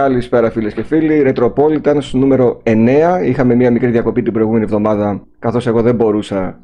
Καλησπέρα φίλες και φίλοι. Retropolitan στο νούμερο 9. Είχαμε μια μικρή διακοπή την προηγούμενη εβδομάδα καθώς εγώ δεν μπορούσα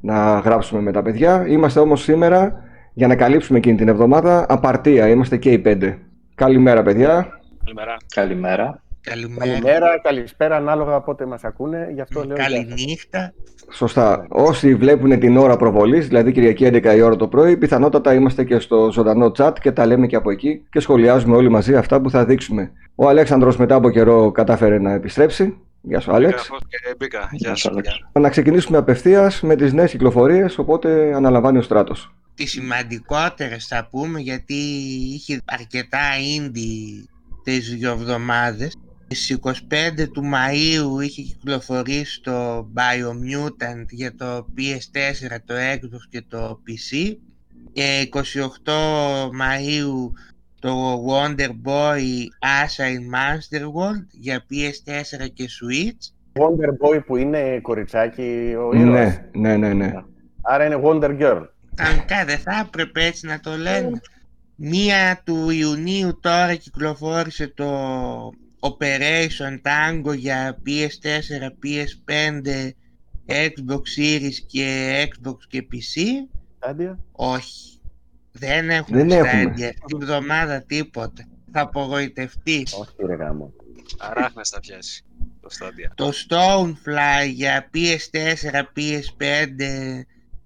να γράψουμε με τα παιδιά. Είμαστε όμως σήμερα για να καλύψουμε εκείνη την εβδομάδα απαρτία. Είμαστε και οι πέντε. Καλημέρα παιδιά. Καλημέρα. Καλημέρα. Καλημέρα. Καλημέρα, καλησπέρα, ανάλογα πότε μας ακούνε. Γι' αυτό λέω γεια σας. Καληνύχτα. Σωστά. Όσοι βλέπουν την ώρα προβολής, δηλαδή Κυριακή 11 η ώρα το πρωί, πιθανότατα είμαστε και στο ζωντανό chat και τα λέμε και από εκεί και σχολιάζουμε όλοι μαζί αυτά που θα δείξουμε. Ο Αλέξανδρος μετά από καιρό κατάφερε να επιστρέψει. Γεια σου Άλεξ. Γράφω και μπήκα. Γεια σου, σου. Άλεξ. παιδιά. Να ξεκινήσουμε απευθείας με τις νέες κυκλοφορίες, οπότε αναλαμβάνει ο Στράτος. Τις σημαντικότερες θα πούμε γιατί είχε αρκετά indie τις δύο εβδομάδες. Στις 25 του Μαΐου είχε κυκλοφορήσει το Biomutant για το PS4, το Xbox και το PC και 28 Μαΐου το Wonder Boy Assign Monster World για PS4 και Switch Wonder Boy που είναι κοριτσάκι ο ήρωας. Ναι, ναι, ναι, ναι. Άρα είναι Wonder Girl. Κανονικά δεν θα έπρεπε έτσι να το λένε. Μία του Ιουνίου τώρα κυκλοφόρησε το Operation Tango για PS4, PS5, Xbox Series και Xbox και PC. Άντια. Όχι. Δεν έχουμε Δεν στα έχουμε. έντια αυτή τη εβδομάδα τίποτα. Θα απογοητευτείς. Όχι ρε γάμο. Αράχνες θα πιάσει το στάδια. Το Stonefly για PS4, PS5,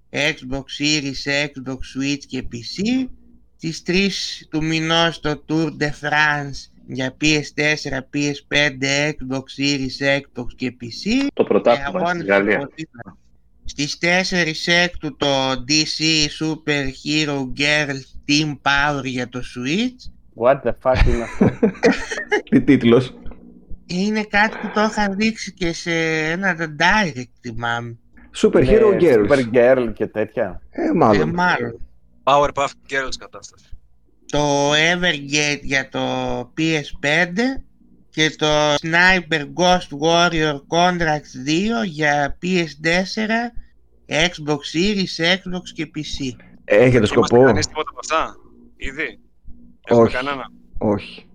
Xbox Series, Xbox Switch και PC. Στις 3 του μηνός το Tour de France για PS4, PS5, Xbox Series, Xbox και PC. Το Και πρωτάθλημα στη αγώνες Γαλλία. από σήμερα. Στις 4 έκτου το DC Super Hero Girl Team Power για το Switch. What the fuck είναι αυτό; Τι τίτλος; Είναι κάτι που το είχα δείξει και σε ένα direct θυμάμαι. Super Hero Είναι Girls. Super Girl και τέτοια. Ε, Ε, μάλλον. μάλλον. Powerpuff Girls κατάσταση. Το Evergate για το PS5 και το Sniper Ghost Warrior Contracts 2 για PS4, Xbox Series, Xbox και PC. Έχετε Είμαστε σκοπό; κανείς τίποτα από αυτά, ήδη; Έχουμε Όχι. κανένα; Όχι.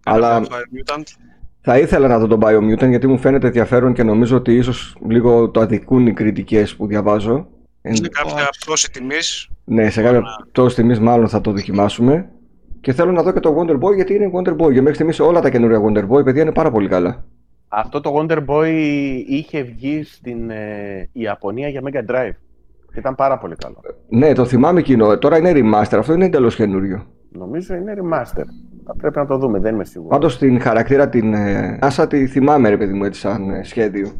Κανένα Αλλά Fire Mutant. θα ήθελα να δω τον Biomutant γιατί μου φαίνεται ενδιαφέρον και νομίζω ότι ίσως λίγο το αδικούν οι κριτικές που διαβάζω. Ε, Σε Λοιπόν. κάποια πτώση τιμής. Ναι, σε κάποια πτώση τιμής μάλλον θα το δοκιμάσουμε. Και θέλω να δω και το Wonder Boy γιατί είναι Wonder Boy. Και μέχρι στιγμής όλα τα καινούργια Wonder Boy, παιδιά, είναι πάρα πολύ καλά. Αυτό το Wonder Boy είχε βγει στην ε, Ιαπωνία για Mega Drive. Και ήταν πάρα πολύ καλό. Ναι, το θυμάμαι εκείνο. Τώρα είναι remaster. Αυτό είναι εντελώς καινούριο. Νομίζω είναι remaster. Θα πρέπει να το δούμε, δεν είμαι σίγουρος. Πάντως την χαρακτήρα την ε, Άσα τη θυμάμαι, ρε παιδί μου, έτσι σαν ε, σχέδιο.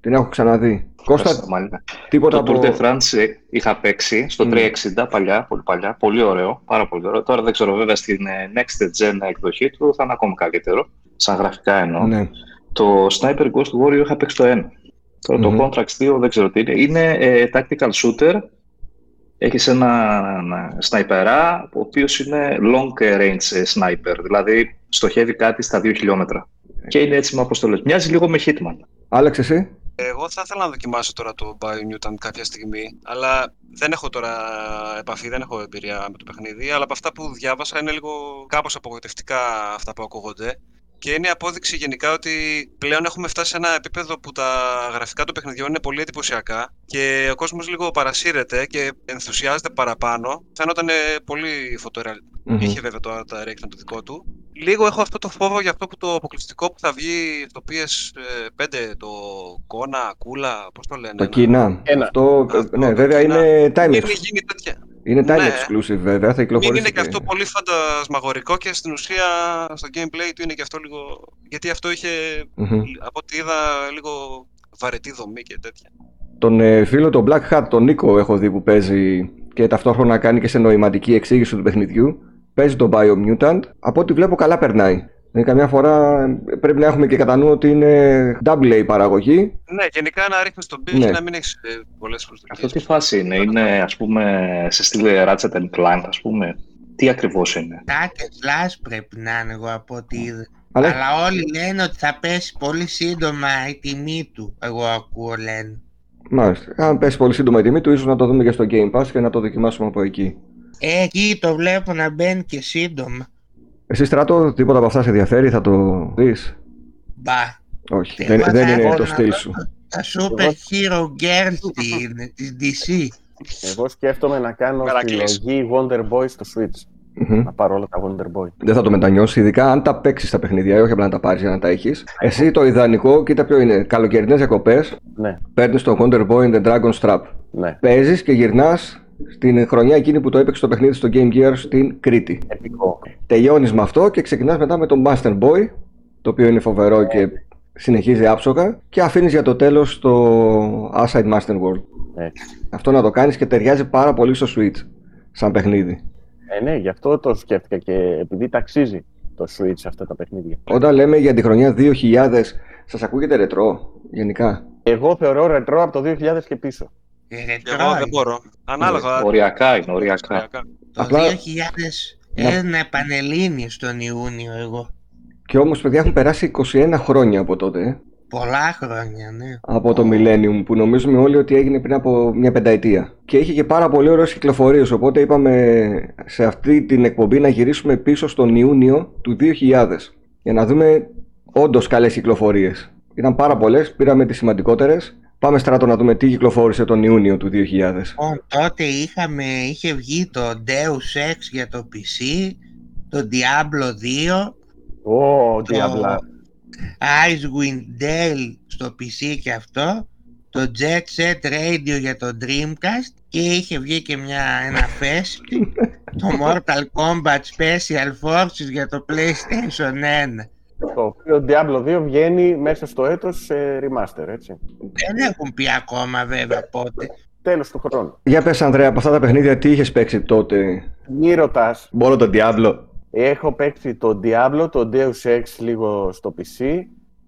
Την έχω ξαναδεί. Κώστα, Ευχαριστώ, μάλιστα. τίποτα Το από. Tour de France ε, είχα παίξει στο Μμ. 360 παλιά, πολύ παλιά, πολύ ωραίο, πάρα πολύ ωραίο. Τώρα δεν ξέρω βέβαια στην ε, Next Gen εκδοχή του θα είναι ακόμη καλύτερο, σαν γραφικά εννοώ. Ναι. Το Sniper Ghost Warrior είχα παίξει το 1. Τώρα Μμμ. το Contracts 2 δεν ξέρω τι είναι. Είναι ε, tactical shooter. Έχεις ένα, ένα σναϊπερά, ο οποίος είναι long range ε, sniper, δηλαδή στοχεύει κάτι στα 2 χιλιόμετρα. Και είναι έτσι με αποστολές. Μοιάζει λίγο με Hitman. Άλεξ, εσύ; Εγώ θα ήθελα να δοκιμάσω τώρα το Biomutant κάποια στιγμή, αλλά δεν έχω τώρα επαφή, δεν έχω εμπειρία με το παιχνίδι, αλλά από αυτά που διάβασα είναι λίγο κάπως απογοητευτικά αυτά που ακούγονται. Και είναι απόδειξη γενικά ότι πλέον έχουμε φτάσει σε ένα επίπεδο που τα γραφικά των παιχνιδιών είναι πολύ εντυπωσιακά και ο κόσμος λίγο παρασύρεται και ενθουσιάζεται παραπάνω. Φαίνονταν πολύ φωτορεαλ... Μμμ. Είχε βέβαια το Art Direction το δικό του. Λίγο έχω αυτό το φόβο για αυτό που το αποκλειστικό που θα βγει στο PS5, το Kona, Kula, πώς το λένε. Το ένα- Κίνα. Ένα. Αυτό, ε, Αυτό, ναι, το βέβαια Κίνα. είναι time, Μην ex- γίνει τέτοια. είναι time Ναι. exclusive, βέβαια. Θα Μην κυκλοφορήσει. είναι και αυτό πολύ φαντασμαγορικό και στην ουσία στο gameplay του είναι και αυτό λίγο. Γιατί αυτό είχε, Μμμ. από ό,τι είδα, λίγο βαρετή δομή και τέτοια. Τον ε, φίλο, τον Black Hat, τον Νίκο, έχω δει που παίζει και ταυτόχρονα κάνει και σε νοηματική εξήγηση του παιχνιδιού. Παίζει τον Biomutant. Από ό,τι βλέπω, καλά περνάει. Ε, καμιά φορά ε, πρέπει να έχουμε και κατά νου ότι είναι double A παραγωγή. Ναι, γενικά να ρίχνει τον πύχη Ναι. να μην έχεις πολλές προσδοκίες. Αυτό τι φάση είναι, είναι ας πούμε σε στυλ Ratchet and Clank ας πούμε; Τι ακριβώς είναι; Τάκε slash πρέπει να είναι εγώ από ό,τι είδα. Αλλά Αλλά όλοι λένε ότι θα πέσει πολύ σύντομα η τιμή του. Εγώ ακούω λένε. μάλιστα. Αν πέσει πολύ σύντομα η τιμή του, ίσως να το δούμε και στο Game Pass και να το δοκιμάσουμε από εκεί. Ε, εκεί το βλέπω να μπαίνει και σύντομα. Εσύ στράτο, τίποτα από αυτά σε ενδιαφέρει, θα το δεις; Μπα. Όχι, Εγώ δεν, θα δεν είναι ήθελα το να στυλ δω σου. Τα Super Hero Girls τι είναι, της DC. Εγώ σκέφτομαι να κάνω Μερακλής. συλλογή Wonder Boy στο Switch. Μμμ. Να πάρω όλα τα Wonder Boy. Δεν θα το μετανιώσεις, ειδικά αν τα παίξεις τα παιχνίδια, όχι απλά να τα πάρεις για να τα έχεις. Εσύ το ιδανικό, κοίτα ποιο είναι. Καλοκαιρινές διακοπές, Ναι, παίρνεις το Wonder Boy and the Dragon Strap. ναι. Παίζεις και γυρνάς στην χρονιά εκείνη που το έπαιξε το παιχνίδι στο Game Gear στην Κρήτη. Επικό. Τελειώνεις με αυτό και ξεκινάς μετά με το Master Boy, το οποίο είναι φοβερό και συνεχίζει άψογα, και αφήνεις για το τέλος το Aside Master World. Έτσι. Αυτό να το κάνεις και ταιριάζει πάρα πολύ στο Switch, σαν παιχνίδι. Ε, ναι, γι' αυτό το σκέφτηκα και επειδή ταξίζει το Switch αυτά τα παιχνίδια. Όταν λέμε για τη χρονιά 2000, σας ακούγεται ρετρό γενικά; Εγώ θεωρώ ρετρό από το 2000 και πίσω. Ε, Εγώ ρετρό δεν είναι. μπορώ. Ανάλογα. Οριακά είναι, οριακά. οριακά. Το Απλά- 2001 επανελίνει στον Ιούνιο εγώ. Και όμως, παιδιά, έχουν περάσει 21 χρόνια από τότε. ε. Πολλά χρόνια, ναι. από το Millennium που νομίζουμε όλοι ότι έγινε πριν από μια πενταετία. Και είχε και πάρα πολύ ωραίες κυκλοφορίες, οπότε είπαμε σε αυτή την εκπομπή να γυρίσουμε πίσω στον Ιούνιο του 2000 για να δούμε όντως καλές κυκλοφορίες. Ήταν πάρα πολλές, πήραμε τις σημαντικότερες. Πάμε στράτο να δούμε τι κυκλοφόρησε τον Ιούνιο του 2000. Λοιπόν, τότε είχαμε, είχε βγει το Deus Ex για το PC, το Diablo 2, Ω, το Diabla. Icewind Dale στο PC και αυτό, το Jet Set Radio για το Dreamcast και είχε βγει και μια, ένα fest, το Mortal Kombat Special Forces για το PlayStation 1. Το οποίο Diablo 2 βγαίνει μέσα στο έτος σε remaster, έτσι. Δεν έχουν πει ακόμα βέβαια πότε. Τέλος του χρόνου. Για πες Ανδρέα, από αυτά τα παιχνίδια τι είχες παίξει τότε; Μη ρωτάς. Μόνο τον Diablo. Έχω παίξει το Diablo, το Deus Ex λίγο στο PC.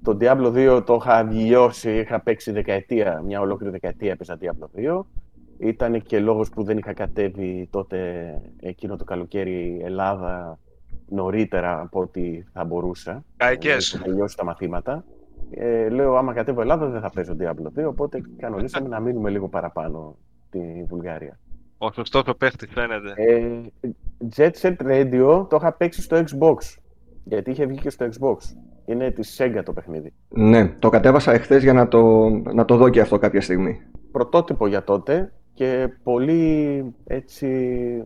Το Diablo 2 το είχα βιώσει, είχα παίξει δεκαετία, μια ολόκληρη δεκαετία έπαιζα Diablo 2. Ήταν και λόγος που δεν είχα κατέβει τότε εκείνο το καλοκαίρι Ελλάδα νωρίτερα από ό,τι θα μπορούσα. Καϊκές. Ε, να τελειώσει τα μαθήματα. Ε, λέω, άμα κατέβω Ελλάδα δεν θα παίζω Diablo 2, οπότε κανονίσαμε να μείνουμε λίγο παραπάνω στη Βουλγαρία. Ο σωστός ο παίχτης φαίνεται. Ε, Jet Set Radio το είχα παίξει στο Xbox. Γιατί είχε βγει και στο Xbox. Είναι τη Sega το παιχνίδι. Ναι, το κατέβασα εχθές για να το, να το δω και αυτό κάποια στιγμή. Πρωτότυπο για τότε και πολύ έτσι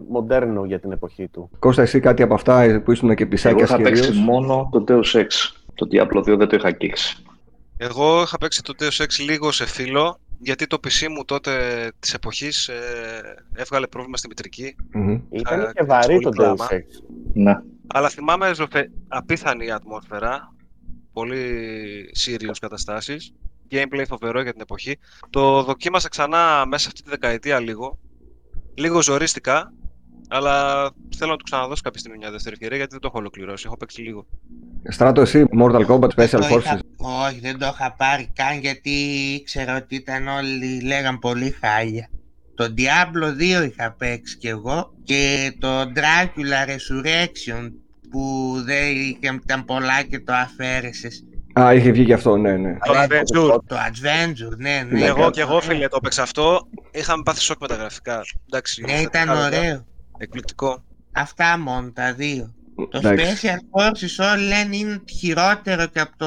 μοντέρνο για την εποχή του. Κώστα, εσύ κάτι από αυτά που ήσουν και Εγώ πισάκια είχα παίξει κυρίως. μόνο το Deus Ex. Το Diablo 2 δεν το είχα αγγίξει. Εγώ είχα παίξει το Deus Ex λίγο σε φίλο, γιατί το PC μου τότε της εποχής ε, έβγαλε πρόβλημα στη μητρική. Μμμ. Ήταν Ε, και βαρύ πολύ το πράγμα. Deus Ex. Ναι. Αλλά θυμάμαι ζωφε... απίθανη ατμόσφαιρα, πολύ serious καταστάσεις, gameplay φοβερό για την εποχή. Το δοκίμασα ξανά μέσα αυτή τη δεκαετία λίγο, λίγο ζορίστηκα, αλλά θέλω να του ξαναδώσω κάποια στιγμή μια δεύτερη ευκαιρία γιατί δεν το έχω ολοκληρώσει, έχω παίξει λίγο. Στράτο, εσύ, Mortal Kombat Δεν Special το Forces. είχα- όχι, δεν το είχα πάρει καν γιατί ήξερα ότι ήταν όλοι λέγαν πολύ χάλια. Το Diablo 2 είχα παίξει κι εγώ και το Dracula Resurrection που δεν είχε, ήταν πολλά και το αφαίρεσες. Α, είχε βγει και αυτό, ναι, ναι. Το Adventure. Το Adventure, ναι, ναι. Ναι, εγώ καλά. και εγώ φίλε το έπαιξα αυτό, είχαμε πάθει σοκ με τα γραφικά. Εντάξει, Ναι, ήταν θετικά, ωραίο. Εκπληκτικό. Αυτά μόνο τα δύο. Το Εντάξει. Special Forces όλοι λένε είναι χειρότερο και από το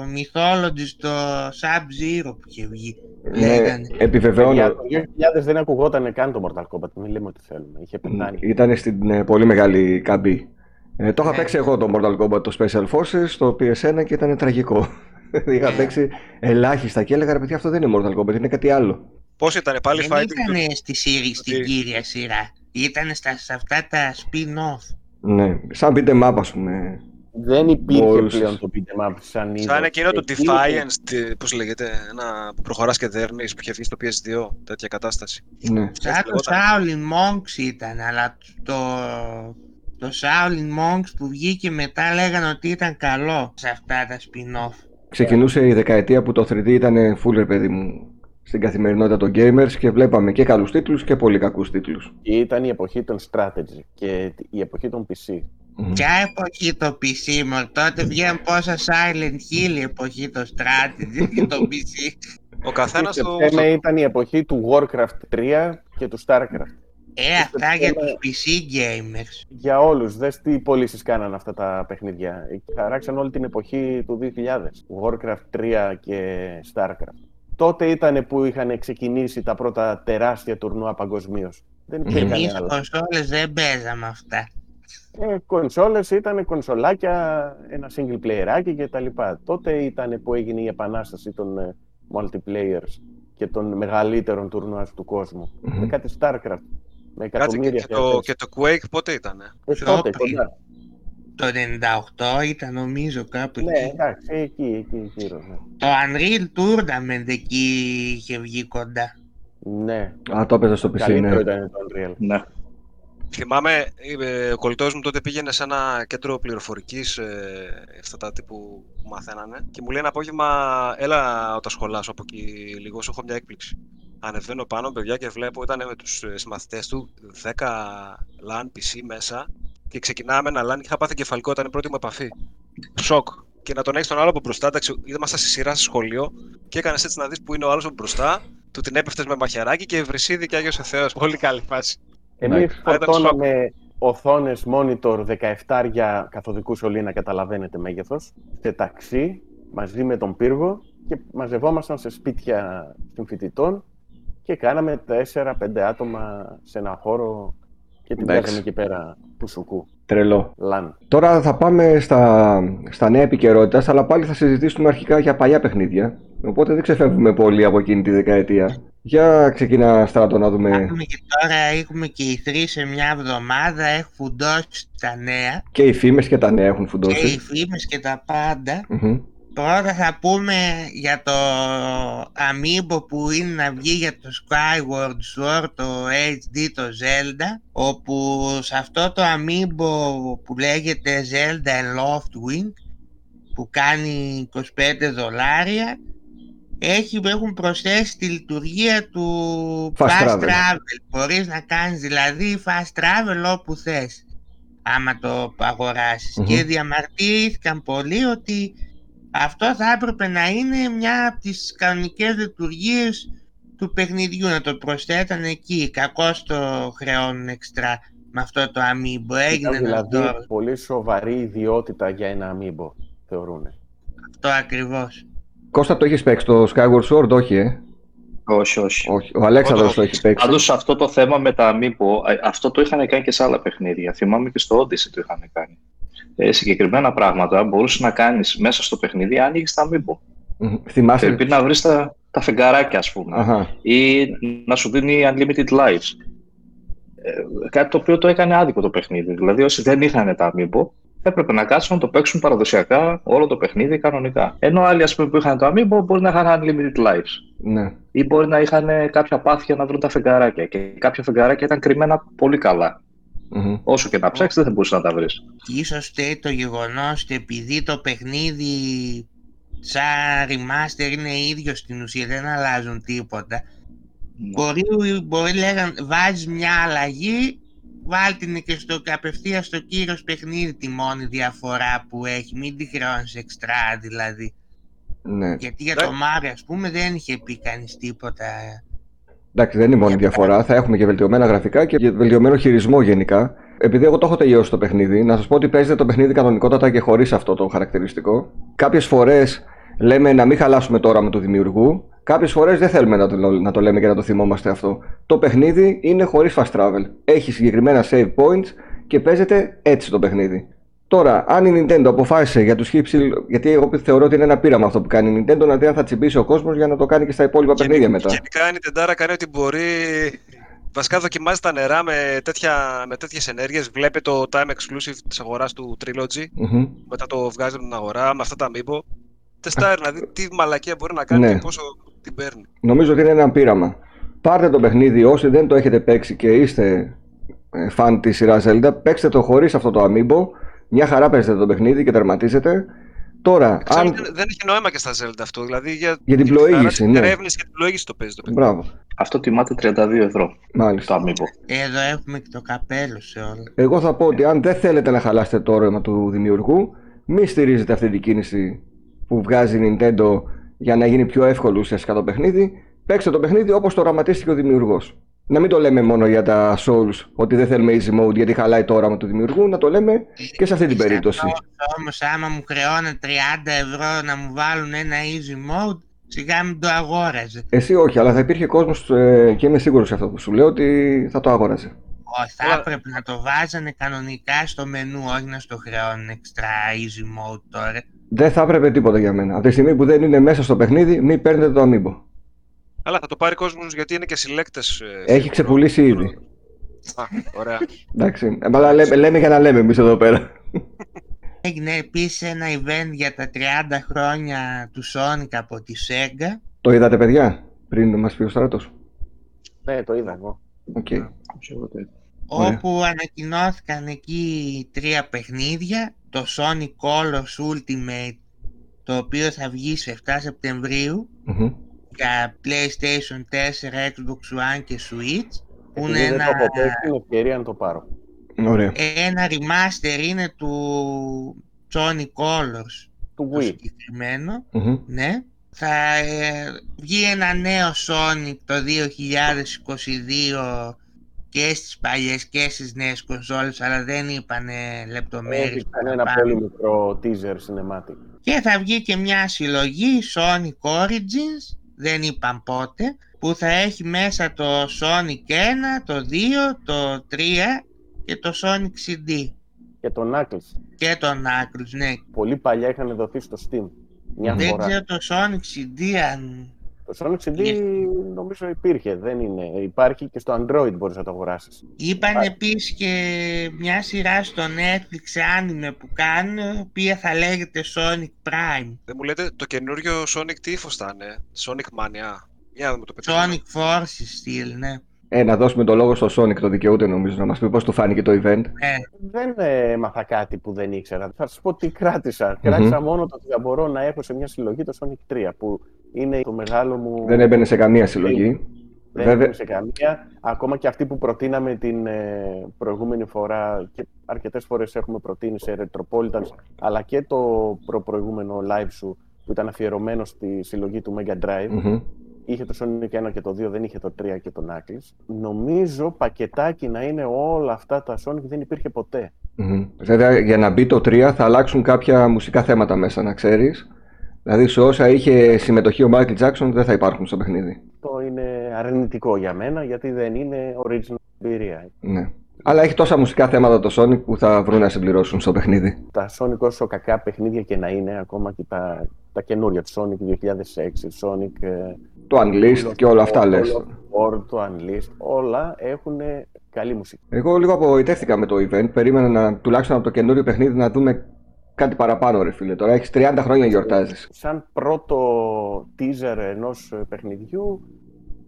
Mythology στο Sub-Zero που είχε βγει. Ναι, Λέγανε. Για επιβεβαιώνω. το 2000 δεν ακουγόταν καν το Mortal Kombat. Μην λέμε ό,τι θέλουμε. Είχε πεθάνει. Ήταν στην ε, πολύ μεγάλη καμπή. Ε, το είχα Ναι. παίξει εγώ το Mortal Kombat το Special Forces στο PS1 και ήταν τραγικό. είχα Ναι. παίξει ελάχιστα και έλεγα ρε παιδιά αυτό δεν είναι Mortal Kombat, είναι κάτι άλλο. Πώς ήταν πάλι Δεν fighting ήταν στη σύρι, στην Ότι- κύρια σειρά. Ήταν στα, σε αυτά τα spin-off. Ναι, σαν beat'em up ας πούμε. Δεν υπήρχε Μπορούσες. πλέον το beat'em up σαν είδος. Σαν εκείνο το Εκεί- Defiance, τι- πώς λέγεται, ένα που προχωράς και δέρνεις που είχε βγει στο PS2, τέτοια κατάσταση. Ναι. Σαν το λεγόταν. Shaolin Monks ήταν, αλλά το, το Shaolin Monks που βγήκε μετά λέγανε ότι ήταν καλό σε αυτά τα spin-off. Ξεκινούσε η δεκαετία που το 3D ήταν full ρε παιδί μου στην καθημερινότητα των gamers και βλέπαμε και καλούς τίτλους και πολύ κακούς τίτλους. Ήταν η εποχή των strategy και η εποχή των PC. Μμμ. Ποια εποχή το PC μου, τότε βγαίνουν πόσα Silent Hill η εποχή το Strategy και το PC. Ο καθένας Και του... θέμε ήταν η εποχή του Warcraft 3 και του Starcraft. Ε, αυτά για τους PC gamers. Για όλους. Δες τι πωλήσεις κάναν αυτά τα παιχνίδια. Χαράξαν όλη την εποχή του 2000. Warcraft 3 και Starcraft. Τότε ήταν που είχαν ξεκινήσει τα πρώτα τεράστια τουρνουά παγκοσμίως. Δεν υπήρχε Εμείς άλλο. κονσόλες δεν παίζαμε αυτά. Ε, κονσόλες ήταν κονσολάκια, ένα single playerάκι και τα λοιπά. Τότε ήταν που έγινε η επανάσταση των ε, multiplayers και των μεγαλύτερων τουρνουάς του κόσμου. Μμμ. Με κάτι Starcraft. Με Κάτσε, και, εκατομμύρια και, το, θεατές. και το Quake πότε ήτανε; Ε, τότε, πριν. κοντά. Το 98 ήταν νομίζω κάπου Ναι, εκεί. εντάξει, εκεί, εκεί, γύρω, ναι. Το Unreal Tournament εκεί είχε βγει κοντά. Ναι, Α, το έπαιζα στο PC, καλύτερο ναι. ήταν το Unreal. Ναι. Θυμάμαι, ε, ο κολλητός μου τότε πήγαινε σε ένα κέντρο πληροφορικής, ε, αυτά τα τύπου που μαθαίνανε, και μου λέει ένα απόγευμα, έλα όταν σχολάσω από εκεί λίγο, σου έχω μια έκπληξη. Ανεβαίνω πάνω, παιδιά, και βλέπω ήταν με τους ε, συμμαθητές του 10 LAN PC μέσα και ξεκινάμε ένα LAN και είχα πάθει κεφαλικό, ήταν η πρώτη μου επαφή. Σοκ. Και να τον έχεις τον άλλο από μπροστά, εντάξει, ήμασταν στη σειρά στο σχολείο και έκανες έτσι να δεις που είναι ο άλλος από μπροστά, του την έπεφτες με μαχαιράκι και βρυσίδι και Άγιος ο Θεός. Πολύ καλή φάση. Εμείς Εντάξει. Α, ήταν φορτώναμε οθόνες monitor 17 για καθοδικού σωλήνα, καταλαβαίνετε μέγεθος, σε ταξί, μαζί με τον πύργο και μαζευόμασταν σε σπίτια των φοιτητών και κάναμε 4-5 άτομα σε ένα χώρο και την Εντάξει. παίζαμε εκεί πέρα πουσουκού, Τρελό. λαν. Τώρα θα πάμε στα, στα νέα επικαιρότητας, αλλά πάλι θα συζητήσουμε αρχικά για παλιά παιχνίδια. Οπότε δεν ξεφεύγουμε πολύ από εκείνη τη δεκαετία. Για ξεκινά στράτο να δούμε Έχουμε και τώρα έχουμε και οι τρεις σε μια εβδομάδα, έχουν φουντώσει τα νέα και οι φήμες και τα νέα έχουν και οι φουντώσει. φήμες και τα πάντα. Μμμ. Πρώτα θα πούμε για το Amiibo που είναι να βγει για το Skyward Sword, το HD, το Zelda, όπου σε αυτό το Amiibo που λέγεται Zelda Loft Wing, που κάνει 25 δολάρια, έχει, έχουν προσθέσει τη λειτουργία του Fast fast, travel. travel. Μπορείς να κάνεις δηλαδή fast travel όπου θες, άμα το αγορασεις Μμμ. Και διαμαρτύρηθηκαν πολύ ότι αυτό θα έπρεπε να είναι μια από τις κανονικές λειτουργίες του παιχνιδιού, να το προσθέτουν εκεί. Κακώς το χρεώνουν εξτρά με αυτό το Amiibo. Έγινε Ήταν ένα δηλαδή δώρο. πολύ σοβαρή ιδιότητα για ένα amiibo, θεωρούν. Αυτό ακριβώς. Κώστα, το έχεις παίξει το Skyward Sword, όχι, ε; Όχι, όχι. όχι. Ο Αλέξανδρος το έχει παίξει. Πάντως αυτό το θέμα με τα Amiibo, ε, αυτό το είχαν κάνει και σε άλλα παιχνίδια. Θυμάμαι και στο Odyssey το είχαν κάνει. Ε, συγκεκριμένα πράγματα μπορούσες να κάνεις μέσα στο παιχνίδι άνοιγε τα Amiibo. Μμμ. Θυμάσαι. Πρέπει να βρεις τα, τα φεγγαράκια, ας πούμε. Αχα. Ή να σου δίνει unlimited lives. Ε, κάτι το οποίο το έκανε άδικο το παιχνίδι. Δηλαδή, όσοι δεν είχαν τα Amiibo, έπρεπε να κάτσουν να το παίξουν παραδοσιακά όλο το παιχνίδι κανονικά. Ενώ άλλοι, ας πούμε, που είχαν το Amiibo μπορεί να είχαν unlimited lives. Ναι. Ή μπορεί να είχαν κάποια πάθια να βρουν τα φεγγαράκια. Και κάποια φεγγαράκια ήταν κρυμμένα πολύ καλά. Μμμ. Όσο και να ψάξεις, δεν θα μπορούσε να τα βρεις. Και ίσως φταίει το γεγονός ότι επειδή το παιχνίδι σαν remaster είναι ίδιο στην ουσία, δεν αλλάζουν τίποτα. Μπορεί, μπορεί λέγαν, βάζεις μια αλλαγή, βάλ την και στο απευθείας στο κύριος παιχνίδι τη μόνη διαφορά που έχει, μην τη χρεώνεις εξτρά δηλαδή. ναι. Γιατί για Ναι. το Mario ας πούμε δεν είχε πει κανείς τίποτα. Εντάξει, δεν είναι η μόνη Για διαφορά. Θα έχουμε και βελτιωμένα γραφικά και βελτιωμένο χειρισμό γενικά. Επειδή εγώ το έχω τελειώσει το παιχνίδι, να σας πω ότι παίζεται το παιχνίδι κανονικότατα και χωρίς αυτό το χαρακτηριστικό. Κάποιες φορές λέμε να μην χαλάσουμε το όραμα του δημιουργού. Κάποιες φορές δεν θέλουμε να το, να το λέμε και να το θυμόμαστε αυτό. Το παιχνίδι είναι χωρίς fast travel. Έχει συγκεκριμένα save points και παίζεται έτσι το παιχνίδι. Τώρα, αν η Nintendo αποφάσισε για τους χύψιλ, γιατί εγώ θεωρώ ότι είναι ένα πείραμα αυτό που κάνει η Nintendo, να δει αν θα τσιμπήσει ο κόσμος για να το κάνει και στα υπόλοιπα παιχνίδια μετά. Γενικά η Nintendo κάνει ό,τι μπορεί. Βασικά δοκιμάζει τα νερά με, τέτοια, με τέτοιες ενέργειες. Βλέπε το time exclusive της αγοράς του Trilogy. Μμμ. Μετά το βγάζει από την αγορά με αυτά τα Amiibo. Τεστάρει να δει τι μαλακία μπορεί να κάνει Ναι. και πόσο την παίρνει. Νομίζω ότι είναι ένα πείραμα. Πάρτε το παιχνίδι όσοι δεν το έχετε παίξει και είστε ε, φαν της σειράς Zelda, παίξτε το χωρίς αυτό το Amiibo. Μια χαρά παίζετε το παιχνίδι και τερματίζετε. Τώρα, Ξέρω, αν... δεν, δεν έχει νόημα και στα Zelda αυτό. Δηλαδή για, Για την τη χαρά πλοήγηση, της ναι. ερεύνης και την πλοήγηση το παίζει το παιχνίδι. Μπράβο, Αυτό τιμάται 32 ευρώ το μάλιστα. Amiibo. Εδώ έχουμε και το καπέλο σε όλα. Εγώ θα πω ότι αν δεν θέλετε να χαλάσετε το όραμα του δημιουργού, μη στηρίζετε αυτή την κίνηση που βγάζει η Nintendo για να γίνει πιο εύκολο ουσιαστικά το παιχνίδι. Παίξτε το παιχνίδι όπως το οραματίστηκε ο δημιουργός. Να μην το λέμε μόνο για τα Souls, ότι δεν θέλουμε easy mode γιατί χαλάει το όραμα του δημιουργού, να το λέμε και σε αυτή την περίπτωση. Όμως, άμα μου χρεώνε 30 ευρώ να μου βάλουν ένα easy mode, σιγά μην το αγόραζε. Εσύ όχι, αλλά θα υπήρχε κόσμος και είμαι σίγουρος σε αυτό που σου λέω ότι θα το αγόραζε. Όχι, θα έπρεπε να το βάζανε κανονικά στο μενού, όχι να στο χρεώνουν εξτρά easy mode τώρα. Δεν θα έπρεπε τίποτα για μένα. Από τη στιγμή που δεν είναι μέσα στο παιχνίδι, μην παίρνετε το αμύμπο. Αλλά θα το πάρει κόσμος γιατί είναι και συλλέκτες. Έχει ξεπουλήσει ήδη. Α, ωραία. Εντάξει. Αλλά λέμε, λέμε για να λέμε εμείς εδώ πέρα. Έγινε επίσης ένα event για τα 30 χρόνια του Sonic από τη Sega. Το είδατε, παιδιά, πριν μας πει ο στρατός; Ναι, το είδα εγώ. Okay. Όπου ανακοινώθηκαν εκεί τρία παιχνίδια. Το Sonic Colors Ultimate, το οποίο θα βγει σε 7 σεπτεμβριου για PlayStation 4, Xbox One και Switch. Που είναι ένα... Το ευκαιρία να το πάρω. Ωραία. Ένα remaster είναι του Sonic Colors. Του το Wii. συγκεκριμενο Ναι. Θα ε, βγει ένα νέο Sonic το 2022 και στις παλιές και στις νέες κονσόλες, αλλά δεν είπανε λεπτομέρειες. Ήταν ένα πολύ μικρό teaser cinematic. Και θα βγει και μια συλλογή Sonic Origins, δεν είπαν πότε, που θα έχει μέσα το Sonic 1, το 2, το 3 και το Sonic CD. Και τον Knuckles. Και τον Knuckles, ναι. Πολύ παλιά είχαν δοθεί στο Steam. Μια δεν φορά. ξέρω το Sonic CD αν... Το Sonic CD νομίζω υπήρχε, δεν είναι. Υπάρχει και στο Android μπορείς να το αγοράσεις. Είπαν επίσης και μια σειρά στο Netflix anime που κάνουν, η οποία θα λέγεται Sonic Prime. Δεν μου λέτε το καινούριο Sonic τι ύφος θα είναι, Sonic Mania. Για να δούμε το πετύχουμε. Sonic Forces στυλ, ναι. Ε, να δώσουμε το λόγο στο Sonic, το δικαιούται νομίζω, να μας πει πώς του φάνηκε το event. Ε, Δεν έμαθα κάτι που δεν ήξερα. Θα σας πω τι κράτησα. Κράτησα μόνο το ότι θα μπορώ να έχω σε μια συλλογή το Sonic 3, που είναι το μεγάλο μου... Δεν έμπαινε σε καμία συλλογή. Δεν Βέβαια- έμπαινε σε καμία. Ακόμα και αυτή που προτείναμε την ε, προηγούμενη φορά και αρκετές φορές έχουμε προτείνει σε Retropolitans, αλλά και το προ-προηγούμενο live σου που ήταν αφιερωμένο στη συλλογή του Mega Drive. Μμμ. Είχε το Sonic 1 και το 2, δεν είχε το 3 και τον Knuckles. Νομίζω πακετάκι να είναι όλα αυτά τα Sonic δεν υπήρχε ποτέ. Μμμ. Βέβαια, για να μπει το 3 θα αλλάξουν κάποια μουσικά θέματα μέσα, να ξέρεις. Δηλαδή, σε όσα είχε συμμετοχή ο Michael Jackson δεν θα υπάρχουν στο παιχνίδι. Το είναι αρνητικό για μένα γιατί δεν είναι original εμπειρία. Ναι. Αλλά έχει τόσα μουσικά θέματα το Sonic που θα βρουν να συμπληρώσουν στο παιχνίδι. Τα Sonic όσο κακά παιχνίδια και να είναι, ακόμα και τα, τα καινούρια, το Sonic 2006, Sonic... ε, Το Unleashed και όλα αυτά λες. World, το Unleashed, όλα έχουν καλή μουσική. Εγώ λίγο απογοητεύτηκα με το event. Περίμενα να, τουλάχιστον από το καινούριο παιχνίδι να δούμε κάτι παραπάνω, ρε φίλε. Τώρα έχεις 30 χρόνια γιορτάζεις. Σαν πρώτο teaser ενός ε, παιχνιδιού,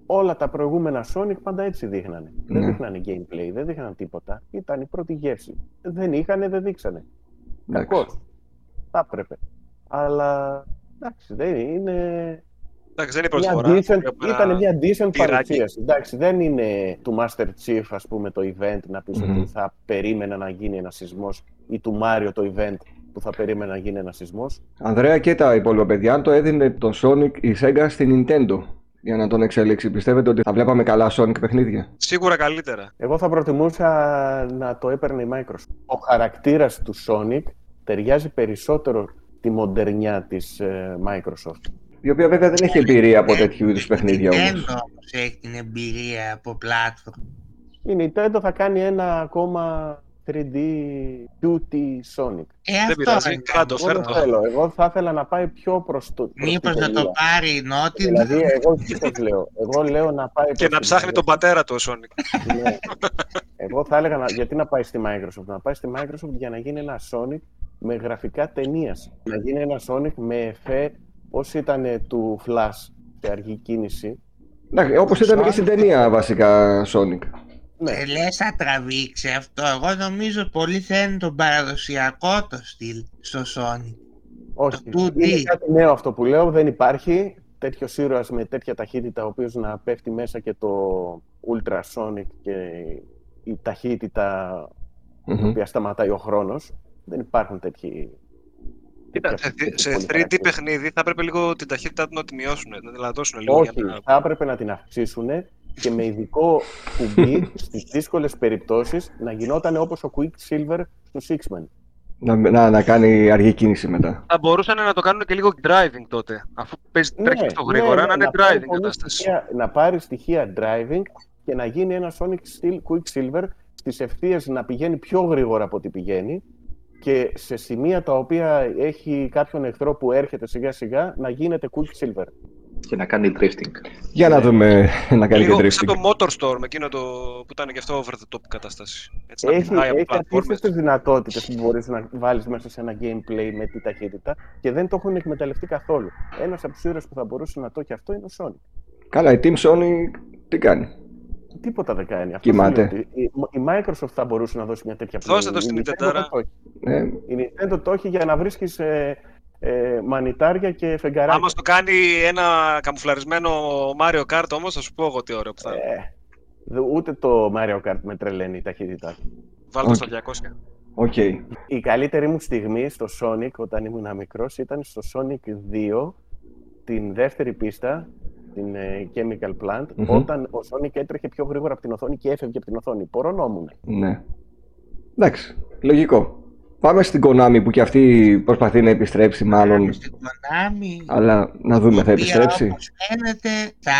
όλα τα προηγούμενα Sonic πάντα έτσι δείχνανε. Δεν Ναι. δείχνανε gameplay, δεν δείχνανε τίποτα. Ήταν η πρώτη γεύση. Δεν είχανε, δεν δείξανε. Εντάξει. Κακός. Θα έπρεπε. Αλλά εντάξει, δεν είναι. Εντάξει, δεν είναι η πρώτη Μια φορά. decent, Πρέπει να- ήταν μια decent τυράκι. παρουσίαση. Εντάξει, δεν είναι του Master Chief, ας πούμε, το event να πεις Μμμ. ότι θα περίμενα να γίνει ένα σεισμός ή του Mario το event που θα περίμενα να γίνει ένα σεισμός. Ανδρέα και τα υπόλοιπα παιδιά, αν το έδινε τον Sonic η Sega στην Nintendo για να τον εξελίξει. Πιστεύετε ότι θα βλέπαμε καλά Sonic παιχνίδια; Σίγουρα καλύτερα. Εγώ θα προτιμούσα να το έπαιρνε η Microsoft. Ο χαρακτήρας του Sonic ταιριάζει περισσότερο τη μοντερνιά της ε, Microsoft. Η οποία βέβαια δεν έχει εμπειρία από τέτοιου είδους παιχνίδια Nintendo όμως. όμως έχει την εμπειρία από platform. Η Nintendo θα κάνει ένα ακόμα 3D duty Sonic. Ε, Δεν αυτό πειράζει, είναι. κάτω, Εγώ δεν φέρτο. θέλω. Εγώ θα ήθελα να πάει πιο προς το προς Μήπως την να το τελεία. πάρει η Naughty; Δηλαδή, εγώ τι σας λέω. Εγώ λέω να πάει Και προς να την ψάχνει τον τελεία. πατέρα του ο Sonic. Ναι. Εγώ θα έλεγα να, γιατί να πάει στη Microsoft; Να πάει στη Microsoft για να γίνει ένα Sonic με γραφικά ταινίας. Να γίνει ένα Sonic με εφέ όσο ήταν του Flash και αργή κίνηση. Όπως ήταν και στην ταινία βασικά Sonic. Ναι, Ε, λες θα τραβήξει αυτό. Εγώ νομίζω πολύ θέλει τον παραδοσιακό το στυλ στο Sonic. όχι. το 2D. Είναι κάτι νέο αυτό που λέω. Δεν υπάρχει τέτοιος ήρωας με τέτοια ταχύτητα, ο οποίος να πέφτει μέσα και το Ultra Sonic και η ταχύτητα η Μμμ. οποία σταματάει ο χρόνος. Δεν υπάρχουν τέτοιοι. Κοίτα, τέτοια- σε, τέτοιοι σε πολλοί 3D χαρακτήρες. παιχνίδι θα έπρεπε λίγο την ταχύτητά του να τη μειώσουν, να τη λαδώσουν λίγο. Όχι, Για να... θα έπρεπε να την αυξήσουν και με ειδικό κουμπί στις δύσκολες περιπτώσεις να γινόταν όπως ο Quicksilver στους X-Men. Να, να, να κάνει αργή κίνηση μετά. Θα μπορούσαν να το κάνουν και λίγο driving τότε. Αφού παίζει τρέχει πιο γρήγορα, να είναι πάρει driving πολύ κατάσταση. στοιχεία- να πάρει στοιχεία driving και να γίνει ένα Sonic Steel Quicksilver στις ευθείες να πηγαίνει πιο γρήγορα από ό,τι πηγαίνει και σε σημεία τα οποία έχει κάποιον εχθρό που έρχεται σιγά σιγά να γίνεται Quicksilver. Και να κάνει drifting. Για να δούμε να κάνει και Λίγο σαν drifting. το Motorstorm, εκείνο το, που ήταν και αυτό over the top κατάσταση. Έτσι, να Έχει, πηδάει από έχει πλατφόρμες. απίστευτες δυνατότητες που μπορείς να βάλεις μέσα σε ένα gameplay με τη ταχύτητα και δεν το έχουν εκμεταλλευτεί καθόλου. Ένας από τους ήρωες που θα μπορούσε να το έχει αυτό είναι ο Sonic. Καλά, η Team Sony τι κάνει; Τίποτα δεν κάνει. Αυτό Κοιμάται. σου λέω ότι Η, η Microsoft θα μπορούσε να δώσει μια τέτοια Δώστε πληροφορία. το στην Η Nintendo, Nintendo δεν το έχει. Ε, Η Nintendo το έχει για να βρίσκεις ε, ε, μανιτάρια και φεγγαράκια. Άμα στο κάνει ένα καμουφλαρισμένο Mario Kart όμως, θα σου πω εγώ τι ωραίο που θα είναι. Ε, δε- ούτε το Mario Kart με τρελαίνει η ταχύτητά του. Βάλτε το όχι. στα 200. Οκ. Η καλύτερη μου στιγμή στο Sonic όταν ήμουν μικρός ήταν στο Sonic 2, την δεύτερη πίστα, την ε, Chemical Plant, Μμμ. όταν ο Sonic έτρεχε πιο γρήγορα από την οθόνη και έφευγε από την οθόνη. Πωρωνόμουν. Ναι. Εντάξει, λογικό. Πάμε στην Konami που και αυτή προσπαθεί να επιστρέψει μάλλον. Πάμε στην Konami, Αλλά να δούμε, θα η οποία, επιστρέψει. Όπως φαίνεται θα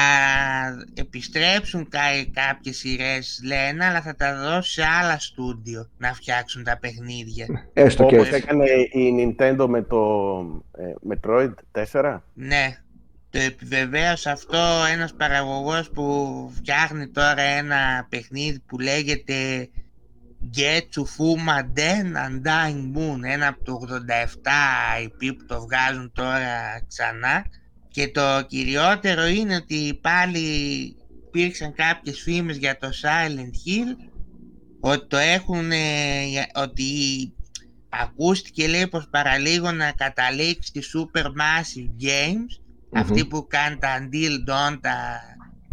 επιστρέψουν κά- κάποιες σειρές λένε, αλλά θα τα δώσει σε άλλα στούντιο να φτιάξουν τα παιχνίδια. Έστω και Όπως έτσι. έκανε η Nintendo με το ε, Metroid 4. Ναι, το επιβεβαίωσε αυτό ένας παραγωγός που φτιάχνει τώρα ένα παιχνίδι που λέγεται Getsu Fuma Den Undying Moon, ένα από το 87 IP που το βγάζουν τώρα ξανά. Και το κυριότερο είναι ότι πάλι υπήρξαν κάποιες φήμες για το Silent Hill ότι το έχουν, ε, για- ότι ακούστηκε λέει πως παραλίγο να καταλήξει στη Supermassive Games. Μμμ. αυτή που κάνει τα Until Dawn, τα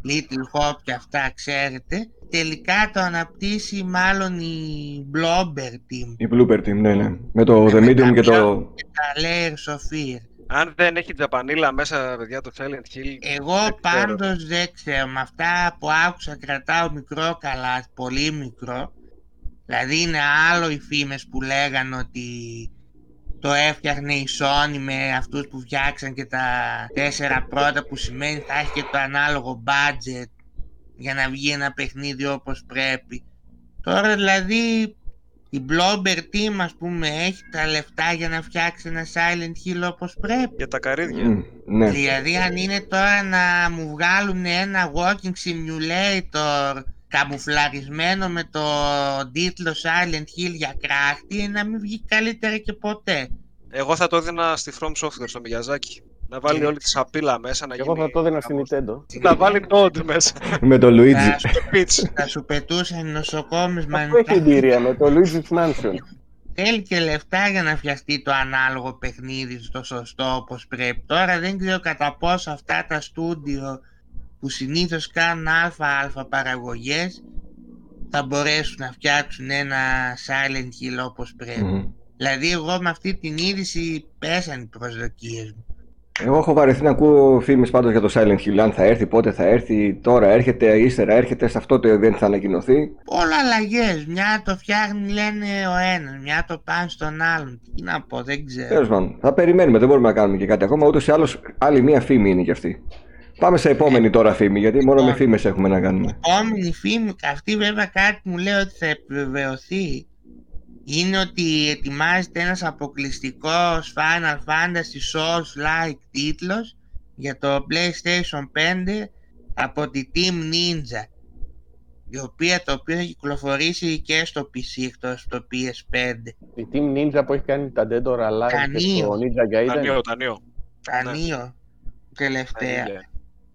Little Hop και αυτά ξέρετε τελικά το αναπτύσσει μάλλον η Blobber Team Η Blooper Team, ναι, ναι. Με το The Medium και το. και τα Layers of Fear Αν δεν έχει τζαπανίλα μέσα, παιδιά, το Silent Hill. Εγώ δεν ξέρω. πάντως δεν ξέρω, με αυτά που άκουσα κρατάω μικρό καλά, πολύ μικρό. Δηλαδή είναι άλλο οι φήμες που λέγαν ότι το έφτιαχνε η Sony με αυτούς που φτιάξαν και τα τέσσερα πρώτα που σημαίνει θα έχει και το ανάλογο budget για να βγει ένα παιχνίδι όπως πρέπει. Τώρα δηλαδή η Blobber Team ας πούμε έχει τα λεφτά για να φτιάξει ένα Silent Hill όπως πρέπει. Για τα καρύδια. Μμ, Ναι. Δηλαδή αν είναι τώρα να μου βγάλουν ένα walking simulator καμουφλαρισμένο με το τίτλο Silent Hill για κράχτη να μην βγει καλύτερα και ποτέ. Εγώ θα το έδινα στη From Software, στο Miyazaki. Να βάλει Ναι. όλη τη σαπίλα μέσα, να Εγώ γίνει... θα το έδινα στην κάπως- Nintendo. Να βάλει Toad μέσα. Με το Luigi. Θα, Στο pitch. θα σου πετούσαν οι νοσοκόμες με Αυτό έχει εμπειρία με το Luigi's Mansion. Θέλει και λεφτά για να φτιαχτεί το ανάλογο παιχνίδι στο σωστό όπως πρέπει. Τώρα δεν ξέρω κατά πόσο αυτά τα στούντιο που συνήθως κάνουν αλφα-αλφα παραγωγές θα μπορέσουν να φτιάξουν ένα Silent Hill όπως πρέπει. Μμμ. Δηλαδή εγώ με αυτή την είδηση πέσαν οι προσδοκίες μου. Εγώ έχω βαρεθεί να ακούω φήμες πάντως για το Silent Hill. Αν θα έρθει, πότε θα έρθει, τώρα έρχεται, ύστερα έρχεται, σε αυτό το event θα ανακοινωθεί. Όλα αλλαγές. Μια το φτιάχνει λένε ο ένας, μια το πάνε στον άλλον. Τι να πω, δεν ξέρω. Τέλος πάντων, θα περιμένουμε, δεν μπορούμε να κάνουμε και κάτι ακόμα. Ούτως ή άλλως, άλλη μία φήμη είναι κι αυτή. Πάμε σε επόμενη τώρα φήμη, γιατί μόνο με φήμες έχουμε να κάνουμε. επόμενη φήμη, αυτή βέβαια κάτι μου λέει ότι θα επιβεβαιωθεί, είναι ότι ετοιμάζεται ένας αποκλειστικός Final Fantasy Souls-like τίτλος για το PlayStation 5 από τη Team Ninja η οποία το οποίο θα κυκλοφορήσει και στο PC εκτός στο PS5 Η Team Ninja που έχει κάνει τα Dead or Alive και Κανείο. το Ninja Gaiden. Τανίο, τανίο. Τανίο τελευταία Τανίο.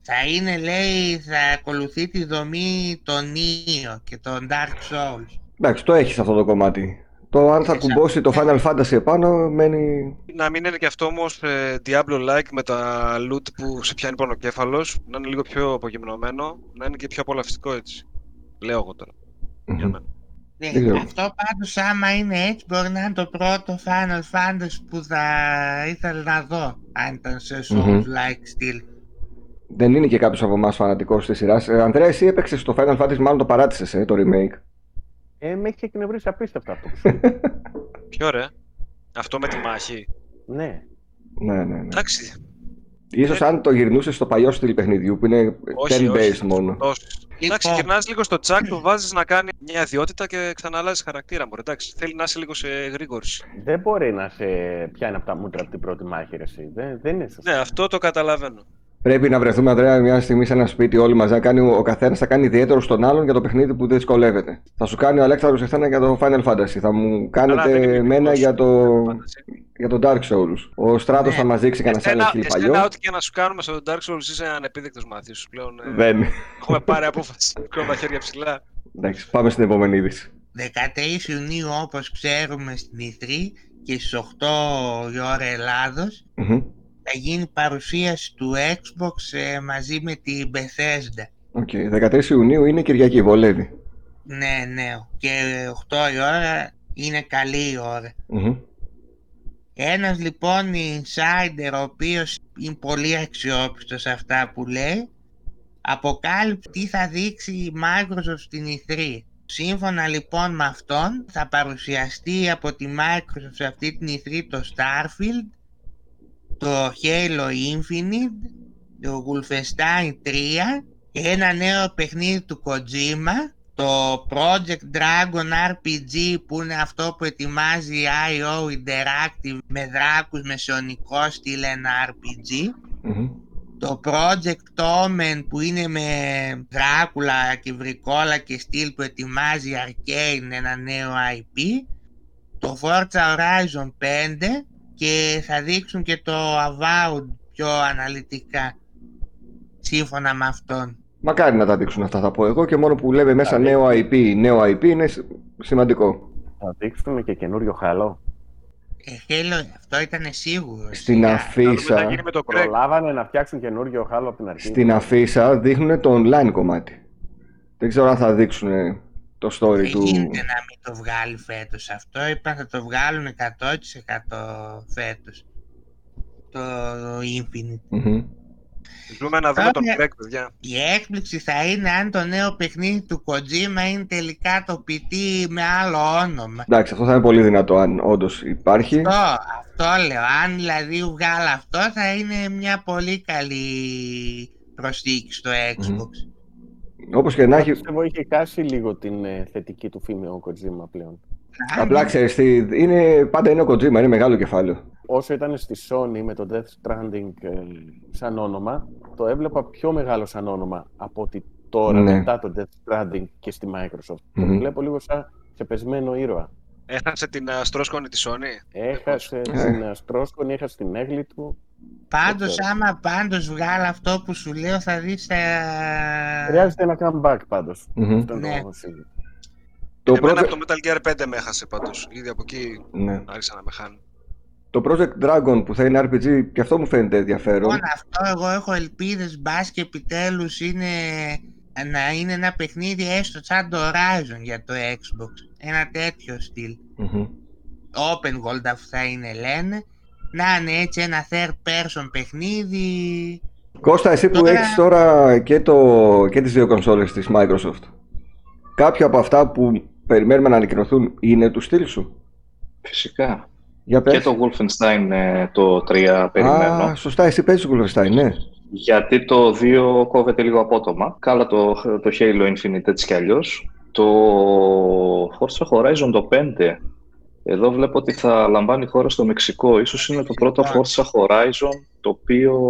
θα είναι λέει θα ακολουθεί τη δομή των Neo και των Dark Souls Εντάξει, το έχεις αυτό το κομμάτι. Το αν θα Εξα- κουμπώσει το Final Fantasy επάνω μένει. Να μην είναι και αυτό όμως Diablo-like με τα loot που σε πιάνει πονοκέφαλος, να είναι λίγο πιο απογυμνωμένο, να είναι και πιο απολαυστικό έτσι. Λέω εγώ τώρα. Για Μμμ. μένα. Ναι, Δεν ξέρω. αυτό πάντως άμα είναι έτσι μπορεί να είναι το πρώτο Final Fantasy που θα ήθελα να δω αν ήταν σε Μμμ. Souls-like στυλ. Δεν είναι και κάποιος από εμάς φανατικός τη σειρά. Ε, Ανδρέας, εσύ έπαιξες στο Final Fantasy, μάλλον το παράτησες, ε, το remake. Ε, με έχει εκνευρίσει απίστευτα αυτό. Πιο ωραία. Αυτό με τη μάχη. ναι. ναι, ναι, ναι. Εντάξει. Ίσως αν το γυρνούσες στο παλιό στυλ παιχνιδιού που είναι Όχι, 10 όχι. based μόνο. Όχι. Εντάξει, Λοιπόν. γυρνάς λίγο στο τσακ, το βάζεις να κάνει μια ιδιότητα και ξαναλάζεις χαρακτήρα μου. Εντάξει, θέλει να είσαι λίγο σε γρήγορση. Δεν μπορεί να σε πιάνει από τα μούτρα από την πρώτη μάχη, ρε, εσύ. Δεν, δεν είναι σωστό. Ναι, αυτό το καταλαβαίνω. Πρέπει να βρεθούμε, Ανδρέα, μια στιγμή σε ένα σπίτι όλοι μαζί να κάνει ο καθένας θα κάνει ιδιαίτερο στον άλλον για το παιχνίδι που δυσκολεύεται. Θα σου κάνει ο Αλέξανδρος εσένα για το Final Fantasy. Θα μου Καλά, δεν κάνετε είμαι εμένα ειδικός για το, στο Fantasy. για το Dark Souls. Ο Στράτος Ναι. θα μας δείξει κανένα Εσένα, άλλο χιλ παλιό. εσένα, ό,τι και να σου κάνουμε στο Dark Souls είσαι ανεπίδεκτος μαθήσεως πλέον. ε, Δεν. Έχουμε πάρει απόφαση. Κρύβω τα χέρια ψηλά. Εντάξει, πάμε στην επόμενη είδηση. 13 Ιουνίου όπως ξέρουμε στην E3 και στις 8 η ώρα Ελλάδος Μμμ. Θα γίνει παρουσίαση του Xbox ε, μαζί με την Bethesda. OK, 13 Ιουνίου είναι Κυριακή, βολεύει. Ναι, ναι. Και 8 η ώρα είναι καλή η ώρα. Μμμ. Ένας λοιπόν insider ο οποίος είναι πολύ αξιόπιστος σε αυτά που λέει αποκάλυψε τι θα δείξει η Microsoft στην E3. Σύμφωνα λοιπόν με αυτόν θα παρουσιαστεί από τη Microsoft σε αυτή την E3 το Starfield, το Halo Infinite, το Wolfenstein 3 και ένα νέο παιχνίδι του Kojima το Project Dragon RPG που είναι αυτό που ετοιμάζει η IO Interactive με δράκους με σιωνικό στυλ ένα RPG Μμμ. το Project Omen που είναι με δράκουλα και βρικόλα και στυλ που ετοιμάζει η Arcane ένα νέο IP το Forza Horizon 5 και θα δείξουν και το Avowed πιο αναλυτικά σύμφωνα με αυτόν Μακάρι να τα δείξουν αυτά, θα πω εγώ. Και μόνο που λέμε μέσα Θα νέο IP, νέο IP είναι σ- σημαντικό. Θα δείξουμε και καινούριο χαλό. Ε, Halo, αυτό ήταν σίγουρο. Στην σιγά. Να δούμε τι θα αφίσα, γίνει με το Craig. Προλάβανε να φτιάξουν καινούριο χάλο από την αρχή. στην αφίσα δείχνουν το online κομμάτι. Δεν ξέρω αν θα δείξουν το story Δεν του. γίνεται να μην το βγάλει φέτος αυτό. Είπαν θα το βγάλουν 100% φέτος. Το Infinite. Μμμ. Ζούμε να δούμε τον Άρα- Craig, παιδιά. Η έκπληξη θα είναι αν το νέο παιχνίδι του Kojima είναι τελικά το PT με άλλο όνομα. Εντάξει, αυτό θα είναι πολύ δυνατό αν όντως υπάρχει. Αυτό, αυτό λέω. Αν δηλαδή βγάλει αυτό θα είναι μια πολύ καλή προσθήκη στο Xbox. Όπως και να έχει. Πιστεύω είχε χάσει λίγο την ε, θετική του φήμη ο Kojima πλέον. Αν- Απλά ξέρεις τι. Είναι, πάντα είναι ο Kojima, είναι μεγάλο κεφάλαιο. Όσο ήταν στη Sony με το Death Stranding ε, σαν όνομα, το έβλεπα πιο μεγάλο σαν όνομα από ότι τώρα Ναι. μετά το Death Stranding και στη Microsoft. Μμμ. Το βλέπω λίγο σαν ξεπεσμένο ήρωα. Έχασε την αστρόσκονη της Sony; Έχασε Ε. την αστρόσκονη, έχασε την έγκλη του. Πάντως Δεν άμα πάντως βγάλει αυτό που σου λέω θα δεις τα... Χρειάζεται ένα comeback πάντως. Μμμ. Αυτό είναι Ναι. το σίγουρο. Το, Εμένα project... από το Metal Gear 5 με έχασε πάντως. Ήδη από εκεί ναι. άρχισα να με χάνει. το Project Dragon που θα είναι RPG και αυτό μου φαίνεται ενδιαφέρον. Λοιπόν αυτό εγώ έχω ελπίδες μπας και επιτέλους είναι να είναι ένα παιχνίδι έστω σαν το Horizon για το Xbox. Ένα τέτοιο στυλ. Μμμ. Open world αυτό θα είναι λένε. Να είναι έτσι ένα third person παιχνίδι. Κώστα, εσύ που Τώρα- έχεις τώρα και, το, και τις δύο κονσόλες της Microsoft, κάποια από αυτά που περιμένουμε να ανακοινωθούν είναι του στυλ σου; Φυσικά. Για πες. Και το Wolfenstein ε, το 3 περιμένω. Α, σωστά, εσύ παίζεις Wolfenstein, ναι. Γιατί το 2 κόβεται λίγο απότομα. Καλά το, το Halo Infinite έτσι κι αλλιώς. Το Forza Horizon το 5. Εδώ βλέπω ότι θα λαμβάνει χώρα στο Μεξικό. Ίσως είναι το πρώτο Forza Horizon το οποίο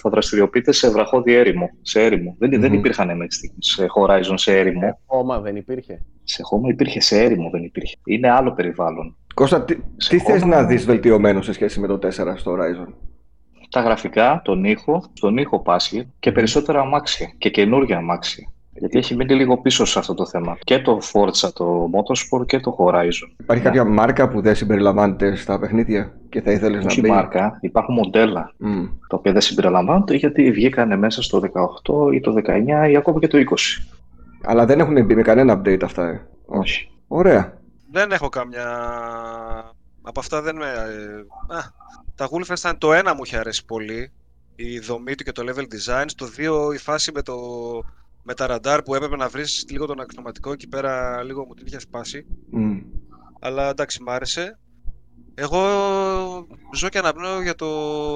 θα δραστηριοποιείται σε βραχώδη έρημο. Σε έρημο. Δεν, δεν Μμμ. υπήρχαν μέχρι στιγμής σε Horizon σε έρημο. Χώμα δεν υπήρχε. Σε χώμα υπήρχε, σε έρημο δεν υπήρχε. Είναι άλλο περιβάλλον. Κώστα, τι, Σε τι θες χώμα- να δεις βελτιωμένο σε σχέση με το 4 στο Horizon; Τα γραφικά, τον ήχο, τον ήχο πάσχει και περισσότερα αμάξια και καινούργια αμάξια. Γιατί έχει μείνει λίγο πίσω σε αυτό το θέμα. Και το Forza, το Motorsport και το Horizon. Υπάρχει Ναι. κάποια μάρκα που δεν συμπεριλαμβάνεται στα παιχνίδια και θα ήθελες να Όχι μπει; μάρκα, υπάρχουν μοντέλα Μμ. τα οποία δεν συμπεριλαμβάνονται γιατί βγήκανε μέσα στο 18 ή το 19 ή ακόμα και το 20. Αλλά δεν έχουν μπει με κανένα update αυτά, ε; Όχι. Ωραία. Δεν έχω καμιά... Από αυτά δεν με... ε, Α, τα Wolfenstein το ένα μου είχε αρέσει πολύ. η δομή του και το level design. Στο 2 η φάση με, το, με τα ραντάρ που έπρεπε να βρεις λίγο τον αξιωματικό εκεί πέρα λίγο μου την είχε σπάσει. Μμ. Αλλά εντάξει, μ' άρεσε. Εγώ ζω και αναπνέω για το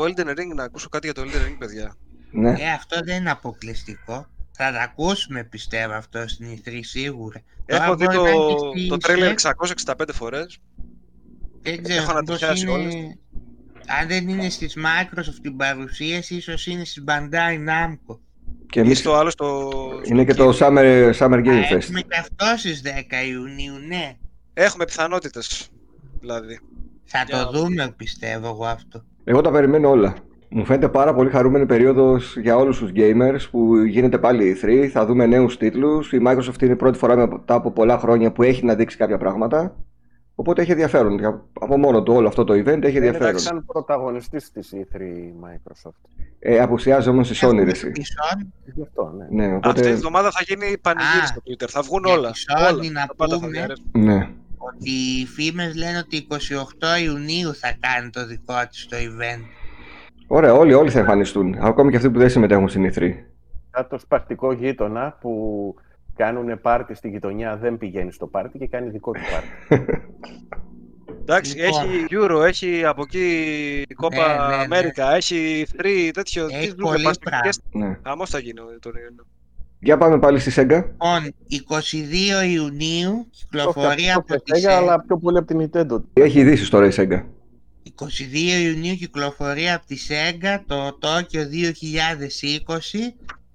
Elden Ring, να ακούσω κάτι για το Elden Ring, παιδιά. Ναι. Ε, αυτό δεν είναι αποκλειστικό. Θα τα ακούσουμε πιστεύω αυτό στην E3 σίγουρα. Τώρα Έχω δει μπορεί το, να είναι και το στη trailer Xbox, 665 φορές. Δεν ξέρω έχω μήπως ανατριχιάσει είναι... όλες. Αν δεν είναι στις Microsoft την παρουσίαση, ίσως είναι στις Bandai Namco. Και Ή εμείς στο άλλο στο... είναι και στο το Game. Summer, Summer Α, Game Fest. έχουμε και αυτό στις 10 Ιουνίου, ναι. Έχουμε πιθανότητες, δηλαδή. Θα Για να το δούμε πιστεύω εγώ αυτό. Εγώ τα περιμένω όλα. Μου φαίνεται πάρα πολύ χαρούμενη περίοδος για όλους τους gamers που γίνεται πάλι η E3. Θα δούμε νέους τίτλους. Η Microsoft είναι η πρώτη φορά μετά από πολλά χρόνια που έχει να δείξει κάποια πράγματα. Οπότε έχει ενδιαφέρον. Για- Από μόνο του όλο αυτό το event έχει Δεν ενδιαφέρον. ήταν σαν πρωταγωνιστής της E3 η Microsoft. Ε, απουσιάζει όμως η Sony, ρε, Έχουμε εσύ. τη Sony, Γι' αυτό, ναι. Ναι, Αυτή οπότε... η εβδομάδα θα γίνει πανηγύρι Α, στο Twitter. Θα βγουν για όλα. τη Sony όλα. να Τα πάντα θα πούμε. διαρρεύσουν. Ναι. ότι οι φήμες λένε ότι 28 Ιουνίου θα κάνει το δικό της το event. Ωραία, όλοι, όλοι θα εμφανιστούν. Ακόμη και αυτοί που δεν συμμετέχουν στην E3. Σαν το σπαρτικό γείτονα που κάνουν πάρτι στη γειτονιά, δεν πηγαίνει στο πάρτι και κάνει δικό του πάρτι. Εντάξει, Λοιπόν. έχει Euro, έχει από εκεί Κόπα ναι, ναι. Αμέρικα, έχει Free, τέτοιο. Έχει τι δούμε, πολύ παστικές. ναι. Χαμός θα γίνει τον Ιούνιο. Για πάμε πάλι στη Sega. Λοιπόν, 22 Ιουνίου κυκλοφορεί Αυτό από το τη Sega, Sega. αλλά πιο πολύ από την Nintendo. Έχει ειδήσεις τώρα η Sega. 22 Ιουνίου κυκλοφορεί από τη Sega το Tokyo 2020,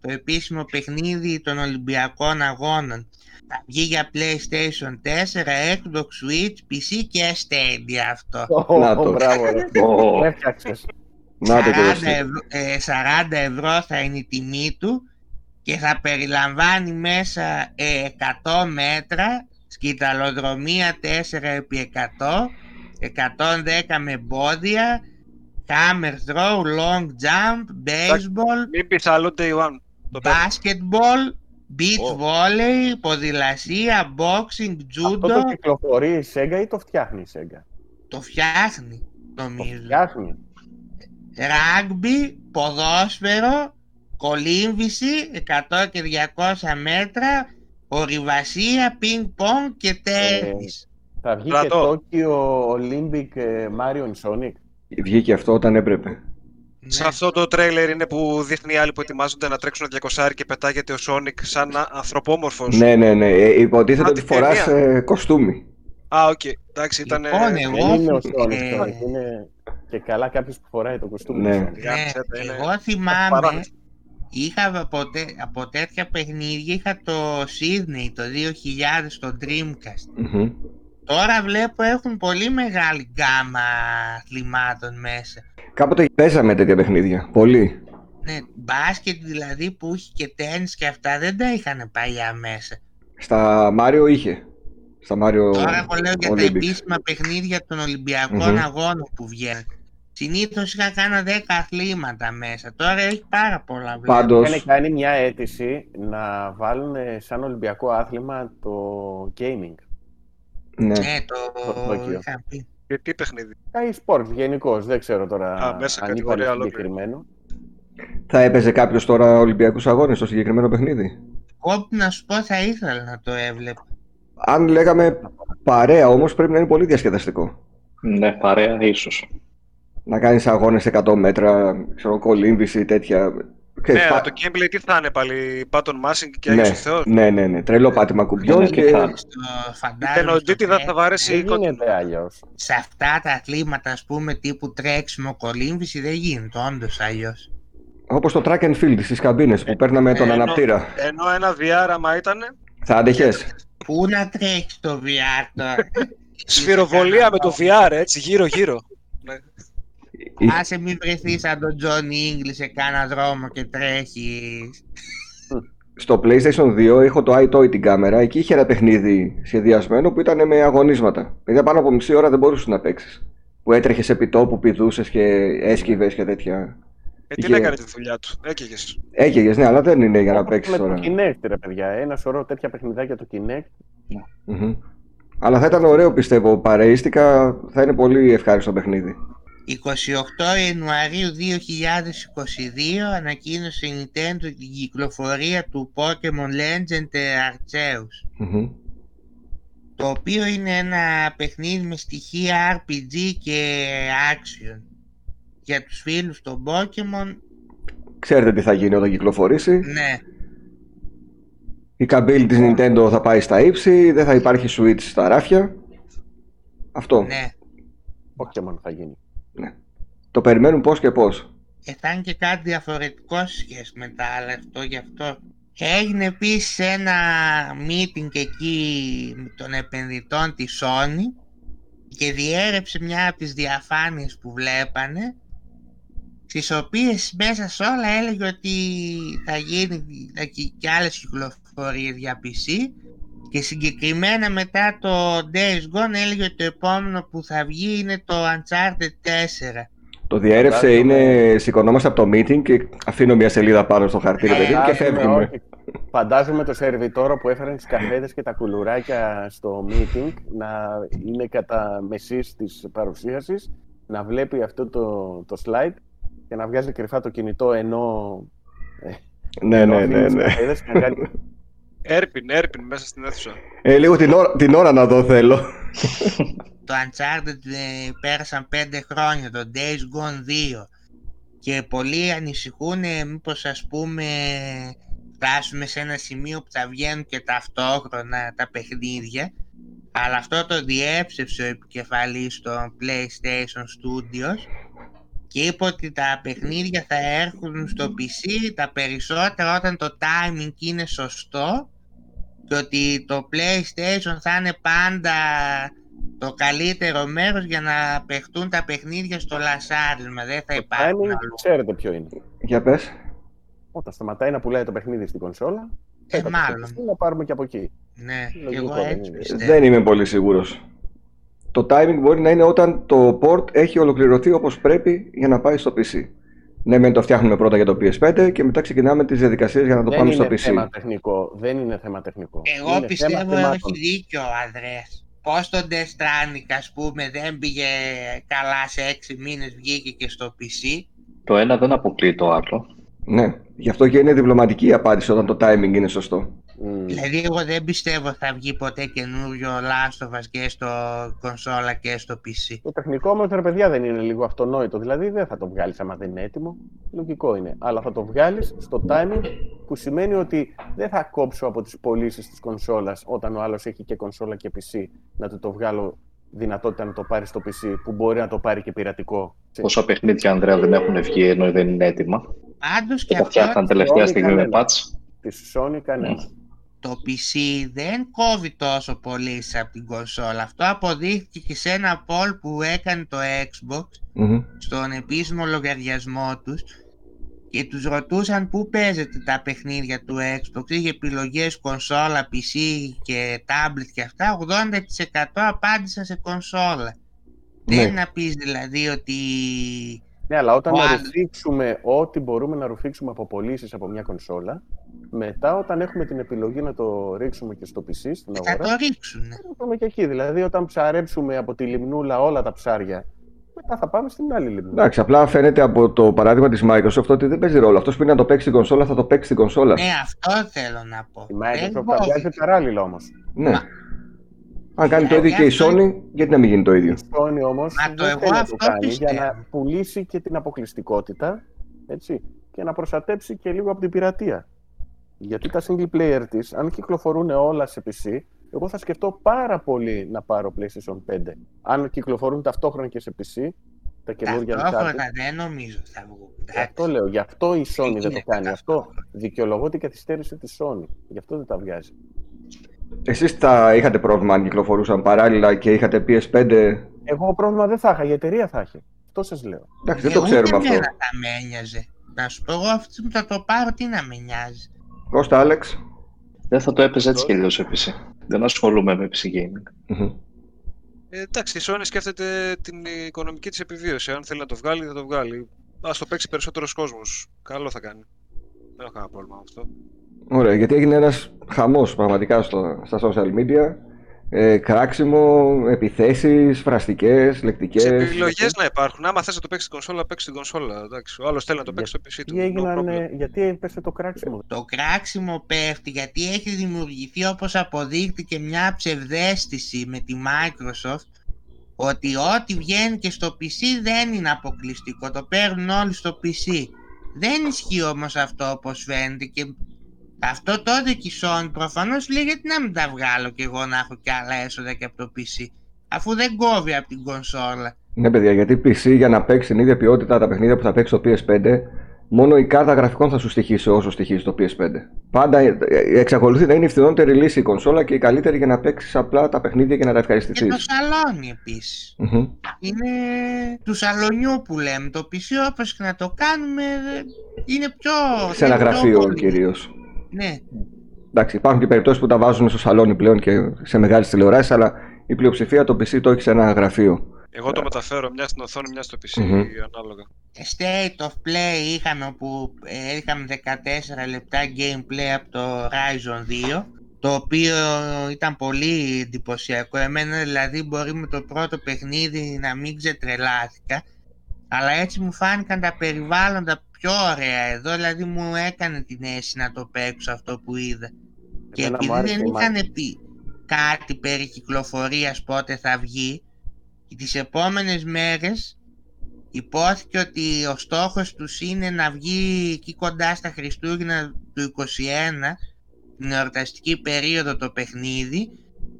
το επίσημο παιχνίδι των Ολυμπιακών Αγώνων. Θα βγει για PlayStation 4, Xbox Switch, PC και Stadia αυτό. Να το. Ω, Μπράβο, ρε. Ω, Έφτιαξες. Να το 40, κολλαστεί. ευρώ, ε, 40 ευρώ θα είναι η τιμή του και θα περιλαμβάνει μέσα ε, 100 μέτρα, σκηταλοδρομία 4x100, 110 με εμπόδια, hammer throw, long jump, baseball, Μην πεις άλλο day one. Το παίρνω. basketball, beach Ω. volley, ποδηλασία, boxing, Αυτό judo, το κυκλοφορεί η Sega ή το φτιάχνει η Sega; το φτιάχνει Το νομίζω. φτιάχνει. Ράγκμπι, ποδόσφαιρο, κολύμβηση 100 και 200 μέτρα, ορειβασία, πινκ πονγκ και τένις. Θα βγει Πλατό. και Tokyo Olympic ε, Mario and Sonic. Βγήκε αυτό όταν έπρεπε. Σε Ναι. αυτό το τρέιλερ είναι που δείχνει οι άλλοι που ετοιμάζονται να τρέξουν 200 και πετάγεται ο Sonic σαν να- ανθρωπόμορφος. Ναι, ναι, ναι. Ε, υποτίθεται Α, ότι την φοράς ταινία. ε, κοστούμι. Α, οκ. Εντάξει, ήταν. Λοιπόν, εγώ- Δεν είναι ο Όχι, Sonic ε, τώρα, είναι και καλά κάποιος που φοράει το κουστούμι Ναι. του Sonic. Για Ναι, ψέτα, είναι εγώ θυμάμαι, παράδειγμα. είχα από, τέ- από τέτοια παιχνίδια, είχα το Sydney το 2000 στο Dreamcast. Μμμ. Τώρα βλέπω έχουν πολύ μεγάλη γκάμα αθλημάτων μέσα. Κάποτε παίζαμε τέτοια παιχνίδια. Πολύ. Ναι, μπάσκετ δηλαδή που είχε και τένις και αυτά δεν τα είχαν παλιά μέσα. Στα Μάριο είχε. Στα Μάριο Τώρα εγώ λέω για τα Olympics. επίσημα παιχνίδια των Ολυμπιακών Μμμ. Αγώνων που βγαίνουν. Συνήθως είχα κάνει 10 αθλήματα μέσα. Τώρα έχει πάρα πολλά βλέπω. Πάντως, Είχαν κάνει μια αίτηση να βάλουν ε, σαν Ολυμπιακό άθλημα το gaming. Ναι. Ναι, το Το Tokyo. είχα πει. Και τι παιχνίδι; Ή sport γενικώς, δεν ξέρω τώρα Α, μέσα αν κατηγορία είπαν ολόκληρη. συγκεκριμένο. Θα έπαιζε κάποιος τώρα Ολυμπιακούς Αγώνες στο συγκεκριμένο παιχνίδι; Εγώ να σου πω θα ήθελα να το έβλεπα. Αν λέγαμε παρέα όμως πρέπει να είναι πολύ διασκεδαστικό. ναι, παρέα ίσως. Να κάνεις αγώνες 100 μέτρα, ξέρω, κολύμβηση, τέτοια. Ξέρεις, Ναι, πα- αλλά το gameplay τι θα είναι πάλι. Button mashing και ναι, Άγιος ο Θεός; ναι, ναι, ναι. Τρελό πάτημα κουμπιών Ναι, και... τι θα- Στο Η φαντάζομαι στο τενοντίτιδα θα τρέξ- βαρέσει Δεν κόκκινο. γίνεται αλλιώς. σε αυτά τα αθλήματα ας πούμε τύπου τρέξιμο, κολύμβηση δεν γίνεται όντως αλλιώς. Όπως το track and field στις καμπίνες που παίρναμε τον ενώ- αναπτήρα. Ενώ ένα VR άμα ήταν Θα άντεχες. Πού να τρέχει το VR τώρα; σφυροβολία με το VR, έτσι, γύρω-γύρω. Ναι. Ή- Άσε μην βρεθείς σαν τον Johnny English σε κάνα δρόμο και τρέχεις. Στο PlayStation 2 έχω το iToy την κάμερα. Εκεί είχε ένα παιχνίδι σχεδιασμένο που ήταν με αγωνίσματα. Δηλαδή πάνω από μισή ώρα δεν μπορούσες να παίξεις. Που έτρεχες επί τόπου, πηδούσες και έσκυβες και τέτοια. Ε, τι Είχε- να έκανε τη δουλειά τους. Έκαιγες. Έκαιγες, ναι, αλλά δεν είναι για να Όπως παίξεις με τώρα. το Kinect, ρε παιδιά. Ένα σωρό τέτοια παιχνιδάκια το Kinect. Μμμ. Αλλά θα ήταν ωραίο πιστεύω. Παρείστηκα θα είναι πολύ ευχάριστο παιχνίδι. 28 Ιανουαρίου 2022 ανακοίνωσε η Nintendo την κυκλοφορία του Pokemon Legend Arceus Μμμ. το οποίο είναι ένα παιχνίδι με στοιχεία RPG και action για τους φίλους των Pokemon Ξέρετε τι θα γίνει όταν κυκλοφορήσει; ναι, Η καμπύλη της Nintendo θα πάει στα ύψη, δεν θα υπάρχει Switch στα ράφια. Αυτό. ναι Pokemon θα γίνει. Ναι. Το περιμένουν πώς και πώς. και θα είναι και κάτι διαφορετικό σε σχέση με τα άλλα αυτό γι' αυτό. Έγινε επίσης ένα meeting εκεί των επενδυτών της Sony και διέρεψε μια από τις διαφάνειες που βλέπανε στις οποίες μέσα σε όλα έλεγε ότι θα γίνει θα κι- και άλλες κυκλοφορίες για PC και συγκεκριμένα μετά το Days Gone έλεγε ότι το επόμενο που θα βγει είναι το Uncharted 4. Το διέρευσε Φαντάζομαι- είναι σηκωνόμαστε από το meeting και αφήνω μια σελίδα πάνω στο χαρτί, ρε παιδί μου, και Φαντάζομαι, φεύγουμε. όχι. Φαντάζομαι το σερβιτόρο που έφεραν τις καφέδες και τα κουλουράκια στο meeting να είναι κατά μεσής της παρουσίασης, να βλέπει αυτό το, το slide και να βγάζει κρυφά το κινητό ενώ, Ναι, ενώ ναι, αφήνει ναι, τις ναι. Έρπιν, έρπιν μέσα στην αίθουσα. Ε, λίγο την ώρα, την ώρα να δω θέλω. Το Uncharted ε, πέρασαν 5 χρόνια, το Days Gone 2 και πολλοί ανησυχούν ε, μήπως ας πούμε φτάσουμε σε ένα σημείο που θα βγαίνουν και ταυτόχρονα τα παιχνίδια αλλά αυτό το διέψευσε ο επικεφαλής των PlayStation Studios και είπε ότι τα παιχνίδια θα έρχονται στο PC τα περισσότερα όταν το timing είναι σωστό και ότι το PlayStation θα είναι πάντα το καλύτερο μέρος για να παιχτούν τα παιχνίδια στο λασάρισμα. Δεν θα το υπάρχουν timing, αλλού. ξέρετε ποιο είναι. Για πες. Όταν σταματάει να πουλάει το παιχνίδι στην κονσόλα, Ε, πέτα το μάλλον. στο PC, να πάρουμε και από εκεί. Ναι, και Λογικό, εγώ δεν έτσι είναι. πιστεύω. Δεν είμαι πολύ σίγουρος. Το timing μπορεί να είναι όταν το port έχει ολοκληρωθεί όπως πρέπει για να πάει στο PC. Ναι, μεν το φτιάχνουμε πρώτα για το PS5 και μετά ξεκινάμε τις διαδικασίες για να το δεν πάμε είναι στο PC. θέμα τεχνικό. Δεν είναι θέμα τεχνικό. Εγώ είναι πιστεύω θέμα θεμάτων. έχει δίκιο ο Ανδρέας. Πώς το Death Stranding ας πούμε δεν πήγε καλά σε 6 μήνες βγήκε και στο PC. Το ένα δεν αποκλείει το άλλο. Ναι, γι' αυτό και είναι διπλωματική η απάντηση όταν το timing είναι σωστό. Μμ. Δηλαδή εγώ δεν πιστεύω θα βγει ποτέ καινούριο Last of Us και στο κονσόλα και στο PC. Το τεχνικό όμως, ρε παιδιά, δεν είναι λίγο αυτονόητο. Δηλαδή, δεν θα το βγάλεις άμα δεν είναι έτοιμο. Λογικό είναι. Αλλά θα το βγάλεις στο timing που σημαίνει ότι δεν θα κόψω από τις πωλήσεις της κονσόλας όταν ο άλλος έχει και κονσόλα και PC να του το βγάλω δυνατότητα να το πάρει στο PC που μπορεί να το πάρει και πειρατικό. Πόσα παιχνίδια, Ανδρέα, δεν έχουν βγει ενώ δεν είναι έτοιμα; Πάντως Και και τα αυτό φτιάχναν τελευταία Sony στιγμή με κανένα. patch. Τη Sony κανένα. Το PC δεν κόβει τόσο πολύ από την κονσόλα. Αυτό αποδείχθηκε και σε ένα poll που έκανε το Xbox Μμμ. στον επίσημο λογαριασμό τους και τους ρωτούσαν πού παίζετε τα παιχνίδια του Xbox. Είχε επιλογές κονσόλα, PC και tablet και αυτά. 80% απάντησαν σε κονσόλα. Ναι. Δεν να πεις δηλαδή ότι Ναι, αλλά όταν Ο να άλλος. ρουφήξουμε ό,τι μπορούμε να ρουφήξουμε από πωλήσεις από μια κονσόλα, μετά όταν έχουμε την επιλογή να το ρίξουμε και στο PC, στην θα αγορά, το ρίξουν. θα πάμε και εκεί. Δηλαδή, όταν ψαρέψουμε από τη λιμνούλα όλα τα ψάρια, μετά θα πάμε στην άλλη λιμνούλα. Εντάξει, απλά φαίνεται από το παράδειγμα της Microsoft ότι δεν παίζει ρόλο. Αυτός που είναι να το παίξει στην κονσόλα θα το παίξει στην κονσόλα. Ναι, αυτό θέλω να πω. Η Δεν Microsoft τα κόβει. βγάζει παράλληλα όμως. Ναι. Μα- Αν κάνει το Ε, ίδιο και η αυτό Sony, γιατί να μην γίνει το ίδιο; Η Sony όμως Μα το δεν εγώ θέλει να το αυτό κάνει για πιστεύω. να πουλήσει και την αποκλειστικότητα έτσι, και να προστατέψει και λίγο από την πειρατεία. Γιατί τα single player της, αν κυκλοφορούν όλα σε PC, εγώ θα σκεφτώ πάρα πολύ να πάρω PlayStation 5. Αν κυκλοφορούν ταυτόχρονα και σε PC, τα καινούργια Uncharted. Ταυτόχρονα δεν νομίζω θα βγουν. Γι' αυτό λέω, γι' αυτό η Sony δεν το γίνεται κάνει. Αυτό ταυτόχρονα. δικαιολογώ την καθυστέρηση της Sony. Γι' αυτό δεν τα βγάζει. Εσείς θα είχατε πρόβλημα αν κυκλοφορούσαν παράλληλα και είχατε PS5. Εγώ πρόβλημα δεν θα είχα, η εταιρεία θα έχει. Αυτό σας λέω. Εντάξει, δεν το Ούτε ξέρουμε αυτό. εμένα θα με ένοιαζε. Να σου πω εγώ αυτή που θα το πάρω τι να με νοιάζει. Κώστα, Άλεξ. Δεν θα το έπαιζε έτσι και αλλιώς σε PC. Δεν ασχολούμαι με PC gaming. Μμμ. Ε, εντάξει, η Sony σκέφτεται την οικονομική της επιβίωση. Αν θέλει να το βγάλει, θα το βγάλει. Ας το παίξει περισσότερος κόσμος. Καλό θα κάνει. Δεν έχω κανένα πρόβλημα με αυτό. Ωραία, γιατί έγινε ένας χαμός πραγματικά στο, στα social media ε, κράξιμο, επιθέσεις, φραστικές, λεκτικές. Σε επιλογές να υπάρχουν. Άμα θες να το παίξεις στην κονσόλα, παίξεις στην κονσόλα. Εντάξει. Ο άλλος θέλει να το παίξει στο PC του. Τι no έγιναν, problem. ε, γιατί έπεσε το κράξιμο; Το κράξιμο πέφτει γιατί έχει δημιουργηθεί όπως αποδείχτηκε μια ψευδέστηση με τη Microsoft ότι ό,τι βγαίνει και στο PC δεν είναι αποκλειστικό, το παίρνουν όλοι στο PC. Δεν ισχύει όμως αυτό όπως φαίνεται και αυτό τότε και η Sony προφανώς λέει γιατί να μην τα βγάλω και εγώ να έχω και άλλα έσοδα και από το PC αφού δεν κόβει από την κονσόλα. Ναι, παιδιά, γιατί PC για να παίξει την ίδια ποιότητα τα παιχνίδια που θα παίξει στο PS5, μόνο η κάρτα γραφικών θα σου στοιχήσει όσο στοιχίζει το PS5. Πάντα ε, ε, εξακολουθεί να είναι η φθηνότερη λύση η κονσόλα και η καλύτερη για να παίξεις απλά τα παιχνίδια και να τα Και ευχαριστηθεί. το σαλόνι επίσης. είναι του σαλονιού που λέμε. Το PC όπως και να το κάνουμε ε, είναι πιο... Σε ένα είναι πιο γραφείο πολύ. κυρίως. Ναι, Εντάξει, υπάρχουν και περιπτώσεις που τα βάζουν στο σαλόνι πλέον και σε μεγάλες τηλεοράσεις, αλλά η πλειοψηφία το PC το έχει σε ένα γραφείο. Εγώ το μεταφέρω μια στην οθόνη, μια στο PC Μμμ. ανάλογα. State of Play είχαμε όπου ε, είχαμε 14 λεπτά gameplay από το Horizon 2 το οποίο ήταν πολύ εντυπωσιακό. Εμένα δηλαδή μπορεί με το πρώτο παιχνίδι να μην ξετρελάθηκα αλλά έτσι μου φάνηκαν τα περιβάλλοντα πιο ωραία εδώ, δηλαδή μου έκανε την αίσθηση να το παίξω αυτό που είδα. Και Εμένα μου επειδή άρεσε δεν η είχαν πει κάτι περί κυκλοφορίας πότε θα βγει, και τις επόμενες μέρες υπόθηκε ότι ο στόχος τους είναι να βγει εκεί κοντά στα Χριστούγεννα του 21, την εορταστική περίοδο το παιχνίδι,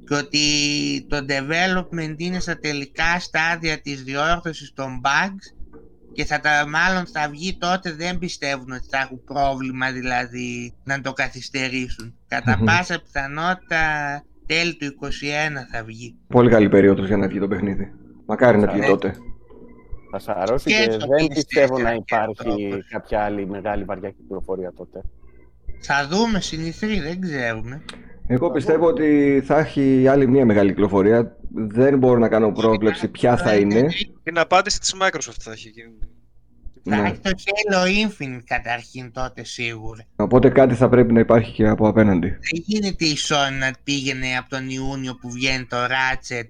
και ότι το development είναι στα τελικά στάδια της διόρθωσης των bugs και θα τα, μάλλον θα βγει τότε δεν πιστεύουν ότι θα έχουν πρόβλημα δηλαδή να το καθυστερήσουν. Κατά Μμμ. πάσα πιθανότητα τέλη του 21 θα βγει. Πολύ καλή περίοδος για να βγει το παιχνίδι. Μακάρι να βγει Ναι. τότε. Θα σαρώσει Και και, στο δεν PS4 πιστεύω να και υπάρχει αυτό. κάποια άλλη μεγάλη βαριά κυκλοφορία τότε. Θα δούμε συνηθρή, δεν ξέρουμε. Εγώ πιστεύω ότι θα έχει άλλη μια μεγάλη κυκλοφορία. Δεν μπορώ να κάνω πρόβλεψη ποια θα είναι. Την απάντηση της Microsoft θα έχει γίνει. Θα Ναι. έχει το Halo Infinite καταρχήν τότε σίγουρα. Οπότε κάτι θα πρέπει να υπάρχει και από απέναντι. Δεν γίνεται η Sony να πήγαινε από τον Ιούνιο που βγαίνει το Ratchet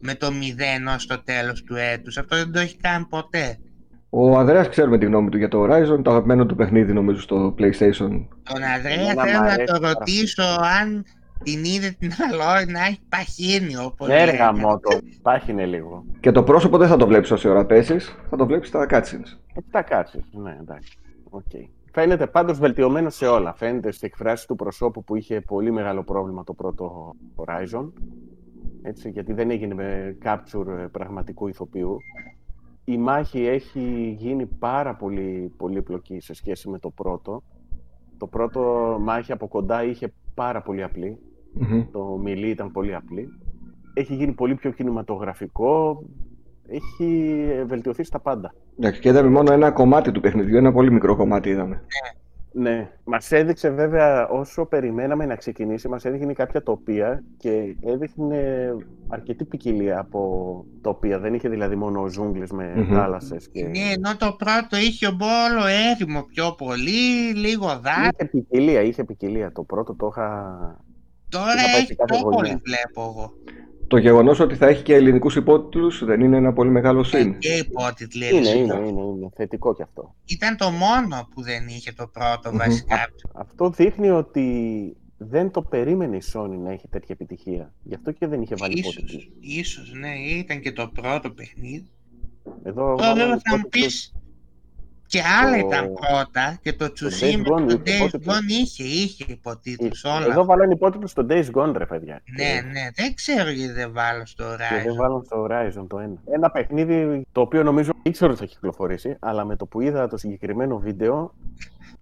με το 0 ως το τέλος του έτους. Αυτό δεν το έχει κάνει ποτέ. Ο Ανδρέας ξέρουμε τη γνώμη του για το Horizon, το αγαπημένο του παιχνίδι νομίζω στο PlayStation. Τον Ανδρέα Εμένα μ' θέλω να αρέσει το πάρα ρωτήσω αν την είδε την άλλη να έχει παχύνει όπως Ναι, ρε λένε. γαμό το. Πάχινε λίγο. Και το πρόσωπο δεν θα το βλέπεις όση ώρα πέσεις, θα το βλέπεις στα cutscenes. Ε, τα κάτσει. Ναι, εντάξει. Okay. Φαίνεται πάντως βελτιωμένο σε όλα. Φαίνεται στις εκφράσεις του προσώπου που είχε πολύ μεγάλο πρόβλημα το πρώτο Horizon. Έτσι, γιατί δεν έγινε με capture ε, πραγματικού ηθοποιού. Η μάχη έχει γίνει πάρα πολύ πολύπλοκη σε σχέση με το πρώτο. Το πρώτο μάχη από κοντά είχε πάρα πολύ απλή. Μμμ. Το μιλή ήταν πολύ απλή. Έχει γίνει πολύ πιο κινηματογραφικό. Έχει ε, βελτιωθεί στα πάντα. Εντάξει, και είδαμε μόνο ένα κομμάτι του παιχνιδιού, ένα πολύ μικρό κομμάτι είδαμε. Ναι. Μας έδειξε βέβαια όσο περιμέναμε να ξεκινήσει, μας έδειχνε κάποια τοπία και έδειχνε αρκετή ποικιλία από τοπία. Δεν είχε δηλαδή μόνο ζούγκλες με Μμμ. θάλασσες και. Ναι, ενώ το πρώτο είχε όλο έρημο πιο πολύ, λίγο δάκρυ. Είχε ποικιλία, είχε ποικιλία. Το πρώτο το είχα. Τώρα είχα πάει σε έχει κάθε πιο γωνιά. πολύ βλέπω εγώ. Το γεγονός ότι θα έχει και ελληνικούς υπότιτλους δεν είναι ένα πολύ μεγάλο συν. Και υπότιτλοι Είναι, ελληνικά. είναι, είναι, είναι. Θετικό κι αυτό. Ήταν το μόνο που δεν είχε το πρώτο Μμμ. βασικά. Αυτό δείχνει ότι δεν το περίμενε η Sony να έχει τέτοια επιτυχία. Γι' αυτό και δεν είχε βάλει Ίσως, υπότιτλους. ίσως, ναι, ήταν και το πρώτο παιχνίδι. Εδώ Τώρα βάλανε βέβαια θα μου υπότιτλους. πεις και άλλα Το- ήταν πρώτα και το Tsushima Days Gone το είχε Days υπότιτλους. Gone είχε, είχε υποτίτλους όλα. Εδώ βάλανε υπότιτλους στο Days Gone, ρε παιδιά. Ναι, ναι, δεν ξέρω γιατί δεν βάλω στο Και δεν Horizon. βάλουν στο Horizon το ένα. Ένα παιχνίδι το οποίο νομίζω ήξερα ότι θα κυκλοφορήσει, αλλά με το που είδα το συγκεκριμένο βίντεο,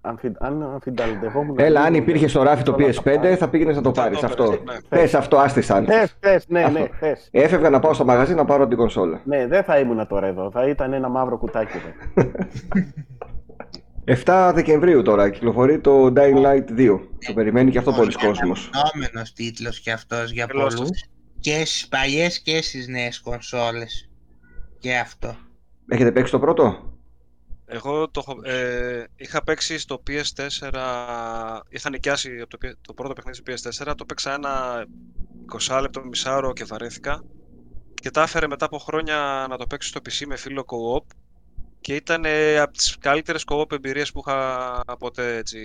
αμφι... αν αμφινταλντευόμουν. Έλα, αν υπήρχε στο ράφι το PS5, θα πήγαινες να το πάρεις. το Αυτό. έπαιρνες, ναι. Πες αυτό, άστησαν. Θες, θες, ναι, ναι, Αυτό. θες. Έφευγα να πάω στο μαγαζί να πάρω την κονσόλα. Ναι, δεν θα ήμουν τώρα εδώ. Θα ήταν ένα μαύρο κουτάκι εδώ. 7 Δεκεμβρίου τώρα κυκλοφορεί το Dying Light 2. Το περιμένει και αυτό πολλοί κόσμος. Αναμενόμενος τίτλος και αυτός για Καλώς πολλούς. Και στις παλιές και στις νέες κονσόλες. Και αυτό. Έχετε παίξει το πρώτο; Εγώ το, έχω- ε, είχα παίξει στο PS4, είχα νοικιάσει από το, P- το πρώτο παιχνίδι στο PS4, το παίξα ένα 20 λεπτό, μισάωρο και βαρέθηκα. Και τα έφερε μετά από χρόνια να το παίξω στο PC με φίλο co-op και ήταν ε, από τις καλύτερες co-op εμπειρίες που είχα ποτέ έτσι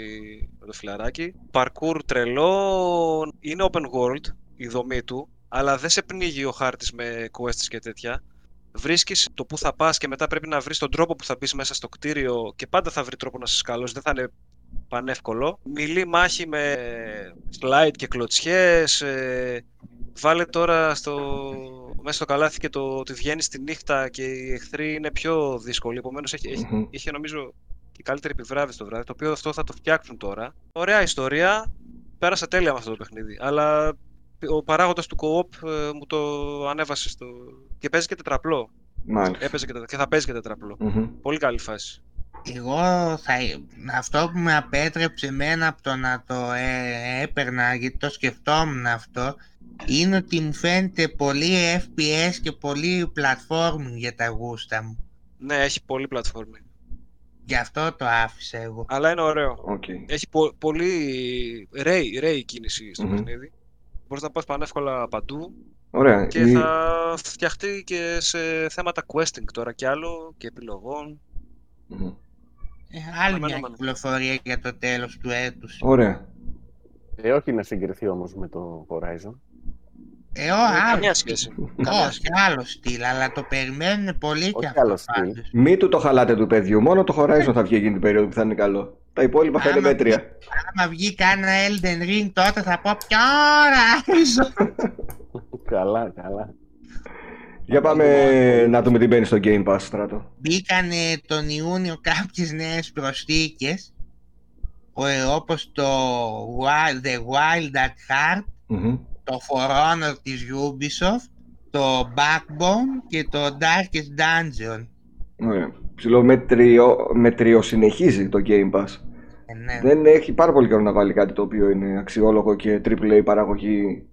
με το φιλαράκι. Parkour τρελό, είναι open world η δομή του, αλλά δεν σε πνίγει ο χάρτης με quests και τέτοια. Βρίσκεις το που θα πας και μετά πρέπει να βρεις τον τρόπο που θα μπεις μέσα στο κτίριο και πάντα θα βρει τρόπο να σε σκαλώσει, δεν θα είναι πανεύκολο. Μιλή μάχη με slide και κλωτσιές, ε, βάλε τώρα στο, μέσα στο καλάθι και το ότι βγαίνει στη νύχτα και οι εχθροί είναι πιο δύσκολοι. Επομένως έχει, έχει, είχε νομίζω και καλύτερη επιβράβευση το βράδυ, το οποίο αυτό θα το φτιάξουν τώρα. Ωραία ιστορία. Πέρασα τέλεια με αυτό το παιχνίδι. Αλλά ο παράγοντας του co-op ε, μου το ανέβασε στο. Και παίζει και τετραπλό. Μάλιστα. Έπαιζε και, και θα παίζει και τετραπλό. Μμμ. Πολύ καλή φάση. Εγώ θα, αυτό που με απέτρεψε εμένα από το να το ε, έπαιρνα, γιατί το σκεφτόμουν αυτό, είναι ότι μου φαίνεται πολύ FPS και πολύ platforming για τα γούστα μου. Ναι, έχει πολύ platforming. Γι' αυτό το άφησα εγώ. Αλλά είναι ωραίο. Οκ. Έχει πο- πολύ ray, ray κίνηση στο Μμμ. παιχνίδι. Μπορείς να πας πανεύκολα παντού Ωραία. και Η- θα φτιαχτεί και σε θέματα questing τώρα κι άλλο και επιλογών. Μμμ. Ε, άλλη Εμένα, μια εμένα. κυκλοφορία για το τέλος του έτους. Ωραία. Ε, όχι να συγκριθεί όμως με το Horizon. Ε, ο, Ε, άλλος καμιά στυλ. σχέση. Καμιά Όχι, άλλο στυλ, αλλά το περιμένουν πολύ και Όχι αυτό άλλο στυλ. πάντως. Μη του το χαλάτε του παιδιού. Μόνο το Horizon θα βγει εκείνη την περίοδο που θα είναι καλό. Τα υπόλοιπα θα είναι Άμα μέτρια. Άμα βγει κανένα Elden Ring τότε θα πω ποιο Horizon. καλά, καλά. Για πάμε να δούμε τι μπαίνει στο Game Pass, στράτο. Μπήκανε τον Ιούνιο κάποιες νέες προσθήκες ο- ε, όπως το Wild, The Wild at Heart, Μμμ. το For Honor της Ubisoft, το Backbone και το Darkest Dungeon. Ωραία. Ψηλό μετριο, μετριοσυνεχίζει το Game Pass. Ε, ναι. Δεν έχει πάρα πολύ καιρό να βάλει κάτι το οποίο είναι αξιόλογο και AAA παραγωγή.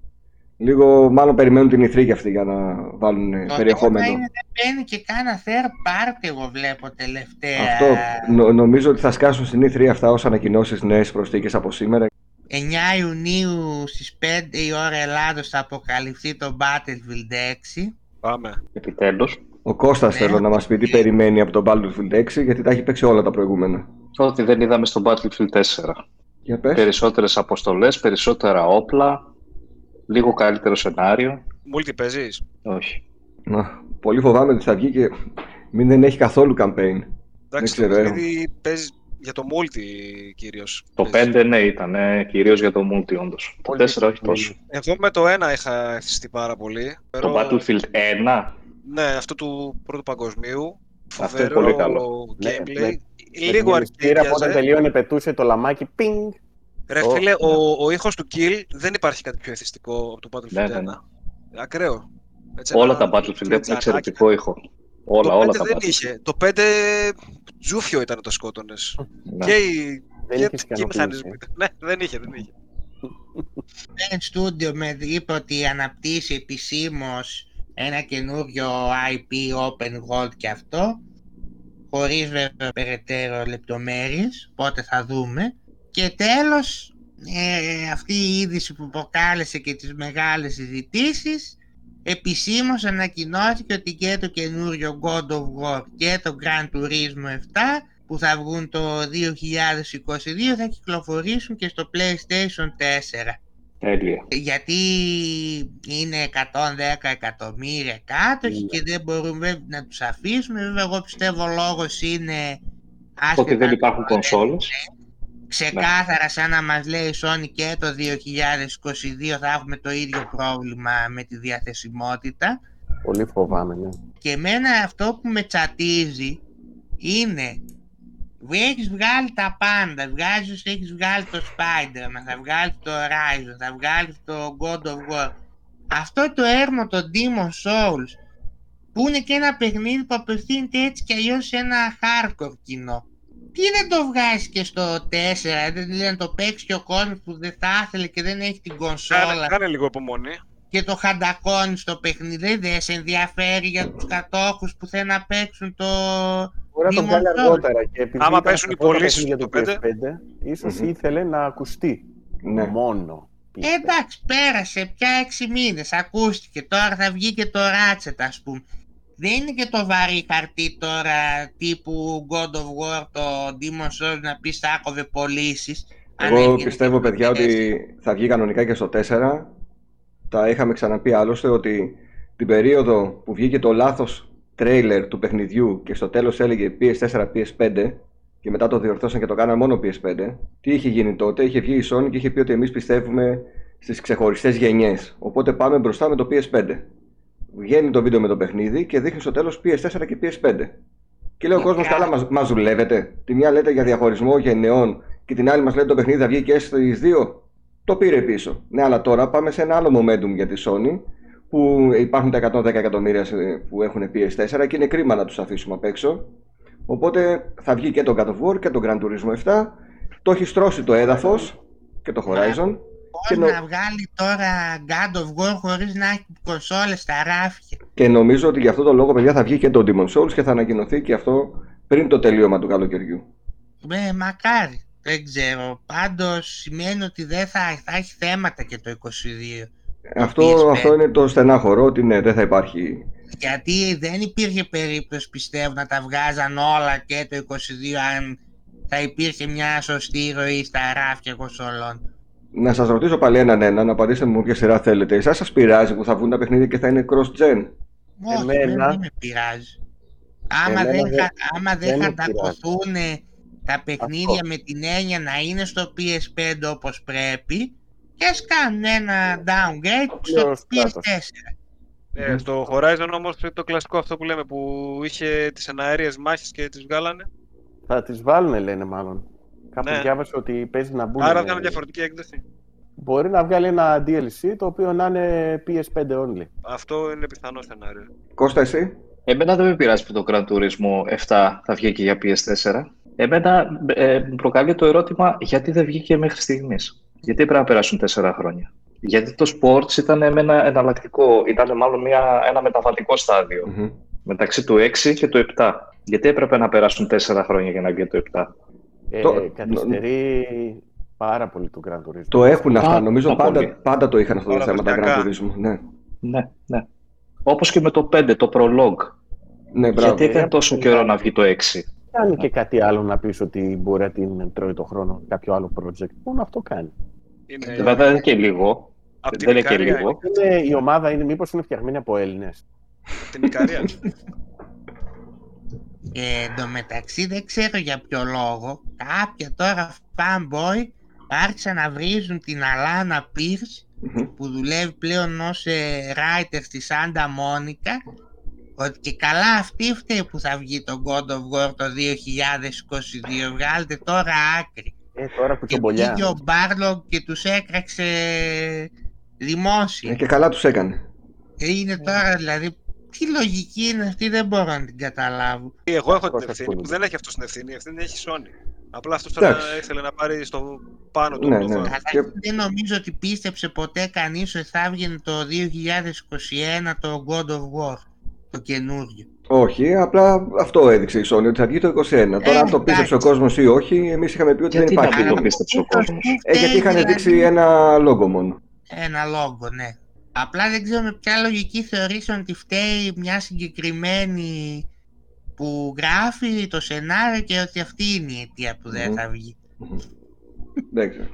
Λίγο μάλλον περιμένουν την ηθρή αυτή για να βάλουν Το θέμα περιεχόμενο. είναι δεν μπαίνει και κάνα third party εγώ βλέπω τελευταία. Αυτό νο- νομίζω ότι θα σκάσουν στην E3 αυτά ως ανακοινώσεις νέες προσθήκες από σήμερα. 9 Ιουνίου στις 5 η ώρα Ελλάδος θα αποκαλυφθεί το Battlefield 6. Πάμε. Επιτέλους. Ο Κώστας Ναι. θέλω να μας πει τι περιμένει από το Battlefield 6 γιατί τα έχει παίξει όλα τα προηγούμενα. Ό,τι δεν είδαμε στο Battlefield 4. Για πες. Περισσότερες αποστολές, περισσότερα όπλα, λίγο καλύτερο σενάριο. Multi παίζεις; Όχι. Να, πολύ φοβάμαι ότι θα βγει και μην δεν έχει καθόλου campaign. Εντάξει, ξέρω, το ε. παιχνίδι παίζεις για το multi κυρίως. Το παίζεις. 5 ναι ήταν ε, κυρίως για το multi όντως. Το 4 όχι τόσο. Εγώ με το 1 είχα ευθυστεί πάρα πολύ. Το Φοβερό- Battlefield 1 Ναι, αυτό του πρώτου παγκοσμίου. Αυτό είναι Φοβερό πολύ καλό. Ναι, gameplay. Ναι. Λίγο Με την πύρα, Όταν αρκετή. τελείωνε πετούσε το λαμάκι πινγκ. Ρε Ω, φίλε, ναι. ο, ο ήχος του Kill δεν υπάρχει κάτι πιο εθιστικό από το Battlefield Ναι, ναι, 1. ναι. Ακραίο. Έτσι, Όλα ένα τα Battlefield έχουν κλιτζαράκι. εξαιρετικό ήχο. Όλα, το όλα 5 τα δεν Battlefield. είχε. Το 5 τζούφιο ήταν το σκότωνες. Ναι. Και οι Δεν και, είχες και οι ικανοποιήσει. μηχανισμοί. Ναι, δεν είχε, δεν είχε. Pen Studio με είπε ότι αναπτύσσει επισήμως ένα καινούριο IP Open World και αυτό χωρίς βέβαια περαιτέρω λεπτομέρειες, πότε θα δούμε. Και τέλος, ε, αυτή η είδηση που προκάλεσε και τις μεγάλες συζητήσεις, επισήμως ανακοινώθηκε ότι και το καινούριο God of War και το Gran Turismo 7 που θα βγουν το 2022 θα κυκλοφορήσουν και στο PlayStation 4 Τέλεια. γιατί είναι 110 εκατομμύρια κάτοχοι Ναι. και δεν μπορούμε να τους αφήσουμε. Βέβαια, εγώ πιστεύω ο λόγος είναι Ότι άσχετα δεν αν υπάρχουν το λένε, κονσόλες. Ξεκάθαρα σαν να μας λέει η Sony και το 2022 θα έχουμε το ίδιο πρόβλημα με τη διαθεσιμότητα. Πολύ φοβάμαι, ναι. Και εμένα αυτό που με τσατίζει είναι έχεις βγάλει τα πάντα, βγάζεις, έχεις βγάλει το Spider-Man, θα βγάλεις το Horizon, θα βγάλεις το God of War. Αυτό το έρμο, το Demon Souls, που είναι και ένα παιχνίδι που απευθύνεται έτσι και αλλιώς σε ένα hardcore κοινό. Τι δεν το βγάζεις και στο 4, δεν λέει να το παίξει και ο κόσμος που δεν θα ήθελε και δεν έχει την κονσόλα Κάνε, κάνε λίγο υπομονή. και το χαντακώνεις στο παιχνίδι, δεν σε ενδιαφέρει για τους κατόχους που θέλουν να παίξουν το... Μπορεί να το Demon βγάλει Souls. αργότερα και επειδή Άμα ήταν πέσουν οι στα πρώτα πωλήσεις παιχνίδια στο του PS5, ίσως Μμμ. ήθελε να ακουστεί. Ναι. Μόνο. Ε, εντάξει, πέρασε πια έξι μήνες, ακούστηκε. Τώρα θα βγει και το Ratchet, ας πούμε. Δεν είναι και το βαρύ χαρτί τώρα τύπου God of War, το Demon Souls να πεις θα άκοβε πωλήσεις. Εγώ πιστεύω, παιδιά, ότι θα βγει κανονικά και στο 4. Τα είχαμε ξαναπεί άλλωστε ότι την περίοδο που βγήκε το λάθος τρέιλερ του παιχνιδιού και στο τέλος έλεγε PS4, PS5 και μετά το διορθώσαν και το κάναν μόνο PS5. Τι είχε γίνει τότε, είχε βγει η Sony και είχε πει ότι εμείς πιστεύουμε στις ξεχωριστές γενιές. Οπότε πάμε μπροστά με το PS5. Βγαίνει το βίντεο με το παιχνίδι και δείχνει στο τέλος PS4 και PS5. Και λέει ο κόσμος, καλά, μας μας δουλεύετε. Τη μια λέτε για διαχωρισμό γενεών και την άλλη μας λέτε το παιχνίδι θα βγει και στις δύο. Το πήρε πίσω. Ναι, αλλά τώρα πάμε σε ένα άλλο momentum για τη Sony που υπάρχουν τα 110 εκατομμύρια που έχουν PS4 και είναι κρίμα να τους αφήσουμε απ' έξω. Οπότε θα βγει και το God of War και το Gran Turismo 7. Το έχει στρώσει το έδαφος και το Horizon. Πώς να βγάλει τώρα God of War χωρίς να έχει κονσόλες στα ράφια. Και νομίζω ότι για αυτό το λόγο, παιδιά, θα βγει και το Demon Souls και θα ανακοινωθεί και αυτό πριν το τελείωμα του καλοκαιριού. Ε, μακάρι. Δεν ξέρω. Πάντως σημαίνει ότι δεν θα, θα έχει θέματα και το 22. Αυτό, αυτό είναι το στενάχωρο, ότι ναι, δεν θα υπάρχει. Γιατί δεν υπήρχε περίπτωση, πιστεύω, να τα βγάζαν όλα και το 22 αν θα υπήρχε μια σωστή ροή στα ράφια κονσολών. Να σας ρωτήσω πάλι έναν ένα, να απαντήσετε μου ποια σειρά θέλετε. Εσάς σας πειράζει που θα βγουν τα παιχνίδια και θα είναι cross-gen; Όχι, Εμένα... δεν με πειράζει. Άμα Εμένα δεν, δεν, άμα δεν, δεν τα παιχνίδια με την έννοια να είναι στο PS5 όπως πρέπει, και ας κάνουν ένα downgrade στο PS4. Ε, στο Horizon όμως το κλασικό αυτό που λέμε που είχε τις εναέριες μάχες και τις βγάλανε. Θα τις βάλουν λένε μάλλον. Κάπου ναι. διάβασε ότι παίζει να μπουν. Άρα θα είναι διαφορετική έκδοση. Μπορεί να βγάλει ένα DLC το οποίο να είναι PS5 only. Αυτό είναι πιθανό σενάριο. Κώστα εσύ; Εμένα δεν με πειράζει που το Gran Turismo 7 θα βγει και για PS4. Εμένα ε, προκαλεί το ερώτημα γιατί δεν βγήκε μέχρι στιγμής. Γιατί έπρεπε να περάσουν τέσσερα χρόνια; Γιατί το sports ήταν ένα εναλλακτικό, ήταν μάλλον μια, ένα μεταβατικό μεταξύ του 6 και του 7. Γιατί έπρεπε να περάσουν τέσσερα χρόνια για να βγει το 7. Ε, το... Καθυστερεί πάρα πολύ το Grand Turismo. Το έχουν αυτά. Νομίζω πάντα, πάντα το είχαν αυτό το θέμα τα Grand Turismo. Ναι. ναι, ναι. Όπως και με το 5, το Prologue. Ναι, Γιατί έκανε τόσο καιρό να βγει το 6. Κάνει και κάτι άλλο να πεις ότι μπορεί να την τρώει το χρόνο κάποιο άλλο project. Μόνο αυτό κάνει. Είναι... Βέβαια δεν είναι και λίγο. δεν είναι και λίγο. Είναι, η ομάδα είναι, μήπως είναι φτιαγμένη από Έλληνες. Την Ικαρία. Ε, εν τω μεταξύ δεν ξέρω για ποιο λόγο κάποια τώρα fanboy άρχισαν να βρίζουν την Αλάνα Πίρς που δουλεύει πλέον ως ε, writer στη Σάντα Μόνικα ότι και καλά αυτή φταίει που θα βγει το God of War το 2022 βγάλετε τώρα άκρη ε, τώρα που και πήγε ο Μπάρλογκ και τους έκραξε δημόσια ε, και καλά τους έκανε ε, είναι τώρα δηλαδή τι λογική είναι αυτή, δεν μπορώ να την καταλάβω. Εγώ έχω την ευθύνη που δεν έχει αυτός την ευθύνη. Η ευθύνη έχει η Sony. Απλά αυτός τώρα ήθελε να πάρει στο πάνω του. Ναι, ναι. Αλλά δεν νομίζω ότι πίστεψε ποτέ κανείς ότι θα έβγαινε το 2021 το God of War. Το καινούριο. Όχι, απλά αυτό έδειξε η Sony ότι θα βγει το 2021. Ε, τώρα, αν το πίστεψε ο κόσμος ή όχι, εμείς είχαμε πει ότι γιατί δεν υπάρχει. Γιατί το πίστεψε ο κόσμος. Ε, γιατί είχαν δηλαδή... δείξει ένα λόγο μόνο. Ένα λόγο, ναι. Απλά δεν ξέρω με ποια λογική θεωρήσαν ότι φταίει μια συγκεκριμένη που γράφει το σενάριο και ότι αυτή είναι η αιτία που δεν θα βγει. Δεν ξέρω.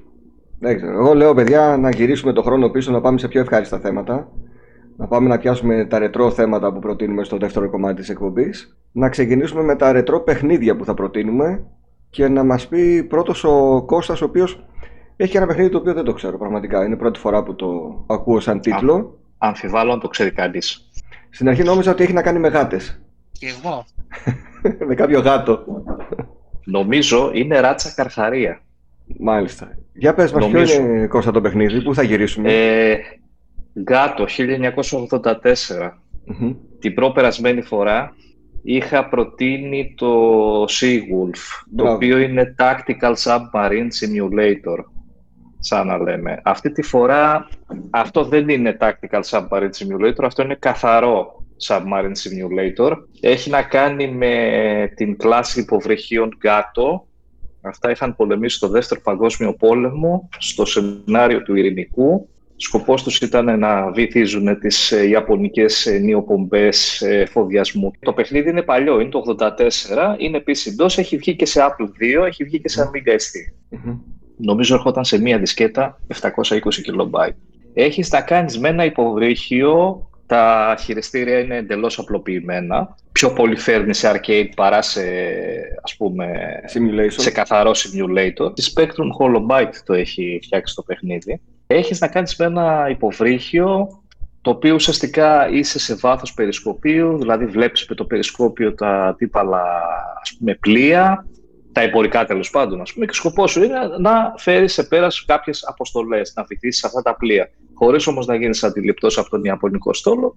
Δεν ξέρω. Εγώ λέω παιδιά να γυρίσουμε το χρόνο πίσω να πάμε σε πιο ευχάριστα θέματα. Να πάμε να πιάσουμε τα ρετρό θέματα που προτείνουμε στο δεύτερο κομμάτι της εκπομπής. Να ξεκινήσουμε με τα ρετρό παιχνίδια που θα προτείνουμε και να μας πει πρώτος ο Κώστας ο οποίος έχει ένα παιχνίδι το οποίο δεν το ξέρω πραγματικά. Είναι η πρώτη φορά που το ακούω σαν τίτλο. Α, αμφιβάλλω αν το ξέρει κανείς. Στην αρχή νόμιζα ότι έχει να κάνει με γάτες. Και εγώ. με κάποιο γάτο. Νομίζω είναι ράτσα καρχαρία. Μάλιστα. Για πες μας ποιο είναι Κώστα το παιχνίδι, πού θα γυρίσουμε; Ε, Γκάτο 1984. Την προπερασμένη φορά είχα προτείνει το Seawolf, το οποίο είναι Tactical Submarine Simulator σαν να λέμε. Αυτή τη φορά αυτό δεν είναι Tactical Submarine Simulator, αυτό είναι καθαρό Submarine Simulator. Έχει να κάνει με την κλάση υποβρυχίων κάτω Αυτά είχαν πολεμήσει στο Δεύτερο Παγκόσμιο Πόλεμο, στο σενάριο του Ειρηνικού. Σκοπός τους ήταν να βυθίζουν τις ε, ιαπωνικές ε, νιοπομπές ε, φοδιασμού. Το παιχνίδι είναι παλιό, είναι το 84, είναι επίσης DOS, έχει βγει και σε Apple 2, έχει βγει και σε Amiga ST. Νομίζω έρχονταν σε μία δισκέτα 720 KB. Έχεις να κάνεις με ένα υποβρύχιο τα χειριστήρια είναι εντελώς απλοποιημένα. Πιο πολύ φέρνει σε arcade παρά σε, ας πούμε, σε καθαρό simulator. Τη Spectrum Holobyte το έχει φτιάξει το παιχνίδι. Έχεις να κάνεις με ένα υποβρύχιο το οποίο ουσιαστικά είσαι σε βάθος περισκοπίου, δηλαδή βλέπεις με το περισκόπιο τα αντίπαλα ας πούμε, πλοία, τα εμπορικά τέλος πάντων, ας πούμε, και σκοπός σου είναι να φέρεις σε πέρας κάποιες αποστολές, να βυθίσει αυτά τα πλοία χωρίς όμως να γίνεις αντιληπτός από τον Ιαπωνικό στόλο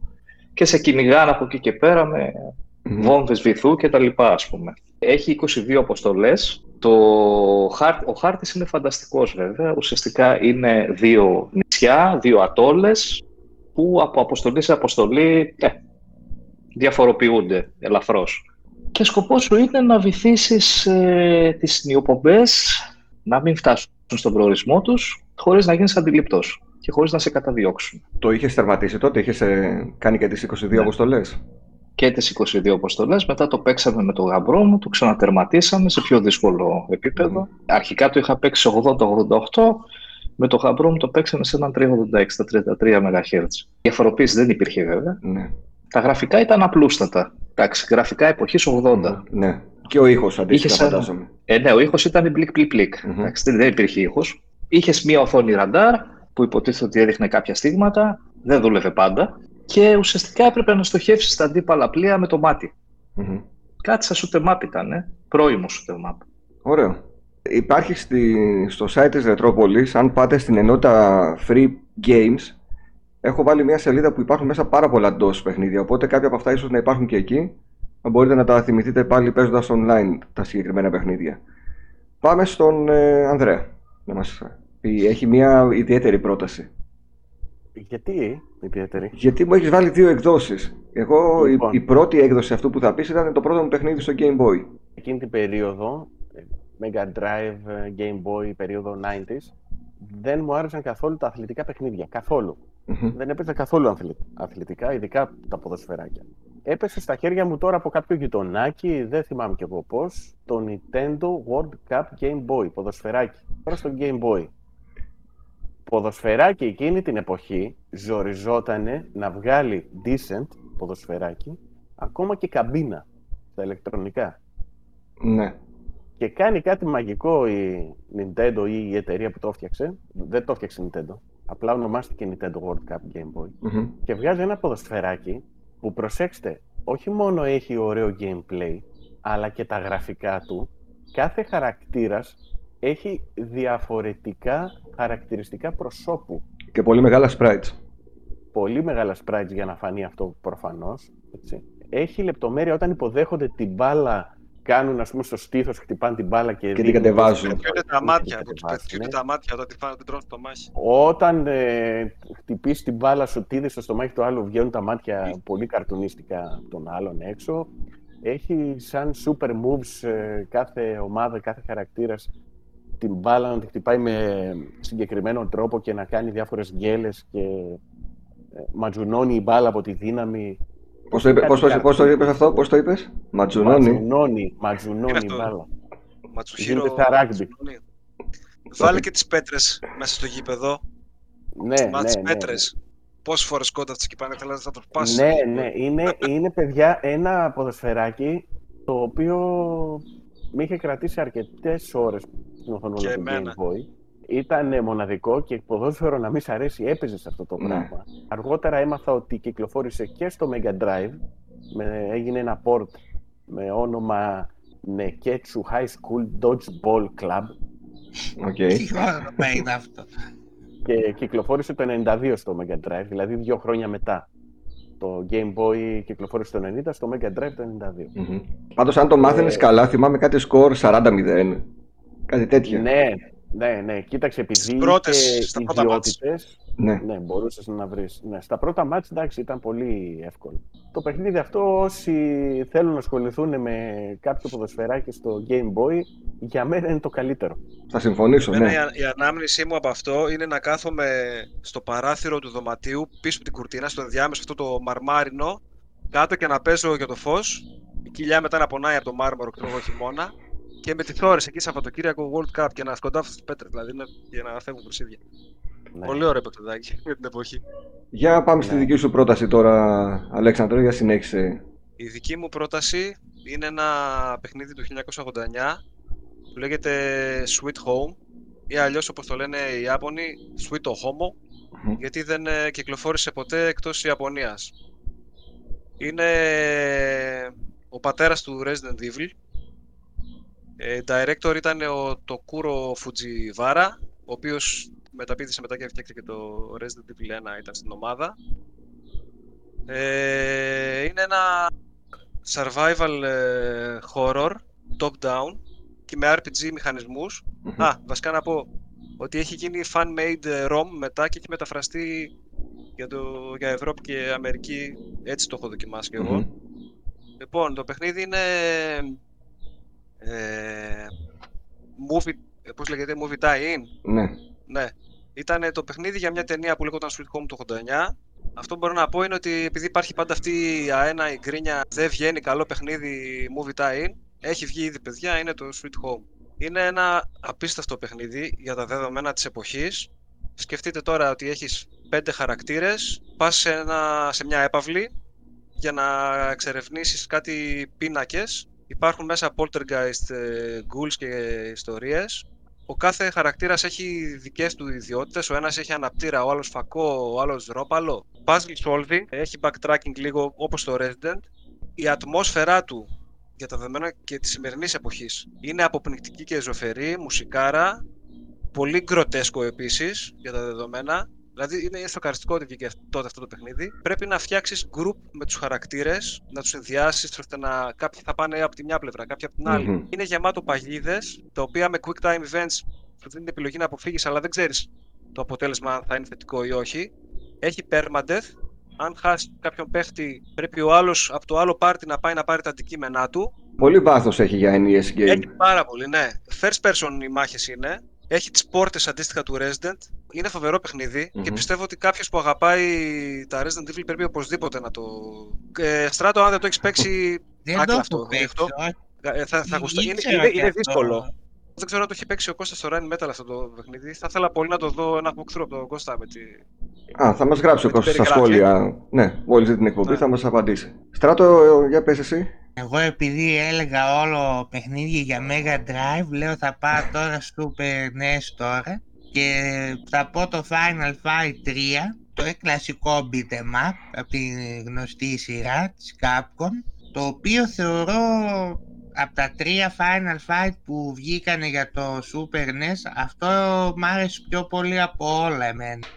και σε κυνηγάνε από εκεί και πέρα με mm. Βόμβες βυθού και τα λοιπά, ας πούμε. Έχει 22 αποστολές. Το Ο χάρτης είναι φανταστικός βέβαια. Ουσιαστικά είναι δύο νησιά, δύο ατόλες που από αποστολή σε αποστολή ε, διαφοροποιούνται ελαφρώς. Και σκοπός σου είναι να βυθίσεις ε, τις νιοπομπές να μην φτάσουν στον προορισμό τους χωρίς να γίνεις αντιληπτός και χωρίς να σε καταδιώξουν. Το είχες τερματίσει τότε, είχες ε, κάνει και τις 22 ναι. αποστολές; Και τις 22 αποστολές. Μετά το παίξαμε με τον γαμπρό μου, το ξανατερματίσαμε σε πιο δύσκολο επίπεδο. Mm. Αρχικά το είχα παίξει 80-88. Με το γαμπρό μου το παίξαμε σε έναν 386, στα 33 MHz. Διαφοροποίηση δεν υπήρχε βέβαια. Ναι. Τα γραφικά ήταν απλούστατα. Εντάξει, γραφικά εποχής 80. Ναι. Και ο ήχος αντίστοιχα, φαντάζομαι. Ε, ναι, ο ήχος ήταν μπλικ πλικ πλικ. δεν υπήρχε ήχος. Είχες μία οθόνη ραντάρ, που υποτίθεται ότι έδειχνε κάποια στίγματα, δεν δούλευε πάντα και ουσιαστικά έπρεπε να στοχεύσεις τα αντίπαλα πλοία με το μάτι. Μμμ. Κάτι σαν shoot 'em up ήταν, ε; πρώιμο shoot 'em up. Ωραίο. Υπάρχει στη, στο site της Retropolis, αν πάτε στην ενότητα Free Games, έχω βάλει μια σελίδα που υπάρχουν μέσα πάρα πολλά DOS παιχνίδια, οπότε κάποια από αυτά ίσως να υπάρχουν και εκεί. Μπορείτε να τα θυμηθείτε πάλι παίζοντας online τα συγκεκριμένα παιχνίδια. Πάμε στον ε, Ανδρέα να μας έχει μια ιδιαίτερη πρόταση. Γιατί ιδιαίτερη; Γιατί μου έχεις βάλει δύο εκδόσεις. Εγώ λοιπόν. η, πρώτη έκδοση αυτού που θα πεις ήταν το πρώτο μου παιχνίδι στο Game Boy. Εκείνη την περίοδο, Mega Drive, Game Boy, περίοδο 90s, δεν μου άρεσαν καθόλου τα αθλητικά παιχνίδια. Δεν έπαιζα καθόλου αθλητικά, ειδικά τα ποδοσφαιράκια. Έπεσε στα χέρια μου τώρα από κάποιο γειτονάκι, δεν θυμάμαι κι εγώ πώς, το Nintendo World Cup Game Boy, ποδοσφαιράκι. Τώρα στο Game Boy ποδοσφαιράκι εκείνη την εποχή ζοριζότανε να βγάλει decent ποδοσφαιράκι, ακόμα και καμπίνα στα ηλεκτρονικά. Ναι. Και κάνει κάτι μαγικό η Nintendo ή η εταιρεία που το έφτιαξε. Δεν το έφτιαξε η Nintendo. Απλά ονομάστηκε Nintendo World Cup Game Boy. Και βγάζει ένα ποδοσφαιράκι που προσέξτε, όχι μόνο έχει ωραίο gameplay, αλλά και τα γραφικά του. Κάθε χαρακτήρας έχει διαφορετικά χαρακτηριστικά προσώπου. Και πολύ μεγάλα sprites. Πολύ μεγάλα sprites για να φανεί αυτό προφανώς. Έτσι. Έχει λεπτομέρεια όταν υποδέχονται την μπάλα, κάνουν ας πούμε στο στήθος, χτυπάνε την μπάλα και, και την κατεβάζουν. Και τα μάτια, και τα μάτια όταν την τρώνε το μάχη. Όταν ε, χτυπήσει την μπάλα σου τίδε στο στομάχι του άλλου, βγαίνουν τα μάτια πολύ καρτουνίστικα των άλλων έξω. Έχει σαν super moves ε, κάθε ομάδα, κάθε χαρακτήρας την μπάλα να τη χτυπάει με συγκεκριμένο τρόπο και να κάνει διάφορες γκέλες και ε, ματζουνώνει η μπάλα από τη δύναμη. Πώς το, είπε, πώς, το, πώς το είπες αυτό, πώς το είπες, ματζουνώνει. Ματζουνώνει, ματζουνώνει η μπάλα. Ματσουχύρο, Γίνεται Βάλε και τις πέτρες μέσα στο γήπεδο. Ναι, ναι, ναι, πέτρες. Πόσες φορές κόνταψε και πάνε, θέλατε να το πάσει. Ναι, ναι, είναι, είναι παιδιά ένα ποδοσφαιράκι το οποίο με είχε κρατήσει αρκετές ώρες στην οθόνη του Game Boy. Ήταν μοναδικό και ποδόσφαιρο να μην σ' αρέσει, έπαιζε σε αυτό το ναι. πράγμα. Αργότερα έμαθα ότι κυκλοφόρησε και στο Mega Drive. Με, έγινε ένα port με όνομα Neketsu High School Dodgeball Club. Okay. Τι όνομα είναι αυτό. Και κυκλοφόρησε το 92 στο Mega Drive, δηλαδή δύο χρόνια μετά. Το Game Boy κυκλοφόρησε το 90, στο Mega Drive το 92. Mm-hmm. Πάντως αν το μάθαινες ε... καλά, θυμάμαι κάτι σκορ 40-0. Κάτι τέτοιο. Ναι, Ναι, ναι, κοίταξε, επειδή Στις πρώτες, είχε στα πρώτα μάτς. ιδιότητες, Ναι. ναι, μπορούσες να βρεις. Ναι, στα πρώτα μάτς, εντάξει, ήταν πολύ εύκολο. Το παιχνίδι αυτό, όσοι θέλουν να ασχοληθούν με κάποιο ποδοσφαιράκι στο Game Boy, για μένα είναι το καλύτερο. Θα συμφωνήσω, Εμένα ναι. η, α- η ανάμνησή μου από αυτό είναι να κάθομαι στο παράθυρο του δωματίου, πίσω από την κουρτίνα, στο ενδιάμεσο αυτό το μαρμάρινο, κάτω και να παίζω για το φως. Η κοιλιά μετά να πονάει από το μάρμαρο, ξέρω εγώ, χειμώνα. Και με τις ώρες εκεί Σαββατοκύριακο World Cup και να σκοντάφω στις πέτρες, δηλαδή είναι για να φεύγουν προσίδια. Ναι. Πολύ ωραίο παιχνιδάκι για την εποχή. Για πάμε στη Ναι. δική σου πρόταση τώρα, Αλέξανδρο, για συνέχισε. Η δική μου πρόταση είναι ένα παιχνίδι του 1989 που λέγεται Sweet Home ή αλλιώς όπως το λένε οι Ιάπωνοι Sweet Homo Μμμ. γιατί δεν ε, κυκλοφόρησε ποτέ εκτός Ιαπωνίας. Είναι ο πατέρας του Resident Evil. Ε, director ήταν ο Tokuro Fujiwara, ο οποίος μεταπίδησε μετά και έφτιαξε και το Resident Evil 1, ήταν στην ομάδα. Ε, είναι ένα survival ε, horror, top-down και με RPG μηχανισμούς. Μμμ. Α, βασικά να πω ότι έχει γίνει fan-made ε, ROM μετά και έχει μεταφραστεί για, το, για Ευρώπη και Αμερική. Έτσι το έχω δοκιμάσει και εγώ. Μμμ. Λοιπόν, το παιχνίδι είναι ε, movie, ε, πώς λέγεται, movie tie-in. Ναι. Ναι. Ήταν το παιχνίδι για μια ταινία που λέγονταν Sweet Home το 89. Αυτό που μπορώ να πω είναι ότι επειδή υπάρχει πάντα αυτή η αένα, η γκρίνια, δεν βγαίνει καλό παιχνίδι movie tie-in. Έχει βγει ήδη παιδιά, είναι το Sweet Home. Είναι ένα απίστευτο παιχνίδι για τα δεδομένα της εποχής. Σκεφτείτε τώρα ότι έχεις πέντε χαρακτήρες, πας σε, ένα, σε μια έπαυλη για να εξερευνήσεις κάτι πίνακες. Υπάρχουν μέσα poltergeist, ε, ghouls και ιστορίες. Ο κάθε χαρακτήρας έχει δικές του ιδιότητες. Ο ένας έχει αναπτήρα, ο άλλος φακό, ο άλλος ρόπαλο. Puzzle solving, έχει backtracking λίγο όπως το Resident. Η ατμόσφαιρά του για τα δεδομένα και της σημερινής εποχής είναι αποπνικτική και ζωφερή, μουσικάρα, πολύ γκροτέσκο επίσης για τα δεδομένα. Δηλαδή είναι σοκαριστικό ότι βγήκε τότε αυτό το παιχνίδι. Πρέπει να φτιάξεις group με τους χαρακτήρες, να τους ενδιάσει ώστε να κάποιοι θα πάνε από τη μια πλευρά, κάποιοι από την άλλη. Μμμ. Είναι γεμάτο παγίδες, τα οποία με quick time events σου δίνει την επιλογή να αποφύγεις, αλλά δεν ξέρεις το αποτέλεσμα αν θα είναι θετικό ή όχι. Έχει permadeath. Αν χάσεις κάποιον παίχτη, πρέπει ο άλλος από το άλλο πάρτι να πάει να πάρει τα αντικείμενά του. Πολύ βάθος έχει για NES game. Έχει πάρα πολύ, ναι. First person οι μάχες είναι. Έχει τις πόρτες αντίστοιχα του Resident. Είναι φοβερό παιχνίδι και Μμμ. πιστεύω ότι κάποιος που αγαπάει τα Resident Evil πρέπει οπωσδήποτε να το. Ε, Στράτο, αν δεν το έχεις παίξει. Δεν Άκλα το αυτό, έχω παίξει, ρίχτω. όχι. ε, θα, θα γουστά- Είναι, Ήξερα είναι, και είναι αυτό. δύσκολο. Δεν ξέρω αν το έχει παίξει ο Κώστας στο Run Metal αυτό το παιχνίδι. Θα ήθελα πολύ να το δω ένα walkthrough από τον Κώστα με τη. Α, θα μας γράψει ο Με την Κώστας στα περιγραφή. σχόλια. Ναι, μόλις δει την εκπομπή Ναι. θα μας απαντήσει. Στράτο, για πες εσύ. Εγώ επειδή έλεγα όλο παιχνίδι για Mega Drive, λέω θα πάω τώρα Super NES τώρα και θα πω το Final Fight 3, το κλασικό beat 'em up από τη γνωστή σειρά της Capcom, το οποίο θεωρώ από τα τρία Final Fight που βγήκανε για το Super NES, αυτό μ' άρεσε πιο πολύ από όλα εμένα.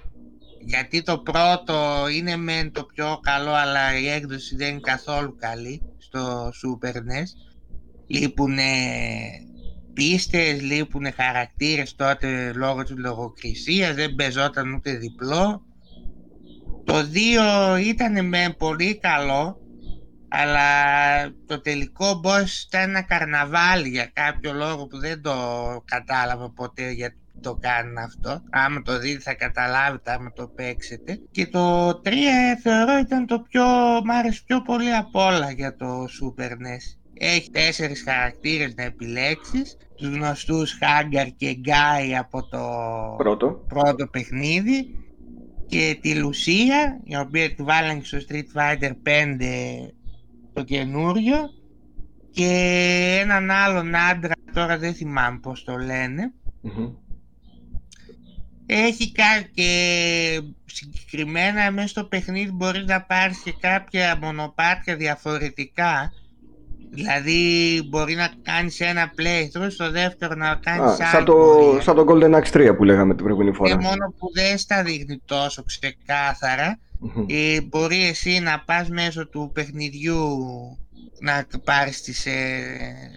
Γιατί το πρώτο είναι μεν το πιο καλό, αλλά η έκδοση δεν είναι καθόλου καλή στο Super NES. Λείπουνε πίστες, λείπουνε χαρακτήρες τότε λόγω της λογοκρισίας, δεν παίζονταν ούτε διπλό. Το 2 ήταν με πολύ καλό, αλλά το τελικό boss ήταν ένα καρναβάλι για κάποιο λόγο που δεν το κατάλαβα ποτέ γιατί το κάνουν αυτό. Άμα το δείτε θα καταλάβετε άμα το παίξετε. Και το 3 θεωρώ ήταν το πιο, μ' άρεσε πιο πολύ από όλα για το Super NES. Έχει τέσσερις χαρακτήρες να επιλέξεις. Τους γνωστούς Hagar και Guy από το Πρώτο. πρώτο παιχνίδι και τη Λουσία, η οποία τη βάλανε και στο Street Fighter 5 το καινούριο και έναν άλλον άντρα, τώρα δεν θυμάμαι πώς το λένε. Μμμ. Έχει κα... και συγκεκριμένα μέσα στο παιχνίδι μπορείς να πάρεις και κάποια μονοπάτια διαφορετικά. Δηλαδή μπορεί να κάνεις ένα playthrough, στο δεύτερο να Α, κάνεις σαν άλλη το, πορεία. σαν το Golden Axe 3 που λέγαμε την προηγούμενη Και φορά. μόνο που δεν στα δείχνει τόσο ξεκάθαρα Μμμ. ε, μπορεί εσύ να πας μέσω του παιχνιδιού να πάρεις τις, ε,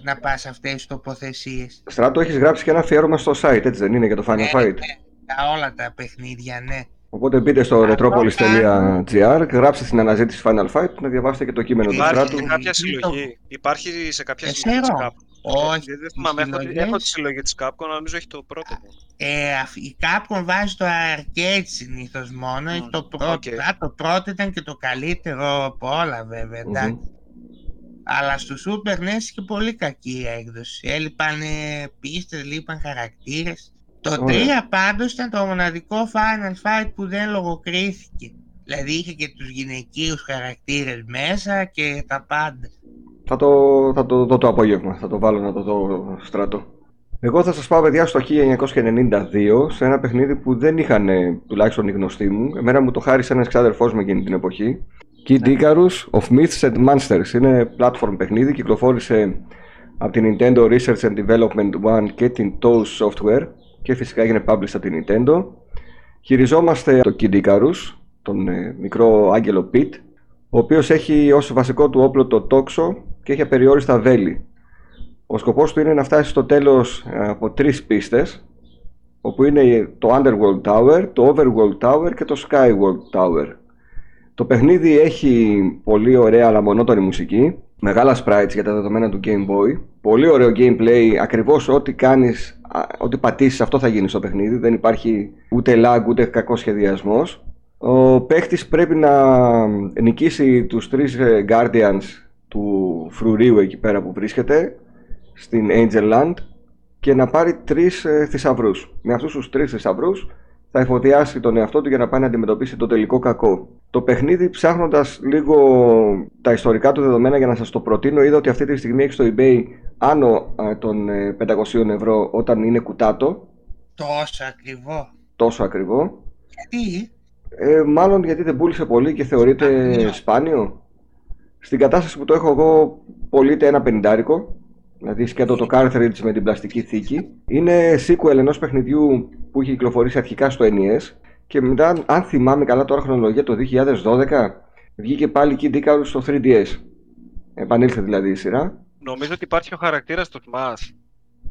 να πας αυτές τις τοποθεσίες. Στράτο, έχεις γράψει και ένα αφιέρωμα στο site, έτσι δεν είναι, για το Final Ναι, Fight. ναι, για όλα τα παιχνίδια, ναι. Οπότε μπείτε στο retropolis.gr, γράψτε στην αναζήτηση Final Fight να διαβάσετε και το κείμενο του Υπάρχει Στράτου. και κάποια Ή το- συλλογή. Υπάρχει σε κάποια Ε, συλλογή της ξέρω. Capcom. Όχι, Δεν δεν θυμάμαι, οι έχω, συλλογές- έχω τη συλλογή της Capcom, αλλά νομίζω έχει το πρώτο. Ε, αφ- η Capcom βάζει το arcade συνήθως μόνο. Μμ, το, πρώτο, οκ. Α, το πρώτο ήταν και το καλύτερο από όλα βέβαια, Μμμ. εντάξει. Αλλά στο Super NES είχε πολύ κακή έκδοση. Έλειπαν πίστες, λείπαν χαρακτήρες. Το Ωραία. 3 πάντως ήταν το μοναδικό Final Fight που δεν λογοκρίθηκε. Δηλαδή είχε και τους γυναικείους χαρακτήρες μέσα και τα πάντα. Θα το, θα το δω το απόγευμα, θα το βάλω να το δω στράτο. Εγώ θα σας πάω παιδιά στο 1992 σε ένα παιχνίδι που δεν είχαν ε, τουλάχιστον οι γνωστοί μου. Εμένα μου το χάρισε ένας ξάδερφός μου εκείνη την εποχή. Kid Icarus of Myths and Monsters. Είναι platform παιχνίδι, κυκλοφόρησε από την Nintendo Research and Development One και την TOS Software και φυσικά έγινε published από την Nintendo. Χειριζόμαστε το Kid Icarus, τον ε, μικρό άγγελο Pete, ο οποίος έχει ως βασικό του όπλο το τόξο και έχει απεριόριστα βέλη. Ο σκοπός του είναι να φτάσει στο τέλος ε, από τρεις πίστες, όπου είναι το Underworld Tower, το Overworld Tower και το Skyworld Tower. Το παιχνίδι έχει πολύ ωραία αλλά μονότονη μουσική, μεγάλα sprites για τα δεδομένα του Game Boy, πολύ ωραίο gameplay, ακριβώς ό,τι κάνεις, α, ό,τι πατήσεις αυτό θα γίνει στο παιχνίδι, δεν υπάρχει ούτε lag ούτε κακός σχεδιασμός. Ο παίχτης πρέπει να νικήσει τους τρεις ε, Guardians του φρουρίου εκεί πέρα που βρίσκεται στην Angel Land και να πάρει τρεις ε, θησαυρούς. Με αυτούς τους τρεις θησαυρούς θα εφοδιάσει τον εαυτό του για να πάει να αντιμετωπίσει το τελικό κακό. Το παιχνίδι ψάχνοντας λίγο τα ιστορικά του δεδομένα για να σας το προτείνω είδα ότι αυτή τη στιγμή έχει στο eBay άνω ε, των ε, 500 ευρώ όταν είναι κουτάτο, Τόσο ακριβό. τόσο ακριβό. Γιατί; Ε, μάλλον γιατί δεν πούλησε πολύ και θεωρείται Σπάνιο. σπάνιο. Στην κατάσταση που το έχω εγώ πωλείται ένα πενιντάρικο. Δηλαδή σκέτο το cartridge με την πλαστική θήκη. Είναι sequel ενός παιχνιδιού που είχε κυκλοφορήσει αρχικά στο NES και μετά, αν θυμάμαι καλά τώρα χρονολογία, το 2012 βγήκε πάλι Kid Icarus στο 3DS. Επανήλθε δηλαδή η σειρά. Νομίζω ότι υπάρχει ο χαρακτήρας στο Smash.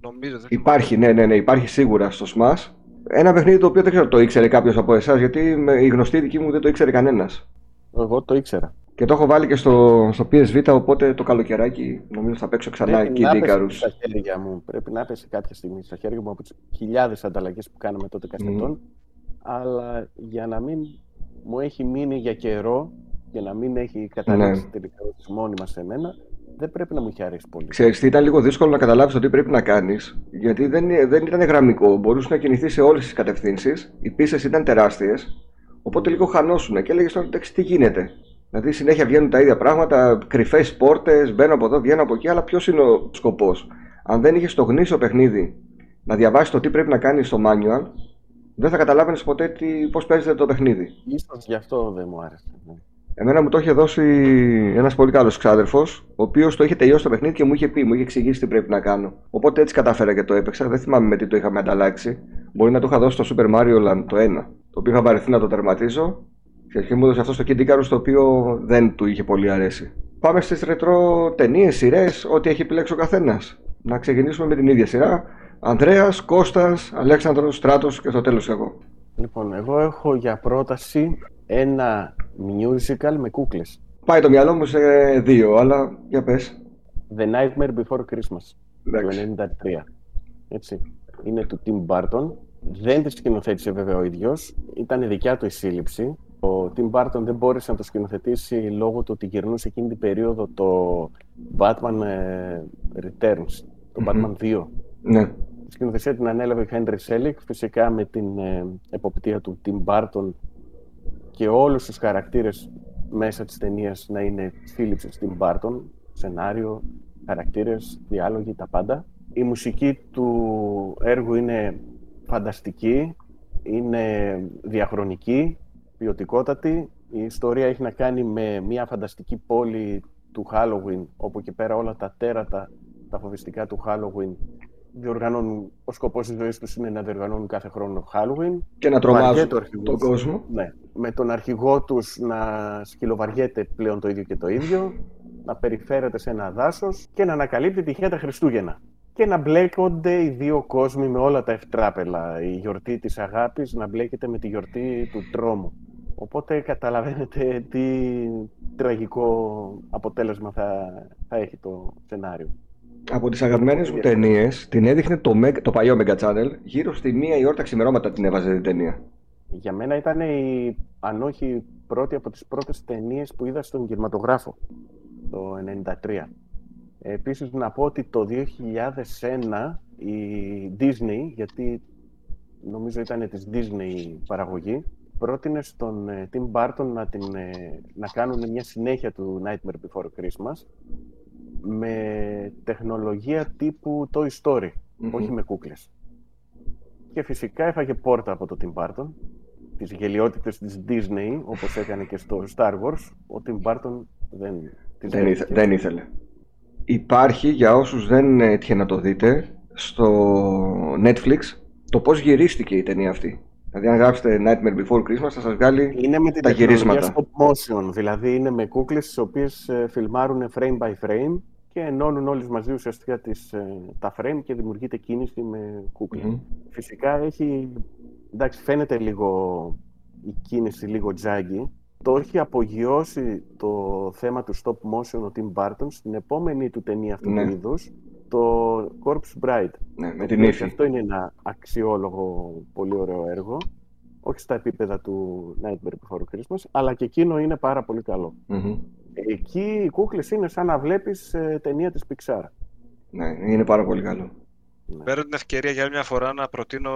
Νομίζω, δεν Υπάρχει, ναι, ναι, ναι, υπάρχει σίγουρα στο Smash. Ένα παιχνίδι το οποίο δεν ξέρω το ήξερε κάποιος από εσάς, γιατί με- η γνωστή δική μου δεν το ήξερε κανένας. Εγώ το ήξερα. Και το έχω βάλει και στο, στο PSV, οπότε το καλοκαιράκι νομίζω θα παίξω ξανά Πρέπει να Kid πέσει Icarus. στα χέρια μου. Πρέπει να πέσει κάποια στιγμή στα χέρια μου από τις χιλιάδες ανταλλαγές που κάναμε τότε κασετών. Αλλά για να μην μου έχει μείνει για καιρό και να μην έχει καταλήξει Ναι. τελικά ως μόνιμα σε μένα, δεν πρέπει να μου έχει αρέσει πολύ. Ξέρεις τι, ήταν λίγο δύσκολο να καταλάβεις το τι πρέπει να κάνεις, γιατί δεν, δεν ήταν γραμμικό, μπορούσε να κινηθείς σε όλες τις κατευθύνσεις, οι πίστες ήταν τεράστιες, οπότε λίγο χανόσουν και έλεγες τώρα εντάξει τι γίνεται. Δηλαδή συνέχεια βγαίνουν τα ίδια πράγματα, κρυφές πόρτες, μπαίνω από εδώ, βγαίνω από εκεί, αλλά ποιος είναι ο σκοπός; Αν δεν είχες το γνήσιο παιχνίδι να διαβάσεις το τι πρέπει να κάνεις στο manual, δεν θα καταλάβαινες ποτέ τι, πώς παίζεται το παιχνίδι. Ίσως γι' αυτό δεν μου άρεσε. ναι. Εμένα μου το είχε δώσει ένας πολύ καλός ξάδερφος, ο οποίος το είχε τελειώσει το παιχνίδι και μου είχε πει, μου είχε εξηγήσει τι πρέπει να κάνω. Οπότε έτσι κατάφερα και το έπαιξα. Δεν θυμάμαι με τι το είχαμε ανταλλάξει. Μπορεί να το είχα δώσει στο Super Mario Land το 1, το οποίο είχα βαρεθεί να το τερματίζω. Και αρχή μου έδωσε αυτό στο Kid Icarus το οποίο δεν του είχε πολύ αρέσει. Πάμε στις ρετρό ταινίες, σειρές, ό,τι έχει επιλέξει ο καθένας. Να ξεκινήσουμε με την ίδια σειρά. Ανδρέας, Κώστας, Αλέξανδρος, Στράτος και στο τέλος εγώ. Λοιπόν, εγώ έχω για πρόταση ένα musical με κούκλες. Πάει το μυαλό μου σε δύο, αλλά για πες. The Nightmare Before Christmas, Εντάξει. του 1993. Έτσι. Είναι του Tim Burton. Δεν τη σκηνοθέτησε βέβαια ο ίδιος. Ήταν δικιά του η σύλληψη. Ο Tim Burton δεν μπόρεσε να το σκηνοθετήσει λόγω του ότι γυρνούσε εκείνη την περίοδο το Batman ε, Returns, το Μμμ. Batman 2. Ναι. Η σκηνοθεσία την ανέλαβε ο Henry Selick, φυσικά με την ε, εποπτεία του Tim Burton και όλους τους χαρακτήρες μέσα της ταινίας να είναι σύλληψης Tim Burton, σενάριο, χαρακτήρες, διάλογοι, τα πάντα. Η μουσική του έργου είναι φανταστική, είναι διαχρονική, ποιοτικότατη. Η ιστορία έχει να κάνει με μια φανταστική πόλη του Halloween, όπου και πέρα όλα τα τέρατα, τα φοβιστικά του Halloween διοργανώνουν, ο σκοπός της ζωής τους είναι να διοργανώνουν κάθε χρόνο Halloween. Και να Βαριέται τρομάζουν ο αρχηγός. τον κόσμο. Ναι. Με τον αρχηγό τους να σκυλοβαριέται πλέον το ίδιο και το ίδιο. να περιφέρεται σε ένα δάσος και να ανακαλύπτει τυχαία τα Χριστούγεννα. Και να μπλέκονται οι δύο κόσμοι με όλα τα ευτράπελα. Η γιορτή της αγάπης να μπλέκεται με τη γιορτή του τρόμου. Οπότε καταλαβαίνετε τι τραγικό αποτέλεσμα θα, θα έχει το σενάριο. Από τις αγαπημένες μου ταινίες την έδειχνε το, Meg- το παλιό Mega Channel. Γύρω στη μία η ώρα τα ξημερώματα την έβαζε την ταινία. Για μένα ήταν η, αν όχι η πρώτη από τις πρώτες ταινίες που είδα στον κινηματογράφο το 1993. Επίσης να πω ότι το 2001 η Disney, γιατί νομίζω ήταν της Disney παραγωγή, πρότεινε στον ε, Tim Burton να, την, ε, να κάνουν μια συνέχεια του Nightmare Before Christmas με τεχνολογία τύπου Toy Story, Μμμ. όχι με κούκλες. Και φυσικά έφαγε πόρτα από το Tim Burton, τις γελιότητες της Disney, όπως έκανε και στο Star Wars, ο Tim Burton δεν τις Δεν, ήθε- δέχτηκε. δεν ήθελε. Υπάρχει για όσους δεν έτυχε να το δείτε στο Netflix το πώς γυρίστηκε η ταινία αυτή. Δηλαδή αν γράψετε Nightmare Before Christmas θα σας βγάλει Είναι με την τα τεχνολογία γυρίσματα. stop motion, δηλαδή είναι με κούκλες τις οποίες ε, φιλμάρουν frame by frame και ενώνουν όλες μαζί ουσιαστικά τις, ε, τα frame και δημιουργείται κίνηση με κούκλα. Μμμ. Φυσικά έχει, εντάξει φαίνεται λίγο η κίνηση λίγο τζάγκη. Το έχει απογειώσει το θέμα του stop motion ο Tim Burton στην επόμενη του ταινία αυτού Ναι. του είδους, το Corpse Bride. Ναι, με Το την οποίο ύφη. και αυτό είναι ένα αξιόλογο, πολύ ωραίο έργο. Όχι στα επίπεδα του Nightmare Before Christmas, αλλά και εκείνο είναι πάρα πολύ καλό. Μμμ. Εκεί οι κούκλες είναι σαν να βλέπεις ε, ταινία της Pixar. Ναι, είναι πάρα πολύ καλό. Ναι. Παίρνω την ευκαιρία για άλλη μια φορά να προτείνω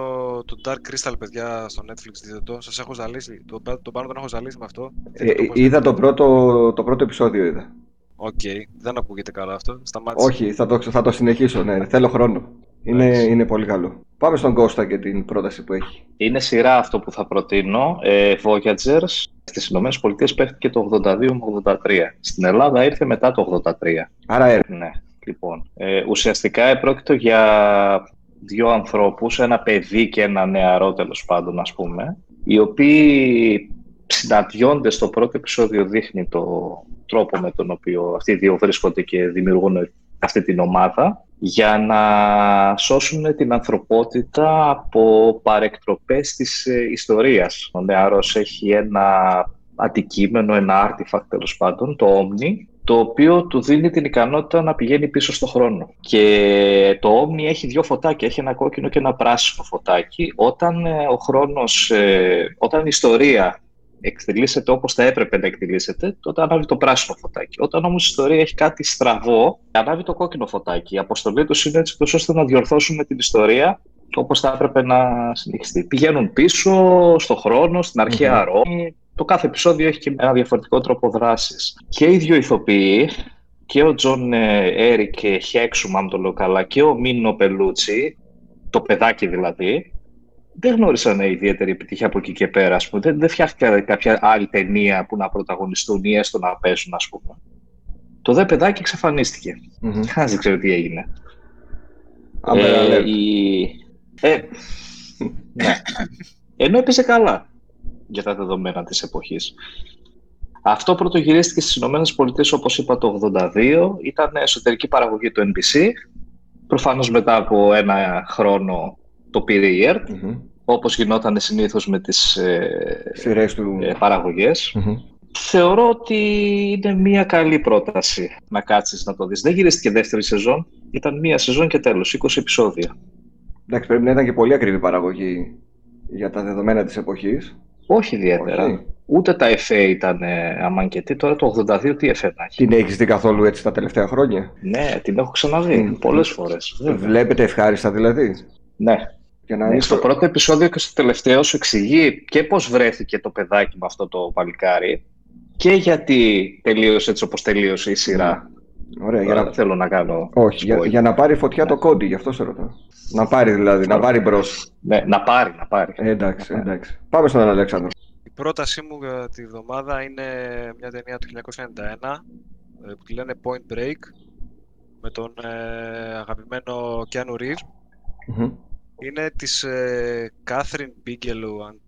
το Dark Crystal, παιδιά, στο Netflix. Δείτε το. Σας έχω ζαλίσει. Το, το πάνω τον έχω ζαλίσει με αυτό. Ε, Δείτε το πώς- είδα το πρώτο, το πρώτο επεισόδιο είδα. Οκ, δεν ακούγεται καλά αυτό. Σταμάτησε. Όχι, θα το, θα το συνεχίσω, ναι, θέλω χρόνο. Είναι, Εντάξει. είναι πολύ καλό. Πάμε στον Κώστα και την πρόταση που έχει. Είναι σειρά αυτό που θα προτείνω. Ε, Voyagers στις Ηνωμένες Πολιτείες παίχτηκε το 82 με 83. Στην Ελλάδα ήρθε μετά το 83. Άρα έρ. Ναι, λοιπόν. Ε, ουσιαστικά πρόκειται για δύο ανθρώπους, ένα παιδί και ένα νεαρό τέλος πάντων ας πούμε, οι οποίοι συναντιόνται στο πρώτο επεισόδιο δείχνει το τρόπο με τον οποίο αυτοί οι δύο βρίσκονται και δημιουργούν αυτή την ομάδα για να σώσουν την ανθρωπότητα από παρεκτροπές της ε, ιστορίας. Ο νεαρός έχει ένα αντικείμενο, ένα artifact τέλος πάντων, το Omni, το οποίο του δίνει την ικανότητα να πηγαίνει πίσω στο χρόνο. Και το Omni έχει δύο φωτάκια, έχει ένα κόκκινο και ένα πράσινο φωτάκι. Όταν ε, ο χρόνος, ε, όταν η ιστορία εκτελήσεται όπως θα έπρεπε να εκτελήσεται, τότε ανάβει το πράσινο φωτάκι. Όταν όμως η ιστορία έχει κάτι στραβό, ανάβει το κόκκινο φωτάκι. Η αποστολή τους είναι έτσι τόσο ώστε να διορθώσουν την ιστορία όπως θα έπρεπε να συνεχιστεί. Πηγαίνουν πίσω στο χρόνο, στην αρχαία Ρώμη. Το κάθε επεισόδιο έχει και ένα διαφορετικό τρόπο δράσης. Και οι δύο ηθοποιοί, και ο Τζον Έρικ Χέξουμ, αν το λέω καλά, και ο Μίνο Πελούτσι, το παιδάκι δηλαδή, δεν γνώρισαν ιδιαίτερη επιτυχία από εκεί και πέρα. Ας πούμε. Δεν, δεν φτιάχτηκε κάποια άλλη ταινία που να πρωταγωνιστούν ή έστω να παίζουν, ας πούμε. Το δε παιδάκι εξαφανίστηκε. Μμμ. Κανείς δεν ξέρει τι έγινε. Amber Ε, Alert. η- ε, ναι. Ενώ έπαιζε καλά για τα δεδομένα της εποχής. Αυτό πρωτογυρίστηκε στις Ηνωμένες Πολιτείες, όπως είπα, το 82. Ήταν εσωτερική παραγωγή του NBC. Προφανώς μετά από ένα χρόνο το πήρε η ERT, Μμμ. όπως γινόταν συνήθως με τις ε, Σειρές του. ε, παραγωγές. Μμμ. Θεωρώ ότι είναι μια καλή πρόταση να κάτσεις να το δεις. Δεν γυρίστηκε δεύτερη σεζόν, ήταν μία σεζόν και τέλος, 20 επεισόδια. Εντάξει, πρέπει να ήταν και πολύ ακριβή παραγωγή για τα δεδομένα της εποχής. Όχι ιδιαίτερα. Όχι. Ούτε τα FA ήταν ε, αμάν και τι, τώρα το 82 τι FA να έχει. Την έχεις δει καθόλου έτσι τα τελευταία χρόνια; Ναι, την έχω ξαναδεί Μμ. πολλές φορές. Βέβαια. Βλέπετε ευχάριστα δηλαδή; Ναι. Για να ναι. είστε- Στο πρώτο επεισόδιο και στο τελευταίο σου εξηγεί και πώς βρέθηκε το παιδάκι με αυτό το παλικάρι και γιατί τελείωσε έτσι όπως τελείωσε η σειρά. Ωραία, για Τώρα να... δεν θέλω να κάνω Όχι, για, spoiler. για να πάρει φωτιά το κόντι, γι' αυτό σε ρωτάω. Να πάρει δηλαδή, να πάρει μπρος. Ναι, να πάρει, να πάρει. Ε, εντάξει, εντάξει. Πάμε στον Αλέξανδρο. Η πρότασή μου για τη βδομάδα είναι μια ταινία του 1991 ε, που τη λένε Point Break με τον ε, αγαπημένο Keanu Reeves. Μμμ. Είναι της ε, Catherine Bigelow, αν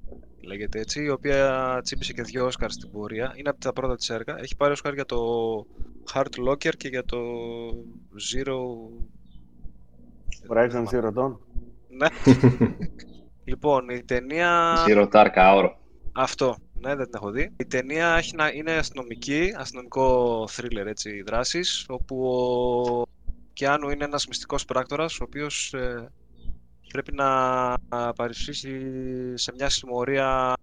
λέγεται έτσι, η οποία τσίπησε και δύο Όσκαρ στην πορεία. Είναι από τα πρώτα της έργα. Έχει πάρει Όσκαρ για το Hard Locker και για το Zero... Horizon Zero Dawn. Ναι. λοιπόν, η ταινία... Zero Dark Hour. Αυτό, ναι, δεν την έχω δει. Η ταινία έχει να... είναι αστυνομική, αστυνομικό thriller έτσι, δράσης, όπου ο Κιάνου είναι ένας μυστικός πράκτορας, ο οποίος ε, πρέπει να παρισφύσει σε μια συμμορία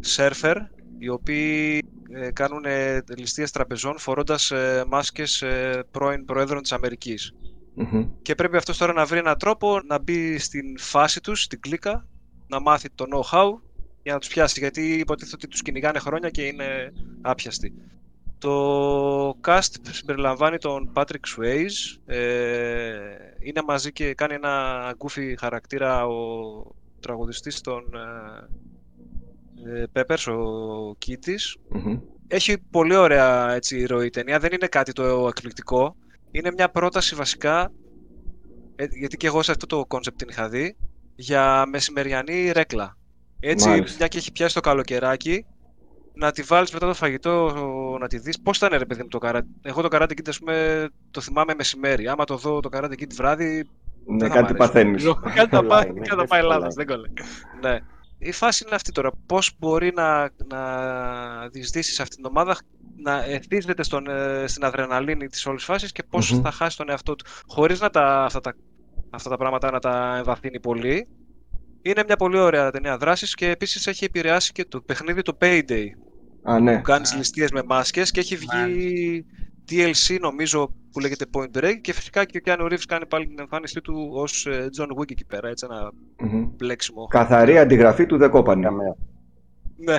σέρφερ, οι οποίοι ε, κάνουν ε, ληστείες τραπεζών φορώντας ε, μάσκες ε, πρώην Προέδρων της Αμερικής. Μμμ. Και πρέπει αυτός τώρα να βρει έναν τρόπο να μπει στην φάση τους, στην κλίκα, να μάθει το know-how για να τους πιάσει, γιατί υποτίθεται ότι τους κυνηγάνε χρόνια και είναι άπιαστοι. Το cast συμπεριλαμβάνει τον Patrick Swayze, ε, είναι μαζί και κάνει ένα goofy χαρακτήρα ο τραγουδιστής των ε, ε, Peppers, ο Kiedis. Μμμ. Έχει πολύ ωραία έτσι, ροή η ταινία, δεν είναι κάτι το εκπληκτικό. Είναι μια πρόταση βασικά, ε, γιατί και εγώ σε αυτό το concept την είχα δει, για μεσημεριανή ρέκλα. Έτσι, Μάλιστα. μια και έχει πιάσει το καλοκαιράκι, να τη βάλεις μετά το φαγητό, να τη δεις. Πώς ήταν ρε παιδί μου το καράτε. Εγώ το καράτε κίτ, ας πούμε, το θυμάμαι μεσημέρι. Άμα το δω το καράτε κίτ βράδυ, Ναι, δεν θα κάτι μ' αρέσει. παθαίνεις. Κάτι θα κολλάει, πάει, ναι, κάτι θα δεν πάει σου Ελλάδας, κολλάει. δεν κολλάει. Ναι. Η φάση είναι αυτή τώρα. Πώς μπορεί να, να διεισδύσεις σε αυτήν την ομάδα, να εθίζεται στον, ε, στην αδρεναλίνη της όλης φάσης και πώς Μμμ. θα χάσει τον εαυτό του. Χωρίς να τα, αυτά, τα, αυτά τα πράγματα να τα εμβαθύνει πολύ. Είναι μια πολύ ωραία ταινία δράσης και επίσης έχει επηρεάσει και το παιχνίδι το Payday Α, ναι. που κάνεις Α. ληστείες με μάσκες και έχει βγει DLC νομίζω που λέγεται Point Break και φυσικά και ο Keanu Reeves κάνει πάλι την εμφάνισή του ως ε, John Wick εκεί πέρα, έτσι ένα Μμμ. μπλέξιμο. Καθαρή αντιγραφή του The Company. Καμία. Ναι.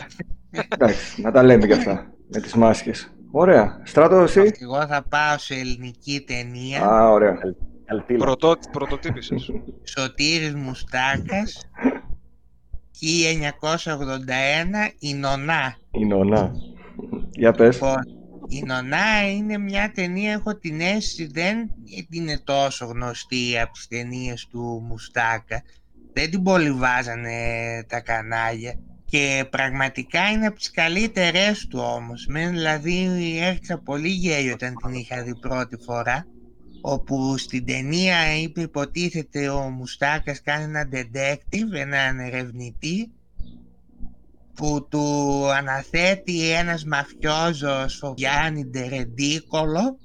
Εντάξει, να τα λέμε κι αυτά. Με τις μάσκες. Ωραία. Στράτο, εσύ; Εγώ θα πάω σε ελληνική ταινία. Α, ωραία. Καλτήλα. Πρωτό, πρωτοτύπησες. Σωτήρης Μουστάκας 1981 η Νονά. Η Νονά. Για πες. Λοιπόν, η Νονά είναι μια ταινία, έχω την αίσθηση δεν είναι τόσο γνωστή από τις ταινίες του Μουστάκα. Δεν την πολύ βάζανε τα κανάλια. Και πραγματικά είναι από τις καλύτερες του όμως. Μεν δηλαδή έριξα πολύ γέλιο όταν την είχα δει πρώτη φορά. Όπου στην ταινία είπε υποτίθεται ο Μουστάκας κάνει έναν detective, έναν ερευνητή που του αναθέτει ένας μαφιόζος ο Γιάννη Ντερεντίκολο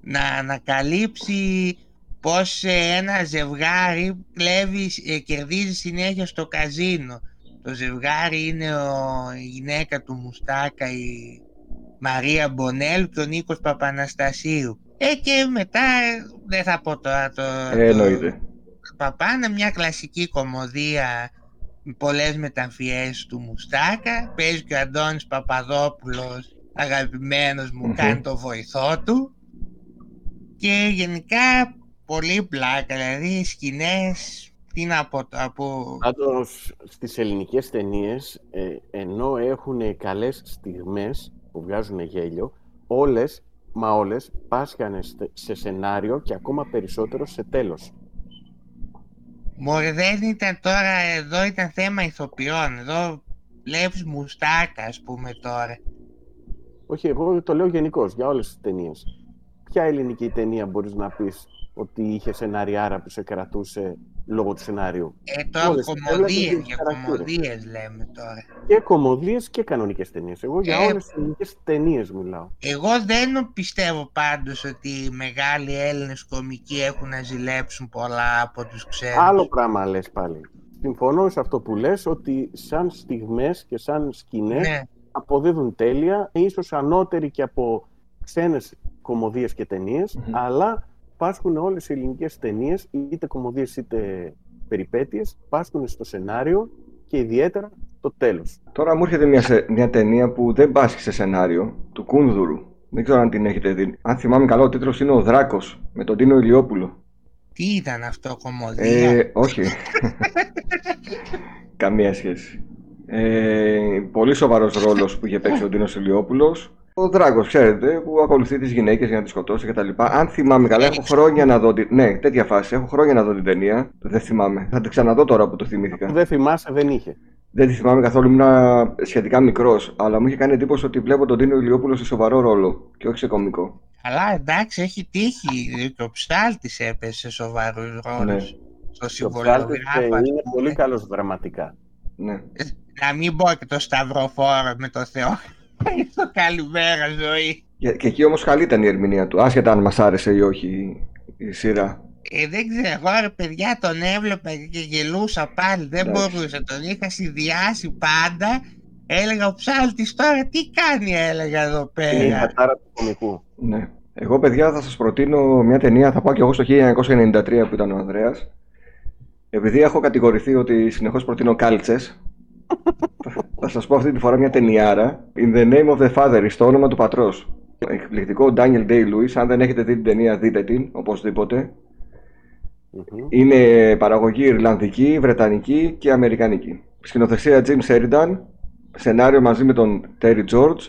να ανακαλύψει πως ε, ένα ζευγάρι κλέβει, ε, κερδίζει συνέχεια στο καζίνο. Το ζευγάρι είναι ο, η γυναίκα του Μουστάκα, η Μαρία Μπονέλ και ο Νίκος Παπαναστασίου. Ε, και μετά, ε, δεν θα πω τώρα το... Ε, το- εννοείται. Παπάνε μια κλασική κομμωδία με πολλές μεταμφιέσεις του Μουστάκα. Παίζει και ο Αντώνης Παπαδόπουλος, αγαπημένος μου, Μμμ. κάνει το βοηθό του. Και γενικά πολύ πλάκα, δηλαδή οι σκηνές, τι να πω τώρα, από... Πάντως στις ελληνικές ταινίες, ε, ενώ έχουν καλές στιγμές που βγάζουν γέλιο, όλες, μα όλες, πάσχανε στε- σε σενάριο και ακόμα περισσότερο σε τέλος. Μωρέ δεν ήταν τώρα, εδώ ήταν θέμα ηθοποιών, εδώ βλέπεις Μουστάκα ας πούμε τώρα. Όχι, εγώ το λέω γενικώς για όλες τις ταινίες. Ποια ελληνική ταινία μπορείς να πεις ότι είχε σεναριάρα που σε κρατούσε λόγω του σενάριου. Ε, τώρα Όλες, κομμωδίες, έβλεπες για χαρακτήρες. κομμωδίες λέμε τώρα. Και κομμωδίες και κανονικές ταινίες. Εγώ για Ε, όλες τις ελληνικές ταινίες μιλάω. Εγώ δεν πιστεύω πάντως ότι οι μεγάλοι Έλληνες κομικοί έχουν να ζηλέψουν πολλά από τους ξένους. Άλλο πράγμα λες πάλι. Συμφωνώ σε αυτό που λες ότι σαν στιγμές και σαν σκηνές Ναι, αποδίδουν τέλεια, ίσως ανώτεροι και από ξένες κομμωδίες και ταινίες, Μμμ. αλλά πάσχουν όλες οι ελληνικές ταινίες, είτε κομμωδίες είτε περιπέτειες, πάσχουν στο σενάριο και ιδιαίτερα το τέλος. Τώρα μου έρχεται μια, σε- μια ταινία που δεν πάσχει σε σενάριο, του Κούνδουρου. Δεν ξέρω αν την έχετε δει. Αν θυμάμαι καλά, ο τίτλος είναι Ο Δράκος, με τον Τίνο Ηλιόπουλο. τι ήταν αυτό κομμωδία; Ε, όχι. Καμία σχέση. Ε, πολύ σοβαρός ρόλος που είχε παίξει ο Τίνος Ηλιόπουλος. Ο Δράκος, ξέρετε, που ακολουθεί τις γυναίκες για να τις σκοτώσει κτλ. Αν θυμάμαι καλά, έχω χρόνια να δω. Την... Ναι, τέτοια φάση. Έχω χρόνια να δω την ταινία. Δεν θυμάμαι. Θα την ξαναδώ τώρα που το θυμήθηκα. Που δεν θυμάσαι δεν είχε. Δεν τη θυμάμαι καθόλου, ήμουν σχετικά μικρός, αλλά μου είχε κάνει εντύπωση ότι βλέπω τον Τίνο Ηλιόπουλο σε σοβαρό ρόλο και όχι σε κωμικό. Αλλά εντάξει, έχει τύχει. Το ψάλτη έπεσε σε σοβαρούς ρόλους. Ναι. Στο Ο συμβολιογράφο. Ψάλτης, ε, ας είναι πούμε. πολύ καλός δραματικά. Ναι. Να μην πω και το σταυροφόρο με το Θεό. Το καλημέρα ζωή. Και, και εκεί όμως καλή ήταν η ερμηνεία του, άσχετα αν μας άρεσε ή όχι η- η σειρά. Ε, δεν ξέρω, εγώ ρε παιδιά τον έβλεπα και γελούσα πάλι, δεν Εντάξει. μπορούσα, τον είχα συνδυάσει πάντα. Έλεγα ο ψάλτης τώρα τι κάνει έλεγα εδώ Είναι η πέρα. πατάρα του κομικού. Ναι. Εγώ, παιδιά, θα σας προτείνω μια ταινία, θα πάω και εγώ στο 1993 που ήταν ο Ανδρέας. Επειδή έχω κατηγορηθεί ότι συνεχώς προτείνω κάλτσες, θα σας πω αυτή τη φορά μια ταινιάρα. In the name of the father, στο όνομα του πατρός. Εκπληκτικό Daniel Day-Lewis, αν δεν έχετε δει την ταινία δείτε την, οπωσδήποτε. Μμμ. Είναι παραγωγή Ιρλανδική, Βρετανική και Αμερικανική. Σκηνοθεσία Jim Sheridan, σενάριο μαζί με τον Terry George.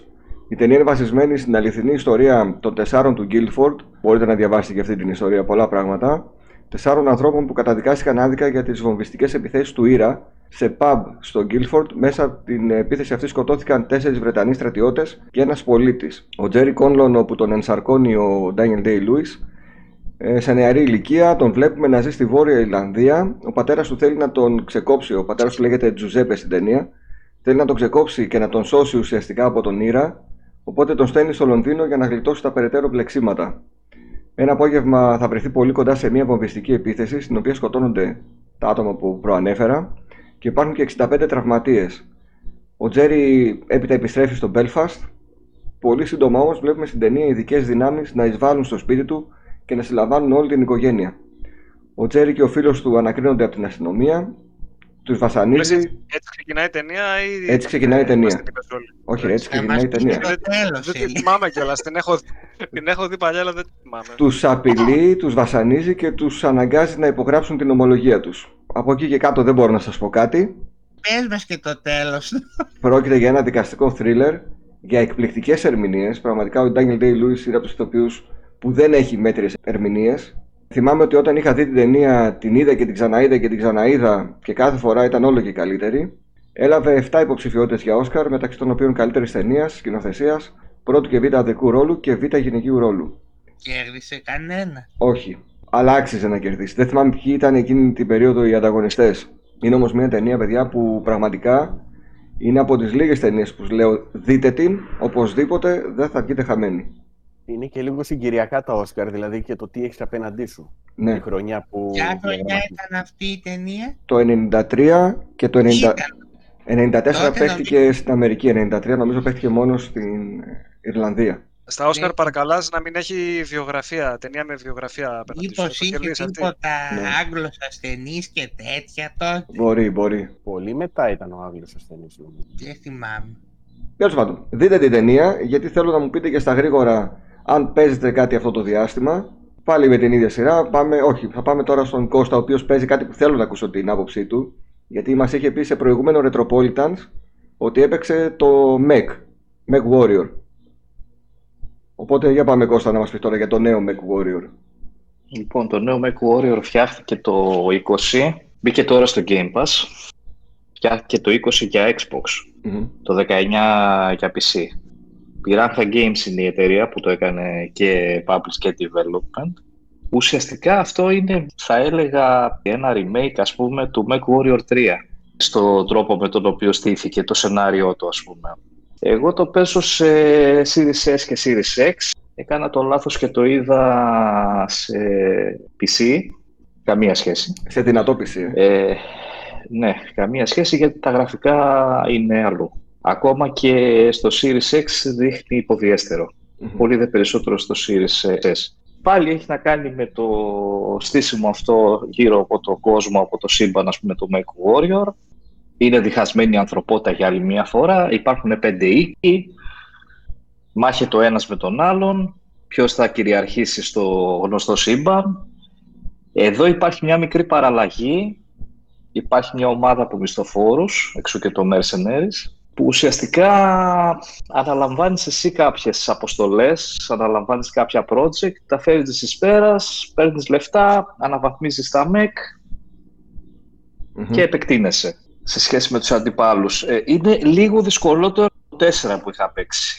Η ταινία είναι βασισμένη στην αληθινή ιστορία των τεσσάρων του Guildford. Μπορείτε να διαβάσετε και αυτή την ιστορία, πολλά πράγματα. Τεσσάρων ανθρώπων που καταδικάστηκαν άδικα για τις βομβιστικές επιθέσεις του Ήρα σε pub στο Guildford. Μέσα από την επίθεση αυτή σκοτώθηκαν τέσσερις Βρετανοί στρατιώτες και ένας πολίτης. Ο Τζέρι Κόνλον, όπου τον ενσαρκώνει ο Daniel Day-Lewis, ε, σε νεαρή ηλικία τον βλέπουμε να ζει στη Βόρεια Ιρλανδία. Ο πατέρας του θέλει να τον ξεκόψει. Ο πατέρας του λέγεται Τζουζέπε στην ταινία. Θέλει να τον ξεκόψει και να τον σώσει ουσιαστικά από τον Ήρα. Οπότε τον στέλνει στο Λονδίνο για να γλιτώσει τα περαιτέρω μπλεξίματα. Ένα απόγευμα θα βρεθεί πολύ κοντά σε μια βομβιστική επίθεση, στην οποία σκοτώνονται τα άτομα που προανέφερα και υπάρχουν και 65 τραυματίες. Ο Τζέρι έπειτα επιστρέφει στο Belfast. Πολύ σύντομα όμως βλέπουμε στην ταινία ειδικές δυνάμεις να εισβάλλουν στο σπίτι του και να συλλαμβάνουν όλη την οικογένεια. Ο Τζέρι και ο φίλος του ανακρίνονται από την αστυνομία, τους Λες, βασανίζει. έτσι, έτσι ξεκινάει η ταινία ή... Έτσι ξεκινάει η ταινία. Μας την είπες όλοι. Όχι, ρε, έτσι Θα ξεκινάει η μας πεις ταινία. και το τέλος, Δεν τη Έλλη. θυμάμαι κιόλας, την έχω, την έχω δει παλιά αλλά δεν τη θυμάμαι. Τους απειλεί, τους βασανίζει και τους αναγκάζει να υπογράψουν την ομολογία τους. Από εκεί και κάτω δεν μπορώ να σας πω κάτι. Πες μας και το τέλος. Πρόκειται για ένα δικαστικό θρίλερ για εκπληκτικές ερμηνείες. Πραγματικά ο Daniel Day-Lewis είναι από τους ηθοποιούς που δεν έχει μέτριες ερμηνείες. Θυμάμαι ότι όταν είχα δει την ταινία την είδα και την ξαναείδα και την ξαναείδα και κάθε φορά ήταν όλο και καλύτερη. Έλαβε 7 υποψηφιότητες για Όσκαρ, μεταξύ των οποίων καλύτερης ταινίας, σκηνοθεσίας, πρώτου και β' αδικού ρόλου και β' γυναικείου ρόλου. Κέρδισε κανένα. Όχι. Αλλά άξιζε να κερδίσει. Δεν θυμάμαι ποιοι ήταν εκείνη την περίοδο οι ανταγωνιστές. Είναι όμως μια ταινία, παιδιά, που πραγματικά είναι από τις λίγες ταινίες που λέω δείτε την, οπωσδήποτε δεν θα βγείτε χαμένοι. Είναι και λίγο συγκυριακά τα Όσκαρ, δηλαδή και το τι έχεις απέναντί σου. Ναι. Τη χρονιά που. Ποια χρονιά διαδραματίζεται. ήταν αυτή η ταινία; Το 93 και το 90... Ήταν. 94 Τότε παίχτηκε στην Αμερική, 93 νομίζω παίχτηκε μόνο στην Ιρλανδία. Στα Όσκαρ Ναι. παρακαλάς να μην έχει βιογραφία, ταινία με βιογραφία απέναντι σου. Μήπως Θα είχε κερδίσει αυτή. τίποτα Ναι. Άγγλος ασθενής και τέτοια τότε; Μπορεί, μπορεί. Πολύ μετά ήταν ο Άγγλος ασθενής. νομίζω. Δεν θυμάμαι. Τέλος πάντων, δείτε την ταινία γιατί θέλω να μου πείτε και στα γρήγορα αν παίζετε κάτι αυτό το διάστημα. Πάλι με την ίδια σειρά. Πάμε, όχι, θα πάμε τώρα στον Κώστα, ο οποίος παίζει κάτι που θέλω να ακούσω την άποψή του. Γιατί μας είχε πει σε προηγούμενο Retropolitans ότι έπαιξε το Mech, Mech Warrior. Οπότε για πάμε Κώστα να μας πεις τώρα για το νέο Mech Warrior. Λοιπόν, το νέο Mech Warrior φτιάχτηκε το 20, μπήκε τώρα στο Game Pass. Φτιάχτηκε το 20 για Xbox, Μμμ. το 19 για PC. Piranha Games είναι η εταιρεία που το έκανε και publish και development. Ουσιαστικά αυτό είναι, θα έλεγα, ένα remake, ας πούμε, του Mech Warrior 3 στον τρόπο με τον οποίο στήθηκε το σενάριό του, ας πούμε. Εγώ το παίζω σε Series S και Series X. Έκανα το λάθος και το είδα σε PC. Καμία σχέση. Σε δυνατό PC. ε. Ε, ναι, καμία σχέση γιατί τα γραφικά είναι αλλού. Ακόμα και στο Series X δείχνει υποδιέστερο. Μμμ. Πολύ δε περισσότερο στο Series S. Πάλι έχει να κάνει με το στήσιμο αυτό γύρω από τον κόσμο, από το σύμπαν, ας πούμε, του Make Warrior. Είναι διχασμένη η ανθρωπότητα για άλλη μία φορά. Υπάρχουν πέντε οίκοι. Μάχεται ο ένας με τον άλλον. Ποιος θα κυριαρχήσει στο γνωστό σύμπαν. Εδώ υπάρχει μια μικρή παραλλαγή. Υπάρχει μια ομάδα από μισθοφόρους, εξού και το Mercenaries, που ουσιαστικά αναλαμβάνεις εσύ κάποιες αποστολές, αναλαμβάνεις κάποια project, τα φέρνεις εις πέρας, παίρνεις λεφτά, αναβαθμίζεις τα MEC Μμμ. και επεκτείνεσαι. Σε σχέση με τους αντιπάλους. Ε, είναι λίγο δυσκολότερο το 4 που είχα παίξει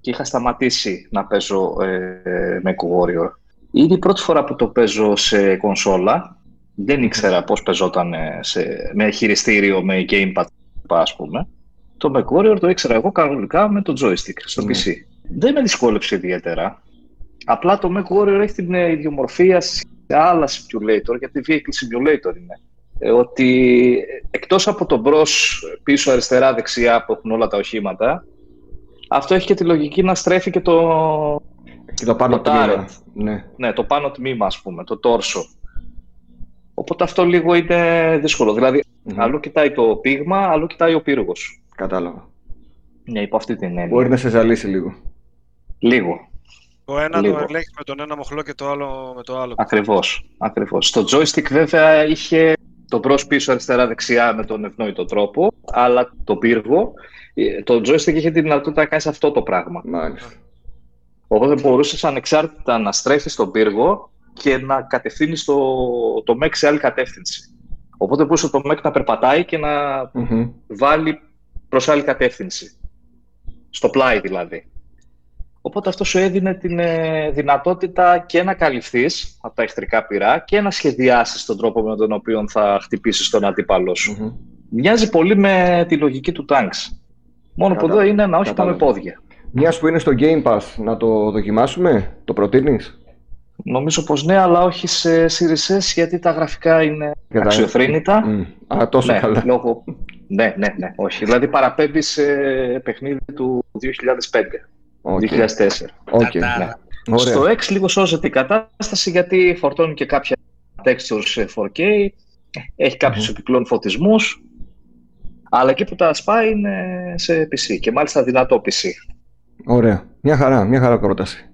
και είχα σταματήσει να παίζω ε, με Warrior. Είναι η πρώτη φορά που το παίζω σε κονσόλα. Δεν ήξερα πώς παίζονταν σε, με χειριστήριο, με gamepad, ας πούμε. Το MechWarrior το ήξερα εγώ κανονικά με το joystick στο PC. Ναι. Δεν με δυσκόλεψε ιδιαίτερα. Απλά το MechWarrior έχει την ιδιομορφία σε άλλα simulator, γιατί vehicle simulator είναι. Ε, ότι εκτός από το μπρος, πίσω, αριστερά, δεξιά που έχουν όλα τα οχήματα, αυτό έχει και τη λογική να στρέφει και το, και το πάνω τμήμα. Ναι. ναι, το πάνω τμήμα, ας πούμε, το τόρσο. Οπότε αυτό λίγο είναι δύσκολο. Δηλαδή, mm-hmm. αλλού κοιτάει το πείγμα, αλλού κοιτάει ο πύργος. Κατάλαβα. Ναι, υπό αυτή την έννοια. Μπορεί να σε ζαλίσει λίγο. Λίγο. Το ένα λίγο. το ελέγχει με τον ένα μοχλό και το άλλο με το άλλο. Ακριβώς. Ακριβώς. Στο joystick βέβαια είχε το μπρος πίσω αριστερά δεξιά με τον ευνόητο τρόπο, αλλά το πύργο, ε, το joystick είχε τη δυνατότητα να κάνει αυτό το πράγμα. Μάλιστα. Οπότε μπορούσες ανεξάρτητα να στρέφεις τον πύργο και να κατευθύνεις το, το mech σε άλλη κατεύθυνση. Οπότε μπορούσε το mech να περπατάει και να mm βάλει προς άλλη κατεύθυνση. Στο πλάι δηλαδή. Οπότε αυτός σου έδινε την ε, δυνατότητα και να καλυφθείς από τα εχθρικά πυρά και να σχεδιάσεις τον τρόπο με τον οποίο θα χτυπήσεις τον αντίπαλό σου. Μοιάζει πολύ με τη λογική του Tanks. Μόνο που εδώ είναι ένα όχημα με πόδια. Μιας που είναι στο Game Pass, να το δοκιμάσουμε, το προτείνεις; Νομίζω πως ναι, αλλά όχι σε Series S, γιατί τα γραφικά είναι αξιοθρύνητα. Mm. Α, τόσο ναι, καλά. Λόγω... ναι, ναι, ναι, όχι. Δηλαδή παραπέμπει σε παιχνίδι του 2005. Okay. 2004. Okay. Ναι. Στο X λίγο σώζεται η κατάσταση γιατί φορτώνει και κάποια textures σε 4K, έχει κάποιους mm. επιπλέον φωτισμούς, αλλά εκεί που τα σπάει είναι σε PC και μάλιστα δυνατό PC. Ωραία. Μια χαρά, μια χαρά πρόταση.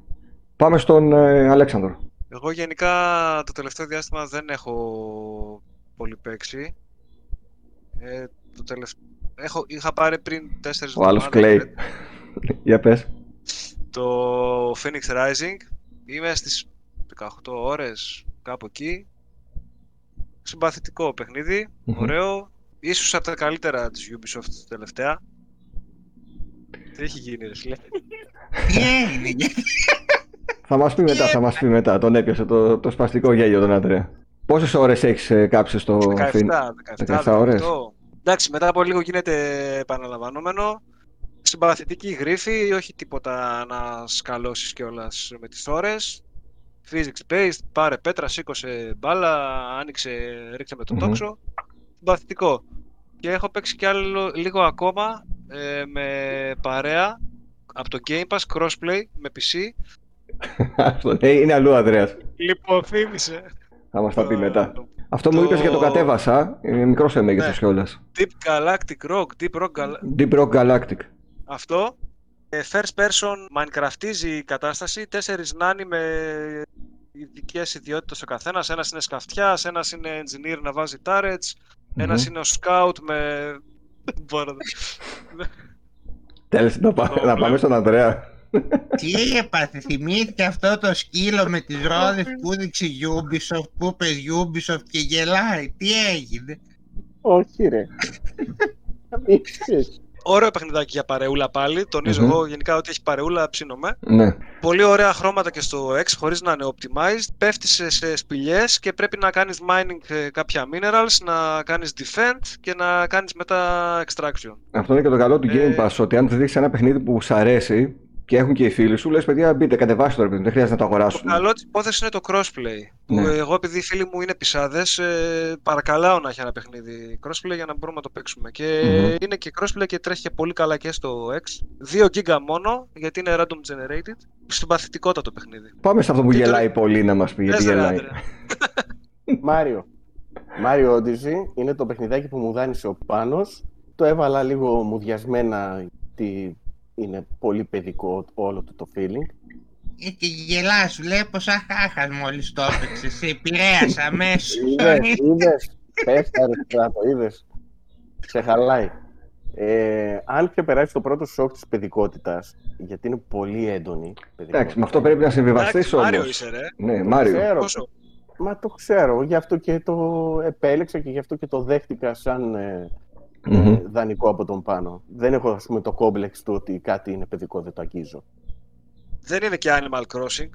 Πάμε στον ε, Αλέξανδρο. Εγώ γενικά το τελευταίο διάστημα δεν έχω πολύ παίξει. Ε, το τελευταίο... έχω, είχα πάρει πριν τέσσερις Ο άλλος κλαίει. Για πες. Το Phoenix Rising. Είμαι στις 18 ώρες κάπου εκεί. Συμπαθητικό ωραίο. Ίσως από τα καλύτερα της Ubisoft τελευταία. Τι έχει γίνει ρε φίλε; Τι έγινε. Θα μας πει μετά, θα μας πει μετά. Τον έπιασε το, το σπαστικό γέλιο τον Άντρεα. Πόσες ώρες έχεις ε, κάψει στο 17, 17, 17 ώρες; Εντάξει, μετά από λίγο γίνεται επαναλαμβανόμενο. Συμπαθητική γρίφη, όχι τίποτα να σκαλώσεις κιόλας με τις ώρες. Physics based, πάρε πέτρα, σήκωσε μπάλα, άνοιξε, ρίξε με το mm-hmm. τόξο. Συμπαθητικό. Και έχω παίξει κι άλλο λίγο ακόμα ε, με παρέα από το Game Pass crossplay με PC. Αυτό ναι, είναι αλλού, Ανδρέας. Λιποθύμησε. Θα μας τα πει μετά. Αυτό μου είπες και το κατέβασα. Είναι μικρός σε μέγεθος ναι. κιόλας. Deep Galactic Rock. Deep Rock, Gal... Deep Rock Galactic. Αυτό. Ε, first person Minecraftίζει η κατάσταση. Τέσσερις νάνοι με ειδικές ιδιότητες ο καθένας. Ένας είναι σκαφτιάς, ένας είναι engineer να βάζει turrets, mm-hmm. ένας είναι ο scout με. Μπορώ Τέλος, να, πάμε, να πάμε στον Ανδρέα. Τι έπαθε, θυμήθηκε αυτό το σκύλο με τις ρόδες που έδειξε Ubisoft, που είπε Ubisoft και γελάει. Τι έγινε; Όχι ρε. Ωραίο παιχνιδάκι για παρεούλα πάλι. Τονίζω mm-hmm. εγώ γενικά ότι έχει παρεούλα, ψήνομαι. Ναι. Πολύ ωραία χρώματα και στο X χωρίς να είναι optimized. Πέφτεις σε σπηλιές και πρέπει να κάνεις mining ε, κάποια minerals, να κάνεις defend και να κάνεις μετά extraction. Αυτό είναι και το καλό του ε... Game Pass. Ότι αν δει ένα παιχνίδι που σου αρέσει, και έχουν και οι φίλοι σου, λες: Παιδιά, μπείτε, κατεβάστε το ρε δεν χρειάζεται να το αγοράσουν. Το καλό της υπόθεσης είναι το crossplay. Ναι. Που εγώ, επειδή οι φίλοι μου είναι πισάδες, ε, παρακαλάω να έχει ένα παιχνίδι crossplay για να μπορούμε να το παίξουμε. Και mm-hmm. είναι και crossplay και τρέχει και πολύ καλά και στο X. 2 GB μόνο, γιατί είναι random generated. Συμπαθητικότατο παιχνίδι. Πάμε σε αυτό που και γελάει τώρα... πολύ να μας πει γιατί γελάει. Μάριο. Μάριο Odyssey είναι το παιχνιδάκι που μου δάνεισε ο Πάνος. Το έβαλα λίγο μουδιασμένα τη είναι πολύ παιδικό όλο το, το feeling. Ε, και γελάς, σου λέει πως αχάχας μόλις το έπαιξες, σε επηρέασα αμέσως. Είδες, είδες, πέφτα ρε το είδες. Σε χαλάει. Ε, αν περάσει το πρώτο σοκ της παιδικότητας, γιατί είναι πολύ έντονη. Εντάξει, με αυτό πρέπει να συμβιβαστείς όμως. Μάριο είσαι ρε. Ναι, Μάριο. Ξέρω, Μα το ξέρω, γι' αυτό και το επέλεξα και γι' αυτό και το δέχτηκα σαν ε, Μμμ. ε, δανεικό από τον πάνω. Δεν έχω ας πούμε το κόμπλεξ του ότι κάτι είναι παιδικό, δεν το αγγίζω. Δεν είναι και Animal Crossing.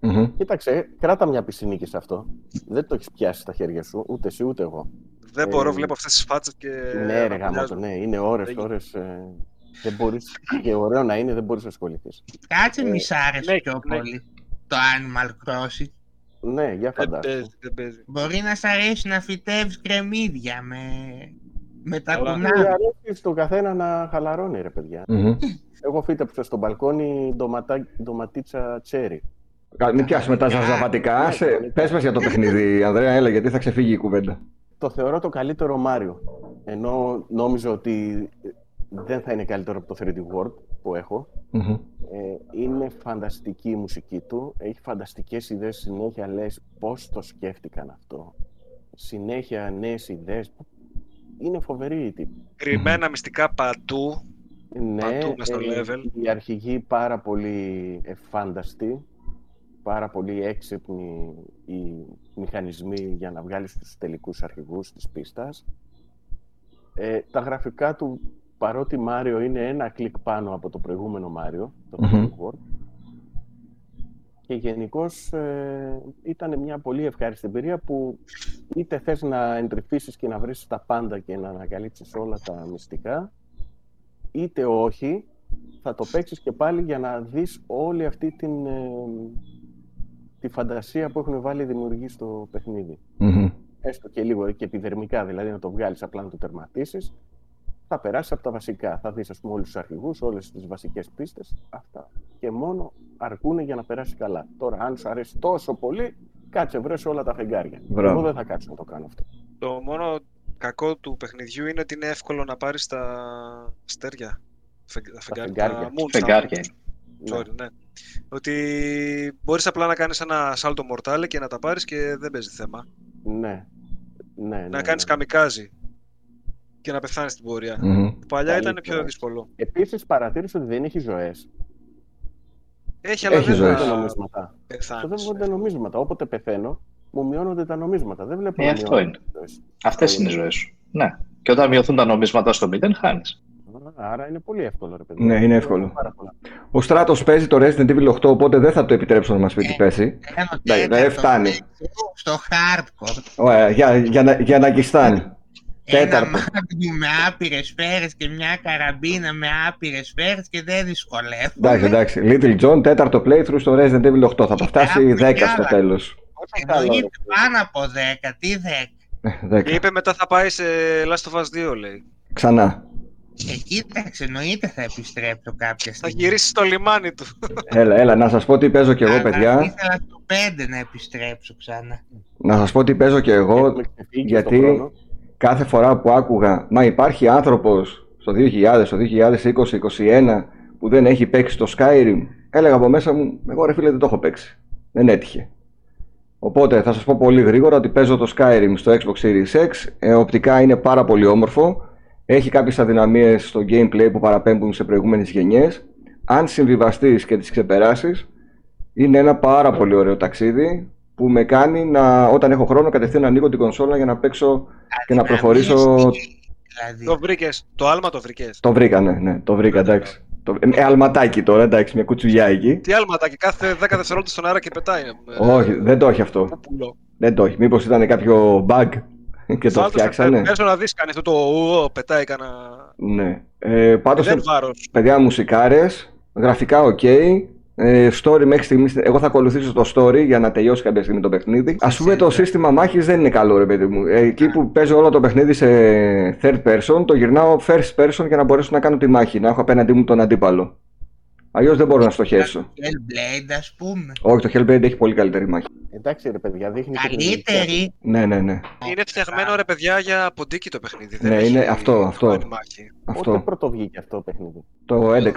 Μμμ. Κοίταξε, κράτα μια πισινίκη σε αυτό. Δεν το έχεις πιάσει στα χέρια σου, ούτε εσύ ούτε εγώ. Δεν Ε, μπορώ, βλέπω αυτές τις φάτσες και... ναι, ρε μοιάζουν. γάμο, ναι, είναι ώρες, Δεν- ώρες. Ε, δεν μπορείς, και ωραίο να είναι, δεν μπορείς να ασχοληθείς. Κάτσε Ε, μη σ' άρεσε ναι, πιο ναι. πολύ το Animal Crossing. Ναι, για Δεν φαντάσου. παίζει, δεν παίζει. Μπορεί να σ' αρέσει να φυτεύεις κρεμμύδια με, με τα Καλά. Μου κουνάδια. αρέσει στον καθένα να χαλαρώνει, ρε παιδιά. Μμμ. Εγώ φύτεψα στο μπαλκόνι ντοματά, ντοματίτσα τσέρι. Κα- Μην πιάσουμε τα ζαζαβατικά. Ναι, Άσε, ναι. πες μας για το παιχνίδι, Ανδρέα, έλα, γιατί θα ξεφύγει η κουβέντα. Το θεωρώ το καλύτερο Μάριο. Ενώ νόμιζα ότι δεν θα είναι καλύτερο από το 3D World που έχω. Μμμ. Ε, είναι φανταστική η μουσική του. Έχει φανταστικές ιδέες συνέχεια. Λες πώς το σκέφτηκαν αυτό. Συνέχεια νέες ιδέες. Είναι φοβερή η τύπη. Κρυμμένα μυστικά παντού. Ναι, Παντού μες στο ε, level. η αρχηγοί πάρα πολύ εφάνταστη, πάρα πολύ έξυπνοι οι μηχανισμοί για να βγάλεις τους τελικούς αρχηγούς της πίστας. Ε, τα γραφικά του, παρότι Μάριο είναι ένα κλικ πάνω από το προηγούμενο Μάριο, το Μμμ. 3D World, και γενικώς ήταν μια πολύ ευχάριστη εμπειρία που είτε θες να εντρυφήσεις και να βρεις τα πάντα και να ανακαλύψεις όλα τα μυστικά, είτε όχι, θα το παίξεις και πάλι για να δεις όλη αυτή την, ε, τη φαντασία που έχουν βάλει οι δημιουργοί στο παιχνίδι. Μμμ. Έστω και λίγο και επιδερμικά, δηλαδή να το βγάλεις απλά να το τερματίσεις, θα περάσει από τα βασικά. Θα δεις, ας πούμε, όλους τους αρχηγούς, όλες τις βασικές πίστες, αυτά. Και μόνο αρκούν για να περάσει καλά. Τώρα, αν σου αρέσει τόσο πολύ, κάτσε βρες όλα τα φεγγάρια. Μπράβο. Εγώ δεν θα κάτσω να το κάνω αυτό. Το μόνο κακό του παιχνιδιού είναι ότι είναι εύκολο να πάρεις τα αστέρια. Φεγ- Τα φεγγάρια. φεγγάρια. τα moons, Φεγγάρια. τα moons. Sorry, ναι. Ότι μπορείς απλά να κάνεις ένα σάλτο μορτάλε και να τα πάρεις και δεν παίζει θέμα. Ναι. Ναι, ναι, να κάνεις ναι. καμικάζι και να πεθάνεις στην πορεία. Μμμ. Παλιά ήταν Καλύτερα. πιο δύσκολο. Επίσης παρατήρησε ότι δεν έχει ζωές. Έχει, αλλά Έχει δεν ζωές. Δεν θα νομίσματα. πεθάνεις. Ξοδεύονται νομίσματα. Όποτε πεθαίνω, μου μειώνονται τα νομίσματα. Δεν βλέπω Ε, να αυτό μειώνονται είναι. οι ζωές. Αυτέ είναι οι ζωέ σου. Ναι. Και όταν μειωθούν τα νομίσματα στο 0, χάνει. Άρα είναι πολύ εύκολο, ρε παιδί. Ναι, είναι εύκολο. Πάρα πολλά. Ο Στράτος παίζει το Resident Evil 8, οπότε δεν θα το επιτρέψω να μας πει τι πέσει. Ένα Ναι, τέταρτο δεν φτάνει. Στο hardcore. Ωραία, για, για, να- για να γκιστάνει. Ένα Τέταρτο. μάγνου με άπειρες σφαίρες και μια καραμπίνα με άπειρες σφαίρες και δεν δυσκολεύομαι. Εντάξει, εντάξει. Little John, τέταρτο playthrough στο Resident Evil 8. Θα το φτάσει 10 στο τέλος. Εννοείται πάνω από 10, τι 10. 10. Και είπε μετά θα πάει σε Last of Us 2, λέει. Ξανά. Ε, κοίταξε, εννοείται θα επιστρέψω κάποια Θα στιγμή. γυρίσει στο λιμάνι του. Έλα, έλα, να σας πω τι παίζω κι εγώ, Αλλά παιδιά. Ήθελα στο 5 να επιστρέψω ξανά. Να σας πω τι παίζω κι εγώ. Έχουμε ξεφύγει γιατί- στον χρόνο. Κάθε φορά που άκουγα, μα υπάρχει άνθρωπος στο 2000, στο 2020-2021 που δεν έχει παίξει το Skyrim, έλεγα από μέσα μου, εγώ ρε φίλε δεν το έχω παίξει. Δεν έτυχε. Οπότε θα σας πω πολύ γρήγορα ότι παίζω το Skyrim στο Xbox Series X, ε, οπτικά είναι πάρα πολύ όμορφο, έχει κάποιες αδυναμίες στο gameplay που παραπέμπουν σε προηγούμενες γενιές. Αν συμβιβαστείς και τις ξεπεράσεις, είναι ένα πάρα πολύ ωραίο ταξίδι που με κάνει να, όταν έχω χρόνο κατευθείαν να ανοίγω την κονσόλα για να παίξω και να προχωρήσω. Δηλαδή, το βρήκες. Το άλμα το βρήκες. Το βρήκα, ναι, ναι, το βρήκα, εντάξει. Το... Ε, αλματάκι τώρα, εντάξει, μια κουτσουλιά εκεί. Τι άλματάκι, κάθε 10 δευτερόλεπτα στον αέρα και πετάει. ε, Όχι, δεν το έχει αυτό. πούπουλο. Δεν το έχει. Μήπως ήταν κάποιο bug και το Βάλτε σε- φτιάξανε; Πες να δεις κάνει αυτό το ου, πετάει κανένα... Ναι. Ε, Πάντως, Δεν βάρος. παιδιά, μουσικάρες, γραφικά οκ. Ε, story μέχρι στιγμής. Εγώ θα ακολουθήσω το story για να τελειώσει κάποια στιγμή το παιχνίδι. Α πούμε το σύστημα μάχης δεν είναι καλό, ρε παιδί μου. Ε, εκεί που παίζω όλο το παιχνίδι σε third person, το γυρνάω first person για να μπορέσω να κάνω τη μάχη. Να έχω απέναντί μου τον αντίπαλο. Αλλιώς δεν μπορώ να στοχεύσω. Hellblade, ας πούμε. Όχι, το Hellblade έχει πολύ καλύτερη μάχη. Εντάξει, ρε παιδιά, δείχνει και την Καλύτερη. Ναι, ναι, ναι. Είναι φτιαγμένο ρε παιδιά για ποντίκι το παιχνίδι. Ναι, δεν έχει είναι αυτό, αυτό. χωμένη μάχη. Πότε Αυτό. πρώτο βγήκε αυτό το παιχνίδι. Το 11.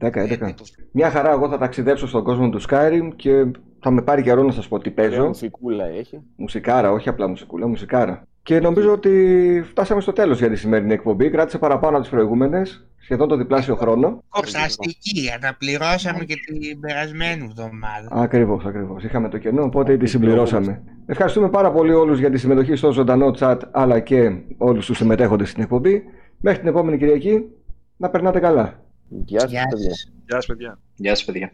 10, Ε, 11. Μια χαρά, εγώ θα ταξιδέψω στον κόσμο του Skyrim και θα με πάρει καιρό να σας πω τι Ωραία παίζω. μουσικούλα έχει. Μουσικάρα, όχι απλά μουσικούλα, μουσικάρα. Και νομίζω ότι φτάσαμε στο τέλος για τη σημερινή εκπομπή. Κράτησε παραπάνω από τις προηγούμενες, σχεδόν το διπλάσιο χρόνο. Αστική, αναπληρώσαμε και την περασμένη εβδομάδα. Ακριβώς, ακριβώς. Είχαμε το κενό, οπότε τη συμπληρώσαμε. Ευχαριστούμε πάρα πολύ όλους για τη συμμετοχή στο ζωντανό chat, αλλά και όλους τους συμμετέχοντες στην εκπομπή. Μέχρι την επόμενη Κυριακή, να περνάτε καλά. Γεια σας, Γεια παιδιά. σας. Γεια σας παιδιά. Γεια σας, παιδιά.